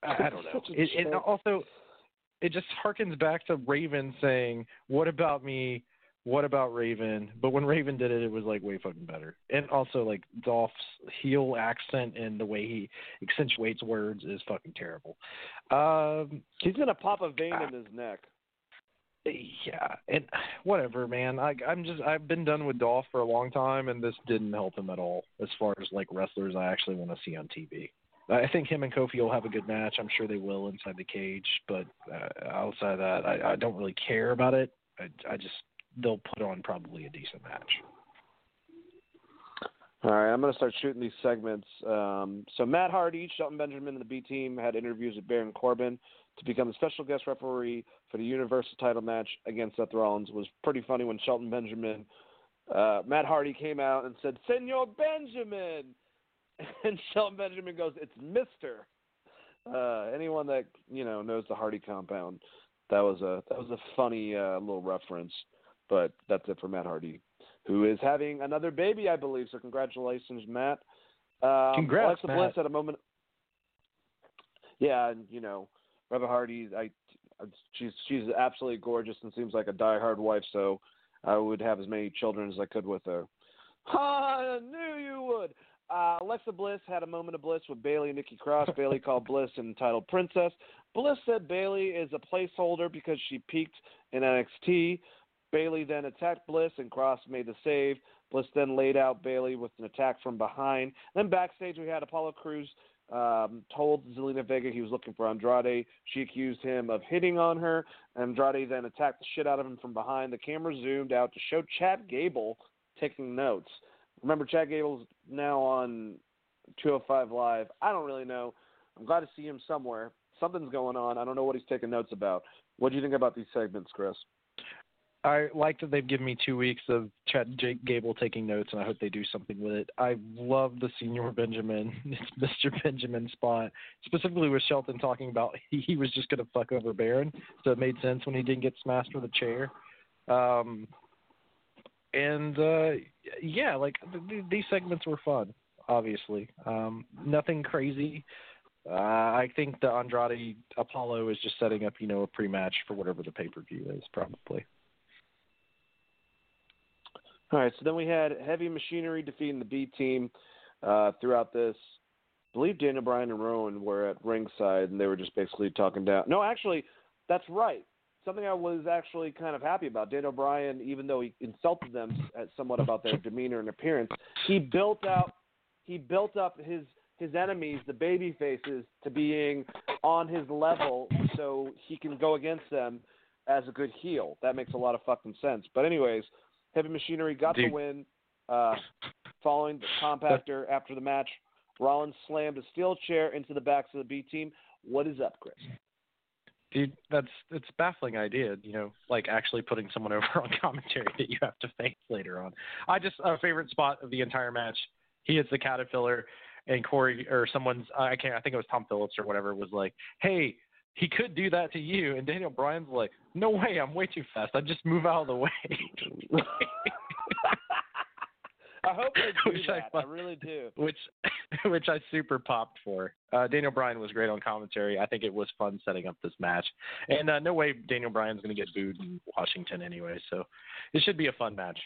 I I don't know. <laughs> It, it also it just harkens back to Raven saying, "What about me? What about Raven?" But when Raven did it, it was like way fucking better. And also like Dolph's heel accent and the way he accentuates words is fucking terrible. Um, He's gonna pop a vein Ah. in his neck. yeah, and whatever, man. I, I'm just I've been done with Dolph for a long time, and this didn't help him at all as far as like wrestlers I actually want to see on TV. I think him and Kofi will have a good match. I'm sure they will inside the cage, but uh, outside of that, I, I don't really care about it. I, I just they'll put on probably a decent match. All right, I'm going to start shooting these segments. Um, so Matt Hardy, Shelton Benjamin, and the B team had interviews with Baron Corbin to become the special guest referee for the Universal title match against Seth Rollins. It was pretty funny when Shelton Benjamin, uh, Matt Hardy came out and said, "Senor Benjamin," <laughs> and Shelton Benjamin goes, "It's Mister." Uh, anyone that you know knows the Hardy compound, that was a that was a funny uh, little reference. But that's it for Matt Hardy who is having another baby, I believe. So congratulations, Matt. Um, Congrats, Alexa Matt. Bliss at a moment. Yeah, and you know, Rebecca Hardy, I, she's she's absolutely gorgeous and seems like a diehard wife. So I would have as many children as I could with her. <laughs> I knew you would. Uh, Alexa Bliss had a moment of bliss with Bayley and Nikki Cross. <laughs> Bayley called Bliss entitled Princess. Bliss said Bayley is a placeholder because she peaked in NXT. Bayley then attacked Bliss and Cross made the save. Bliss then laid out Bayley with an attack from behind. Then backstage we had Apollo Crews um, told Zelina Vega he was looking for Andrade. She accused him of hitting on her. Andrade then attacked the shit out of him from behind. The camera zoomed out to show Chad Gable taking notes. Remember, Chad Gable's now on 205 Live. I don't really know. I'm glad to see him somewhere. Something's going on. I don't know what he's taking notes about. What do you think about these segments, Chris? I like that they've given me two weeks of Chad Jake Gable taking notes, and I hope they do something with it. I love the Senor Benjamin, <laughs> it's Mr. Benjamin spot, specifically with Shelton talking about <laughs> he, he was just going to fuck over Baron, so it made sense when he didn't get smashed with a chair. Um, and uh, yeah, like th- th- these segments were fun. Obviously, um, nothing crazy. Uh, I think the Andrade Apollo is just setting up, you know, a pre-match for whatever the pay-per-view is, probably. All right, so then we had Heavy Machinery defeating the B team uh, throughout this. I believe Daniel Bryan and Rowan were at ringside, and they were just basically talking down. No, actually, that's right. Something I was actually kind of happy about. Daniel Bryan, even though he insulted them somewhat about their demeanor and appearance, he built out, he built up his his enemies, the baby faces, to being on his level, so he can go against them as a good heel. That makes a lot of fucking sense. But anyways, Heavy Machinery got Dude. the win. Uh, following the compactor after the match, Rollins slammed a steel chair into the backs of the B team. What is up, Chris? Dude, that's it's a baffling idea, you know, like actually putting someone over <laughs> on commentary that you have to face later on. I just a favorite spot of the entire match. He hits the caterpillar, and Corey or someone's I can't I think it was Tom Phillips or whatever was like, hey. He could do that to you, and Daniel Bryan's like, "No way, I'm way too fast. I just move out of the way." <laughs> I hope they do Which I that. I, find- really do. which <laughs> which I super popped for. Uh, Daniel Bryan was great on commentary. I think it was fun setting up this match, and uh, no way Daniel Bryan's going to get booed in Washington anyway. So it should be a fun match.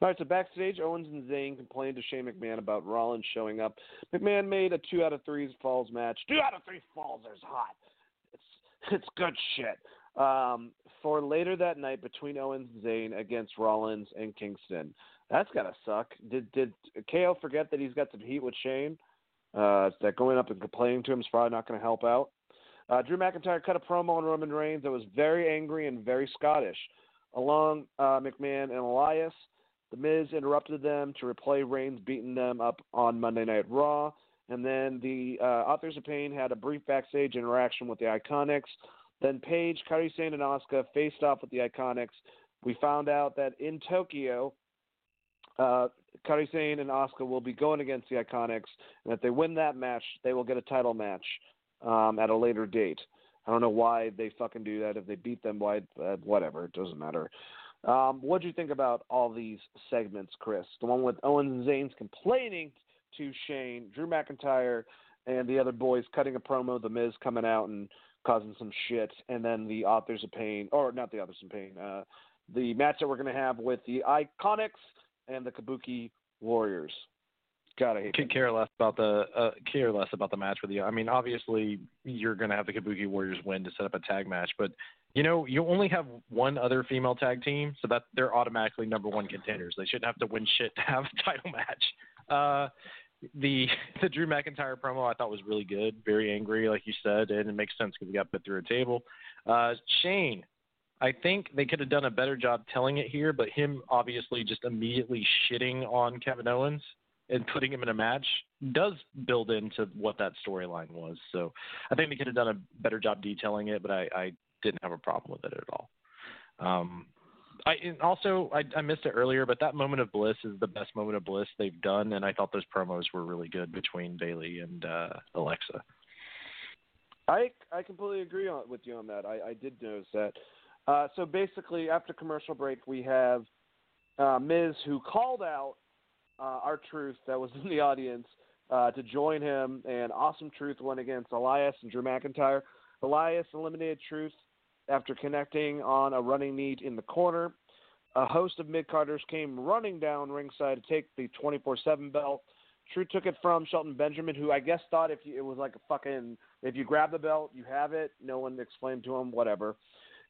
All right, so backstage, Owens and Zayn complained to Shane McMahon about Rollins showing up. McMahon made a two out of three falls match. Two out of three falls is hot. It's it's good shit. Um, for later that night between Owens and Zayn against Rollins and Kingston. That's gotta suck. Did did KO forget that he's got some heat with Shane? Uh, that going up and complaining to him is probably not going to help out. Uh, Drew McIntyre cut a promo on Roman Reigns that was very angry and very Scottish. Along uh, McMahon and Elias, The Miz interrupted them to replay Reigns beating them up on Monday Night Raw. And then the uh, Authors of Pain had a brief backstage interaction with the Iconics. Then Paige, Kairi Sane, and Asuka faced off with the Iconics. We found out that in Tokyo, uh, Kairi Sane and Asuka will be going against the Iconics, and if they win that match, they will get a title match um, at a later date. I don't know why they fucking do that. If they beat them, why? Uh, whatever, it doesn't matter. Um, what do you think about all these segments, Chris? The one with Owens and Zayn's complaining to Shane, Drew McIntyre, and the other boys cutting a promo, The Miz coming out and causing some shit, and then the Authors of Pain, or not the Authors of Pain, uh, the match that we're going to have with the Iconics and the Kabuki Warriors. Gotta hate Could care less about the uh, care less about the match with you. I mean, obviously you're going to have the Kabuki Warriors win to set up a tag match, but you know you only have one other female tag team, so that they're automatically number one contenders. They shouldn't have to win shit to have a <laughs> title match. Uh, the <laughs> the Drew McIntyre promo I thought was really good, very angry, like you said, and it makes sense because he got put through a table. Uh, Shane, I think they could have done a better job telling it here, but him obviously just immediately shitting on Kevin Owens and putting him in a match does build into what that storyline was. So I think they could have done a better job detailing it, but I, I didn't have a problem with it at all. Um, I and also I, I missed it earlier, but that moment of bliss is the best moment of bliss they've done, and I thought those promos were really good between Bayley and uh, Alexa. I I completely agree on, with you on that. I, I did notice that. Uh, so basically, after commercial break, we have uh, Miz who called out uh, our Truth that was <laughs> in the audience uh, to join him, and Awesome Truth went against Elias and Drew McIntyre. Elias eliminated Truth after connecting on a running knee in the corner. A host of mid carders came running down ringside to take the 24 7 belt. True took it from Shelton Benjamin, who I guess thought if you, it was like a fucking if you grab the belt, you have it. No one explained to him, whatever.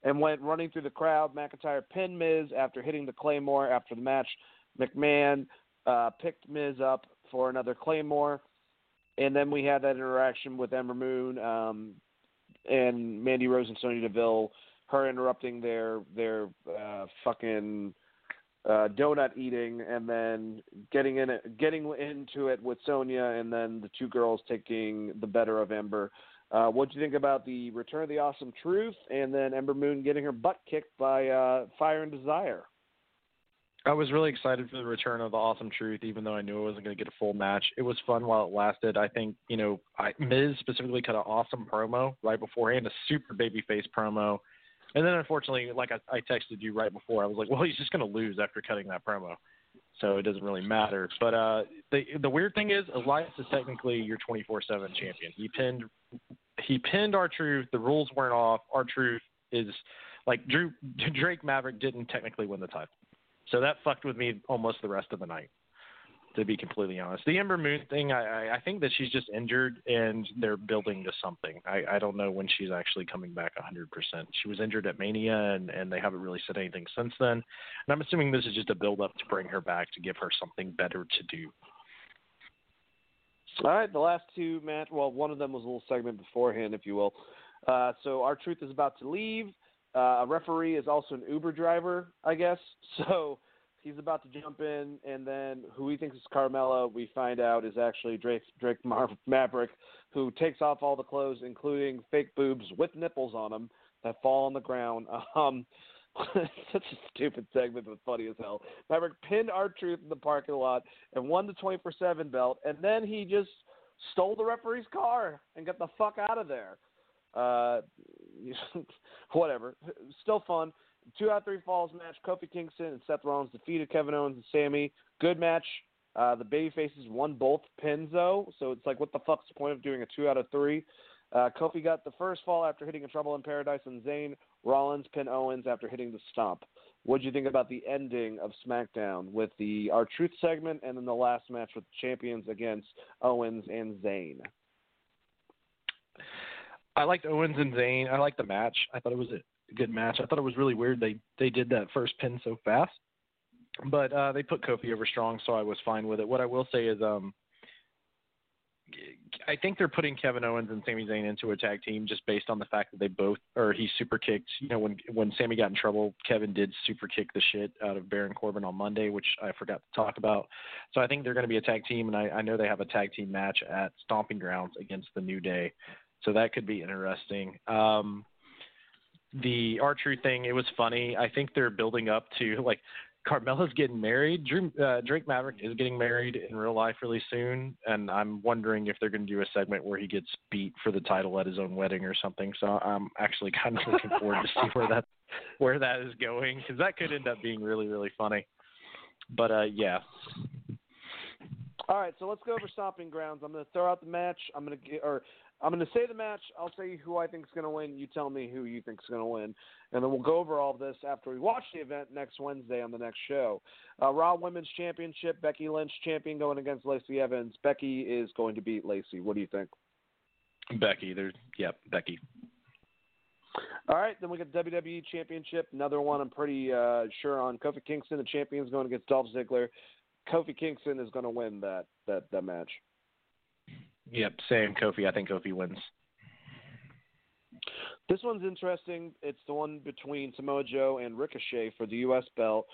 And went running through the crowd. McIntyre pinned Miz after hitting the Claymore after the match. McMahon uh, picked Miz up for another Claymore. And then we had that interaction with Ember Moon um, and Mandy Rose and Sonya Deville, her interrupting their their uh, fucking uh, donut eating, and then getting in it, getting into it with Sonya, and then the two girls taking the better of Ember. Uh, what do you think about the return of the awesome truth, and then Ember Moon getting her butt kicked by uh, Fire and Desire? I was really excited for the return of the Awesome Truth, even though I knew I wasn't going to get a full match. It was fun while it lasted. I think you know, I, Miz specifically cut an awesome promo right beforehand, a super babyface promo, And then unfortunately, like I, I texted you right before, I was like, well, he's just going to lose after cutting that promo, so it doesn't really matter. But uh, the the weird thing is, Elias is technically your 24/7 champion. He pinned he pinned R-Truth. The rules weren't off. R-Truth is like Drew Drake Maverick didn't technically win the title, so that fucked with me almost the rest of the night to be completely honest. The Ember Moon thing, I, I think that she's just injured and they're building to something. I, I don't know when she's actually coming back 100%. She was injured at Mania and, and they haven't really said anything since then. And I'm assuming this is just a build up to bring her back to give her something better to do. All right, the last two match. Well, one of them was a little segment beforehand, if you will. Uh, so R-Truth is about to leave. Uh, a referee is also an Uber driver, I guess. <laughs> So he's about to jump in, and then who he thinks is Carmella, we find out is actually Drake Drake Mar- Maverick, who takes off all the clothes, including fake boobs with nipples on them that fall on the ground. <laughs> Um, <laughs> such a stupid segment, but funny as hell. Maverick pinned R-Truth in the parking lot and won the 24/7 belt, and then he just stole the referee's car and got the fuck out of there. Uh, <laughs> whatever. Still fun. Two out of three falls match. Kofi Kingston and Seth Rollins defeated Kevin Owens and Sami. Good match. Uh, the baby faces won both pins though, so it's like, what the fuck's the point of doing a two out of three? Uh, Kofi got the first fall after hitting a Trouble in Paradise, and Zayn Rollins pin Owens after hitting the stomp. What do you think about the ending of SmackDown with the R-Truth segment, and then the last match with the champions against Owens and Zayn? I liked Owens and Zayn. I liked the match. I thought it was a good match. I thought it was really weird they they did that first pin so fast, but uh, they put Kofi over strong, so I was fine with it. What I will say is, um, I think they're putting Kevin Owens and Sami Zayn into a tag team just based on the fact that they both, or he super kicked. You know, when when Sami got in trouble, Kevin did super kick the shit out of Baron Corbin on Monday, which I forgot to talk about. So I think they're going to be a tag team, and I, I know they have a tag team match at Stomping Grounds against the New Day. So that could be interesting. Um, the R-Truth thing, it was funny. I think they're building up to like Carmella's getting married. Drew, uh, Drake Maverick is getting married in real life really soon, and I'm wondering if they're going to do a segment where he gets beat for the title at his own wedding or something. So I'm actually kind of looking forward to see where that where that is going because that could end up being really really funny. But uh, yeah. All right, so let's go over stomping grounds. I'm going to throw out the match. I'm going to get, or I'm going to say the match. I'll say who I think is going to win. You tell me who you think is going to win, and then we'll go over all of this after we watch the event next Wednesday on the next show. Uh, Raw Women's Championship: Becky Lynch champion going against Lacey Evans. Becky is going to beat Lacey. What do you think? Becky, there's yep, Becky. All right, then we got WWE Championship. Another one I'm pretty uh, sure on. Kofi Kingston, the champion, is going against Dolph Ziggler. Kofi Kingston is going to win that that that match. Yep, same Kofi. I think Kofi wins. This one's interesting. It's the one between Samoa Joe and Ricochet for the U.S. belt.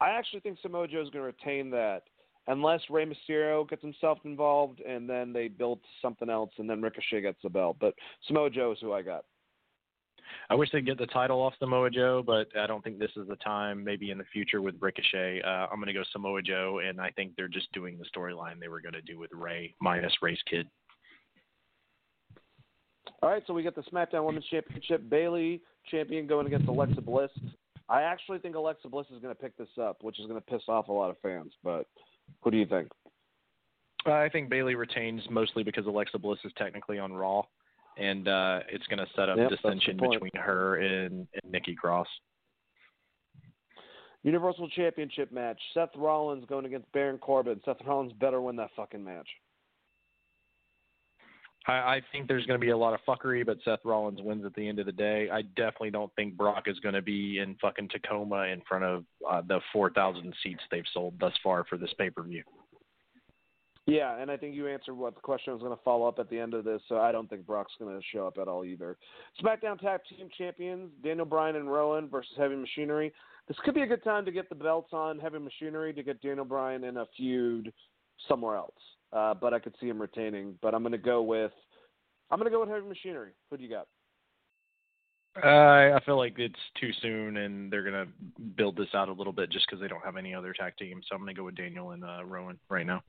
I actually think Samoa Joe is going to retain that unless Rey Mysterio gets himself involved and then they build something else and then Ricochet gets the belt. But Samoa Joe is who I got. I wish they'd get the title off Samoa Joe, but I don't think this is the time. Maybe in the future with Ricochet, uh, I'm going to go Samoa Joe, and I think they're just doing the storyline they were going to do with Rey minus Rey's kid. All right, so we got the SmackDown Women's Championship. Bayley champion going against Alexa Bliss. I actually think Alexa Bliss is going to pick this up, which is going to piss off a lot of fans. But who do you think? I think Bayley retains mostly because Alexa Bliss is technically on Raw, and uh, it's going to set up yep, dissension between her and, and Nikki Cross. Universal Championship match: Seth Rollins going against Baron Corbin. Seth Rollins better win that fucking match. I, I think there's going to be a lot of fuckery, but Seth Rollins wins at the end of the day. I definitely don't think Brock is going to be in fucking Tacoma in front of uh, the 4,000 seats they've sold thus far for this pay per view. Yeah, and I think you answered what the question was going to follow up at the end of this, so I don't think Brock's going to show up at all either. SmackDown Tag Team Champions Daniel Bryan and Rowan versus Heavy Machinery. This could be a good time to get the belts on Heavy Machinery to get Daniel Bryan in a feud somewhere else. Uh, but I could see him retaining. But I'm going to go with I'm going to go with Heavy Machinery. Who do you got? Uh, I feel like it's too soon, and they're going to build this out a little bit just because they don't have any other tag teams. So I'm going to go with Daniel and uh, Rowan right now.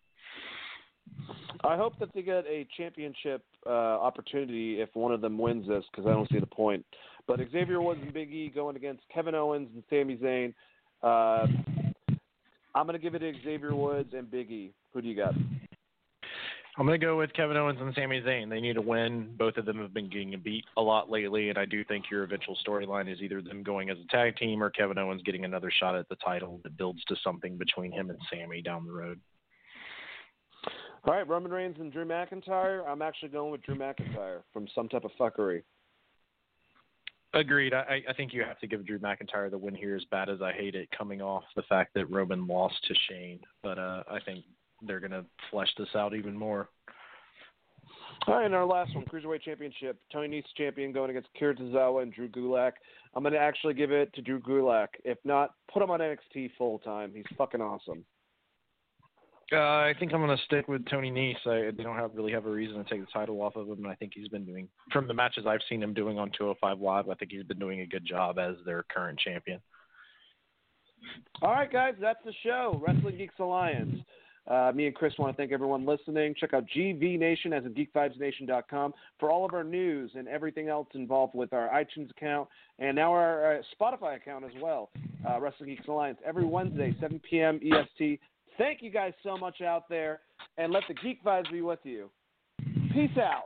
I hope that they get a championship uh, opportunity if one of them wins this because I don't see the point. But Xavier Woods and Big E going against Kevin Owens and Sami Zayn. Uh, I'm going to give it to Xavier Woods and Big E. Who do you got? I'm going to go with Kevin Owens and Sami Zayn. They need to win. Both of them have been getting beat a lot lately, and I do think your eventual storyline is either them going as a tag team or Kevin Owens getting another shot at the title that builds to something between him and Sami down the road. All right, Roman Reigns and Drew McIntyre. I'm actually going with Drew McIntyre from some type of fuckery. Agreed. I, I think you have to give Drew McIntyre the win here, as bad as I hate it, coming off the fact that Roman lost to Shane. But uh, I think they're going to flesh this out even more. All right, and our last one, Cruiserweight Championship. Tony Nese champion going against Kira Tozawa and Drew Gulak. I'm going to actually give it to Drew Gulak. If not, put him on NXT full time. He's fucking awesome. Uh, I think I'm going to stick with Tony Nese. I, they don't have really have a reason to take the title off of him, and I think he's been doing from the matches I've seen him doing on 205 Live. I think he's been doing a good job as their current champion. All right, guys, that's the show. Wrestling Geeks Alliance. Uh, me and Chris want to thank everyone listening. Check out GV Nation as a geekvibesnation.com for all of our news and everything else involved with our iTunes account and now our uh, Spotify account as well. Uh, Wrestling Geeks Alliance every Wednesday, 7 p.m. EST. Thank you guys so much out there, and let the geek vibes be with you. Peace out.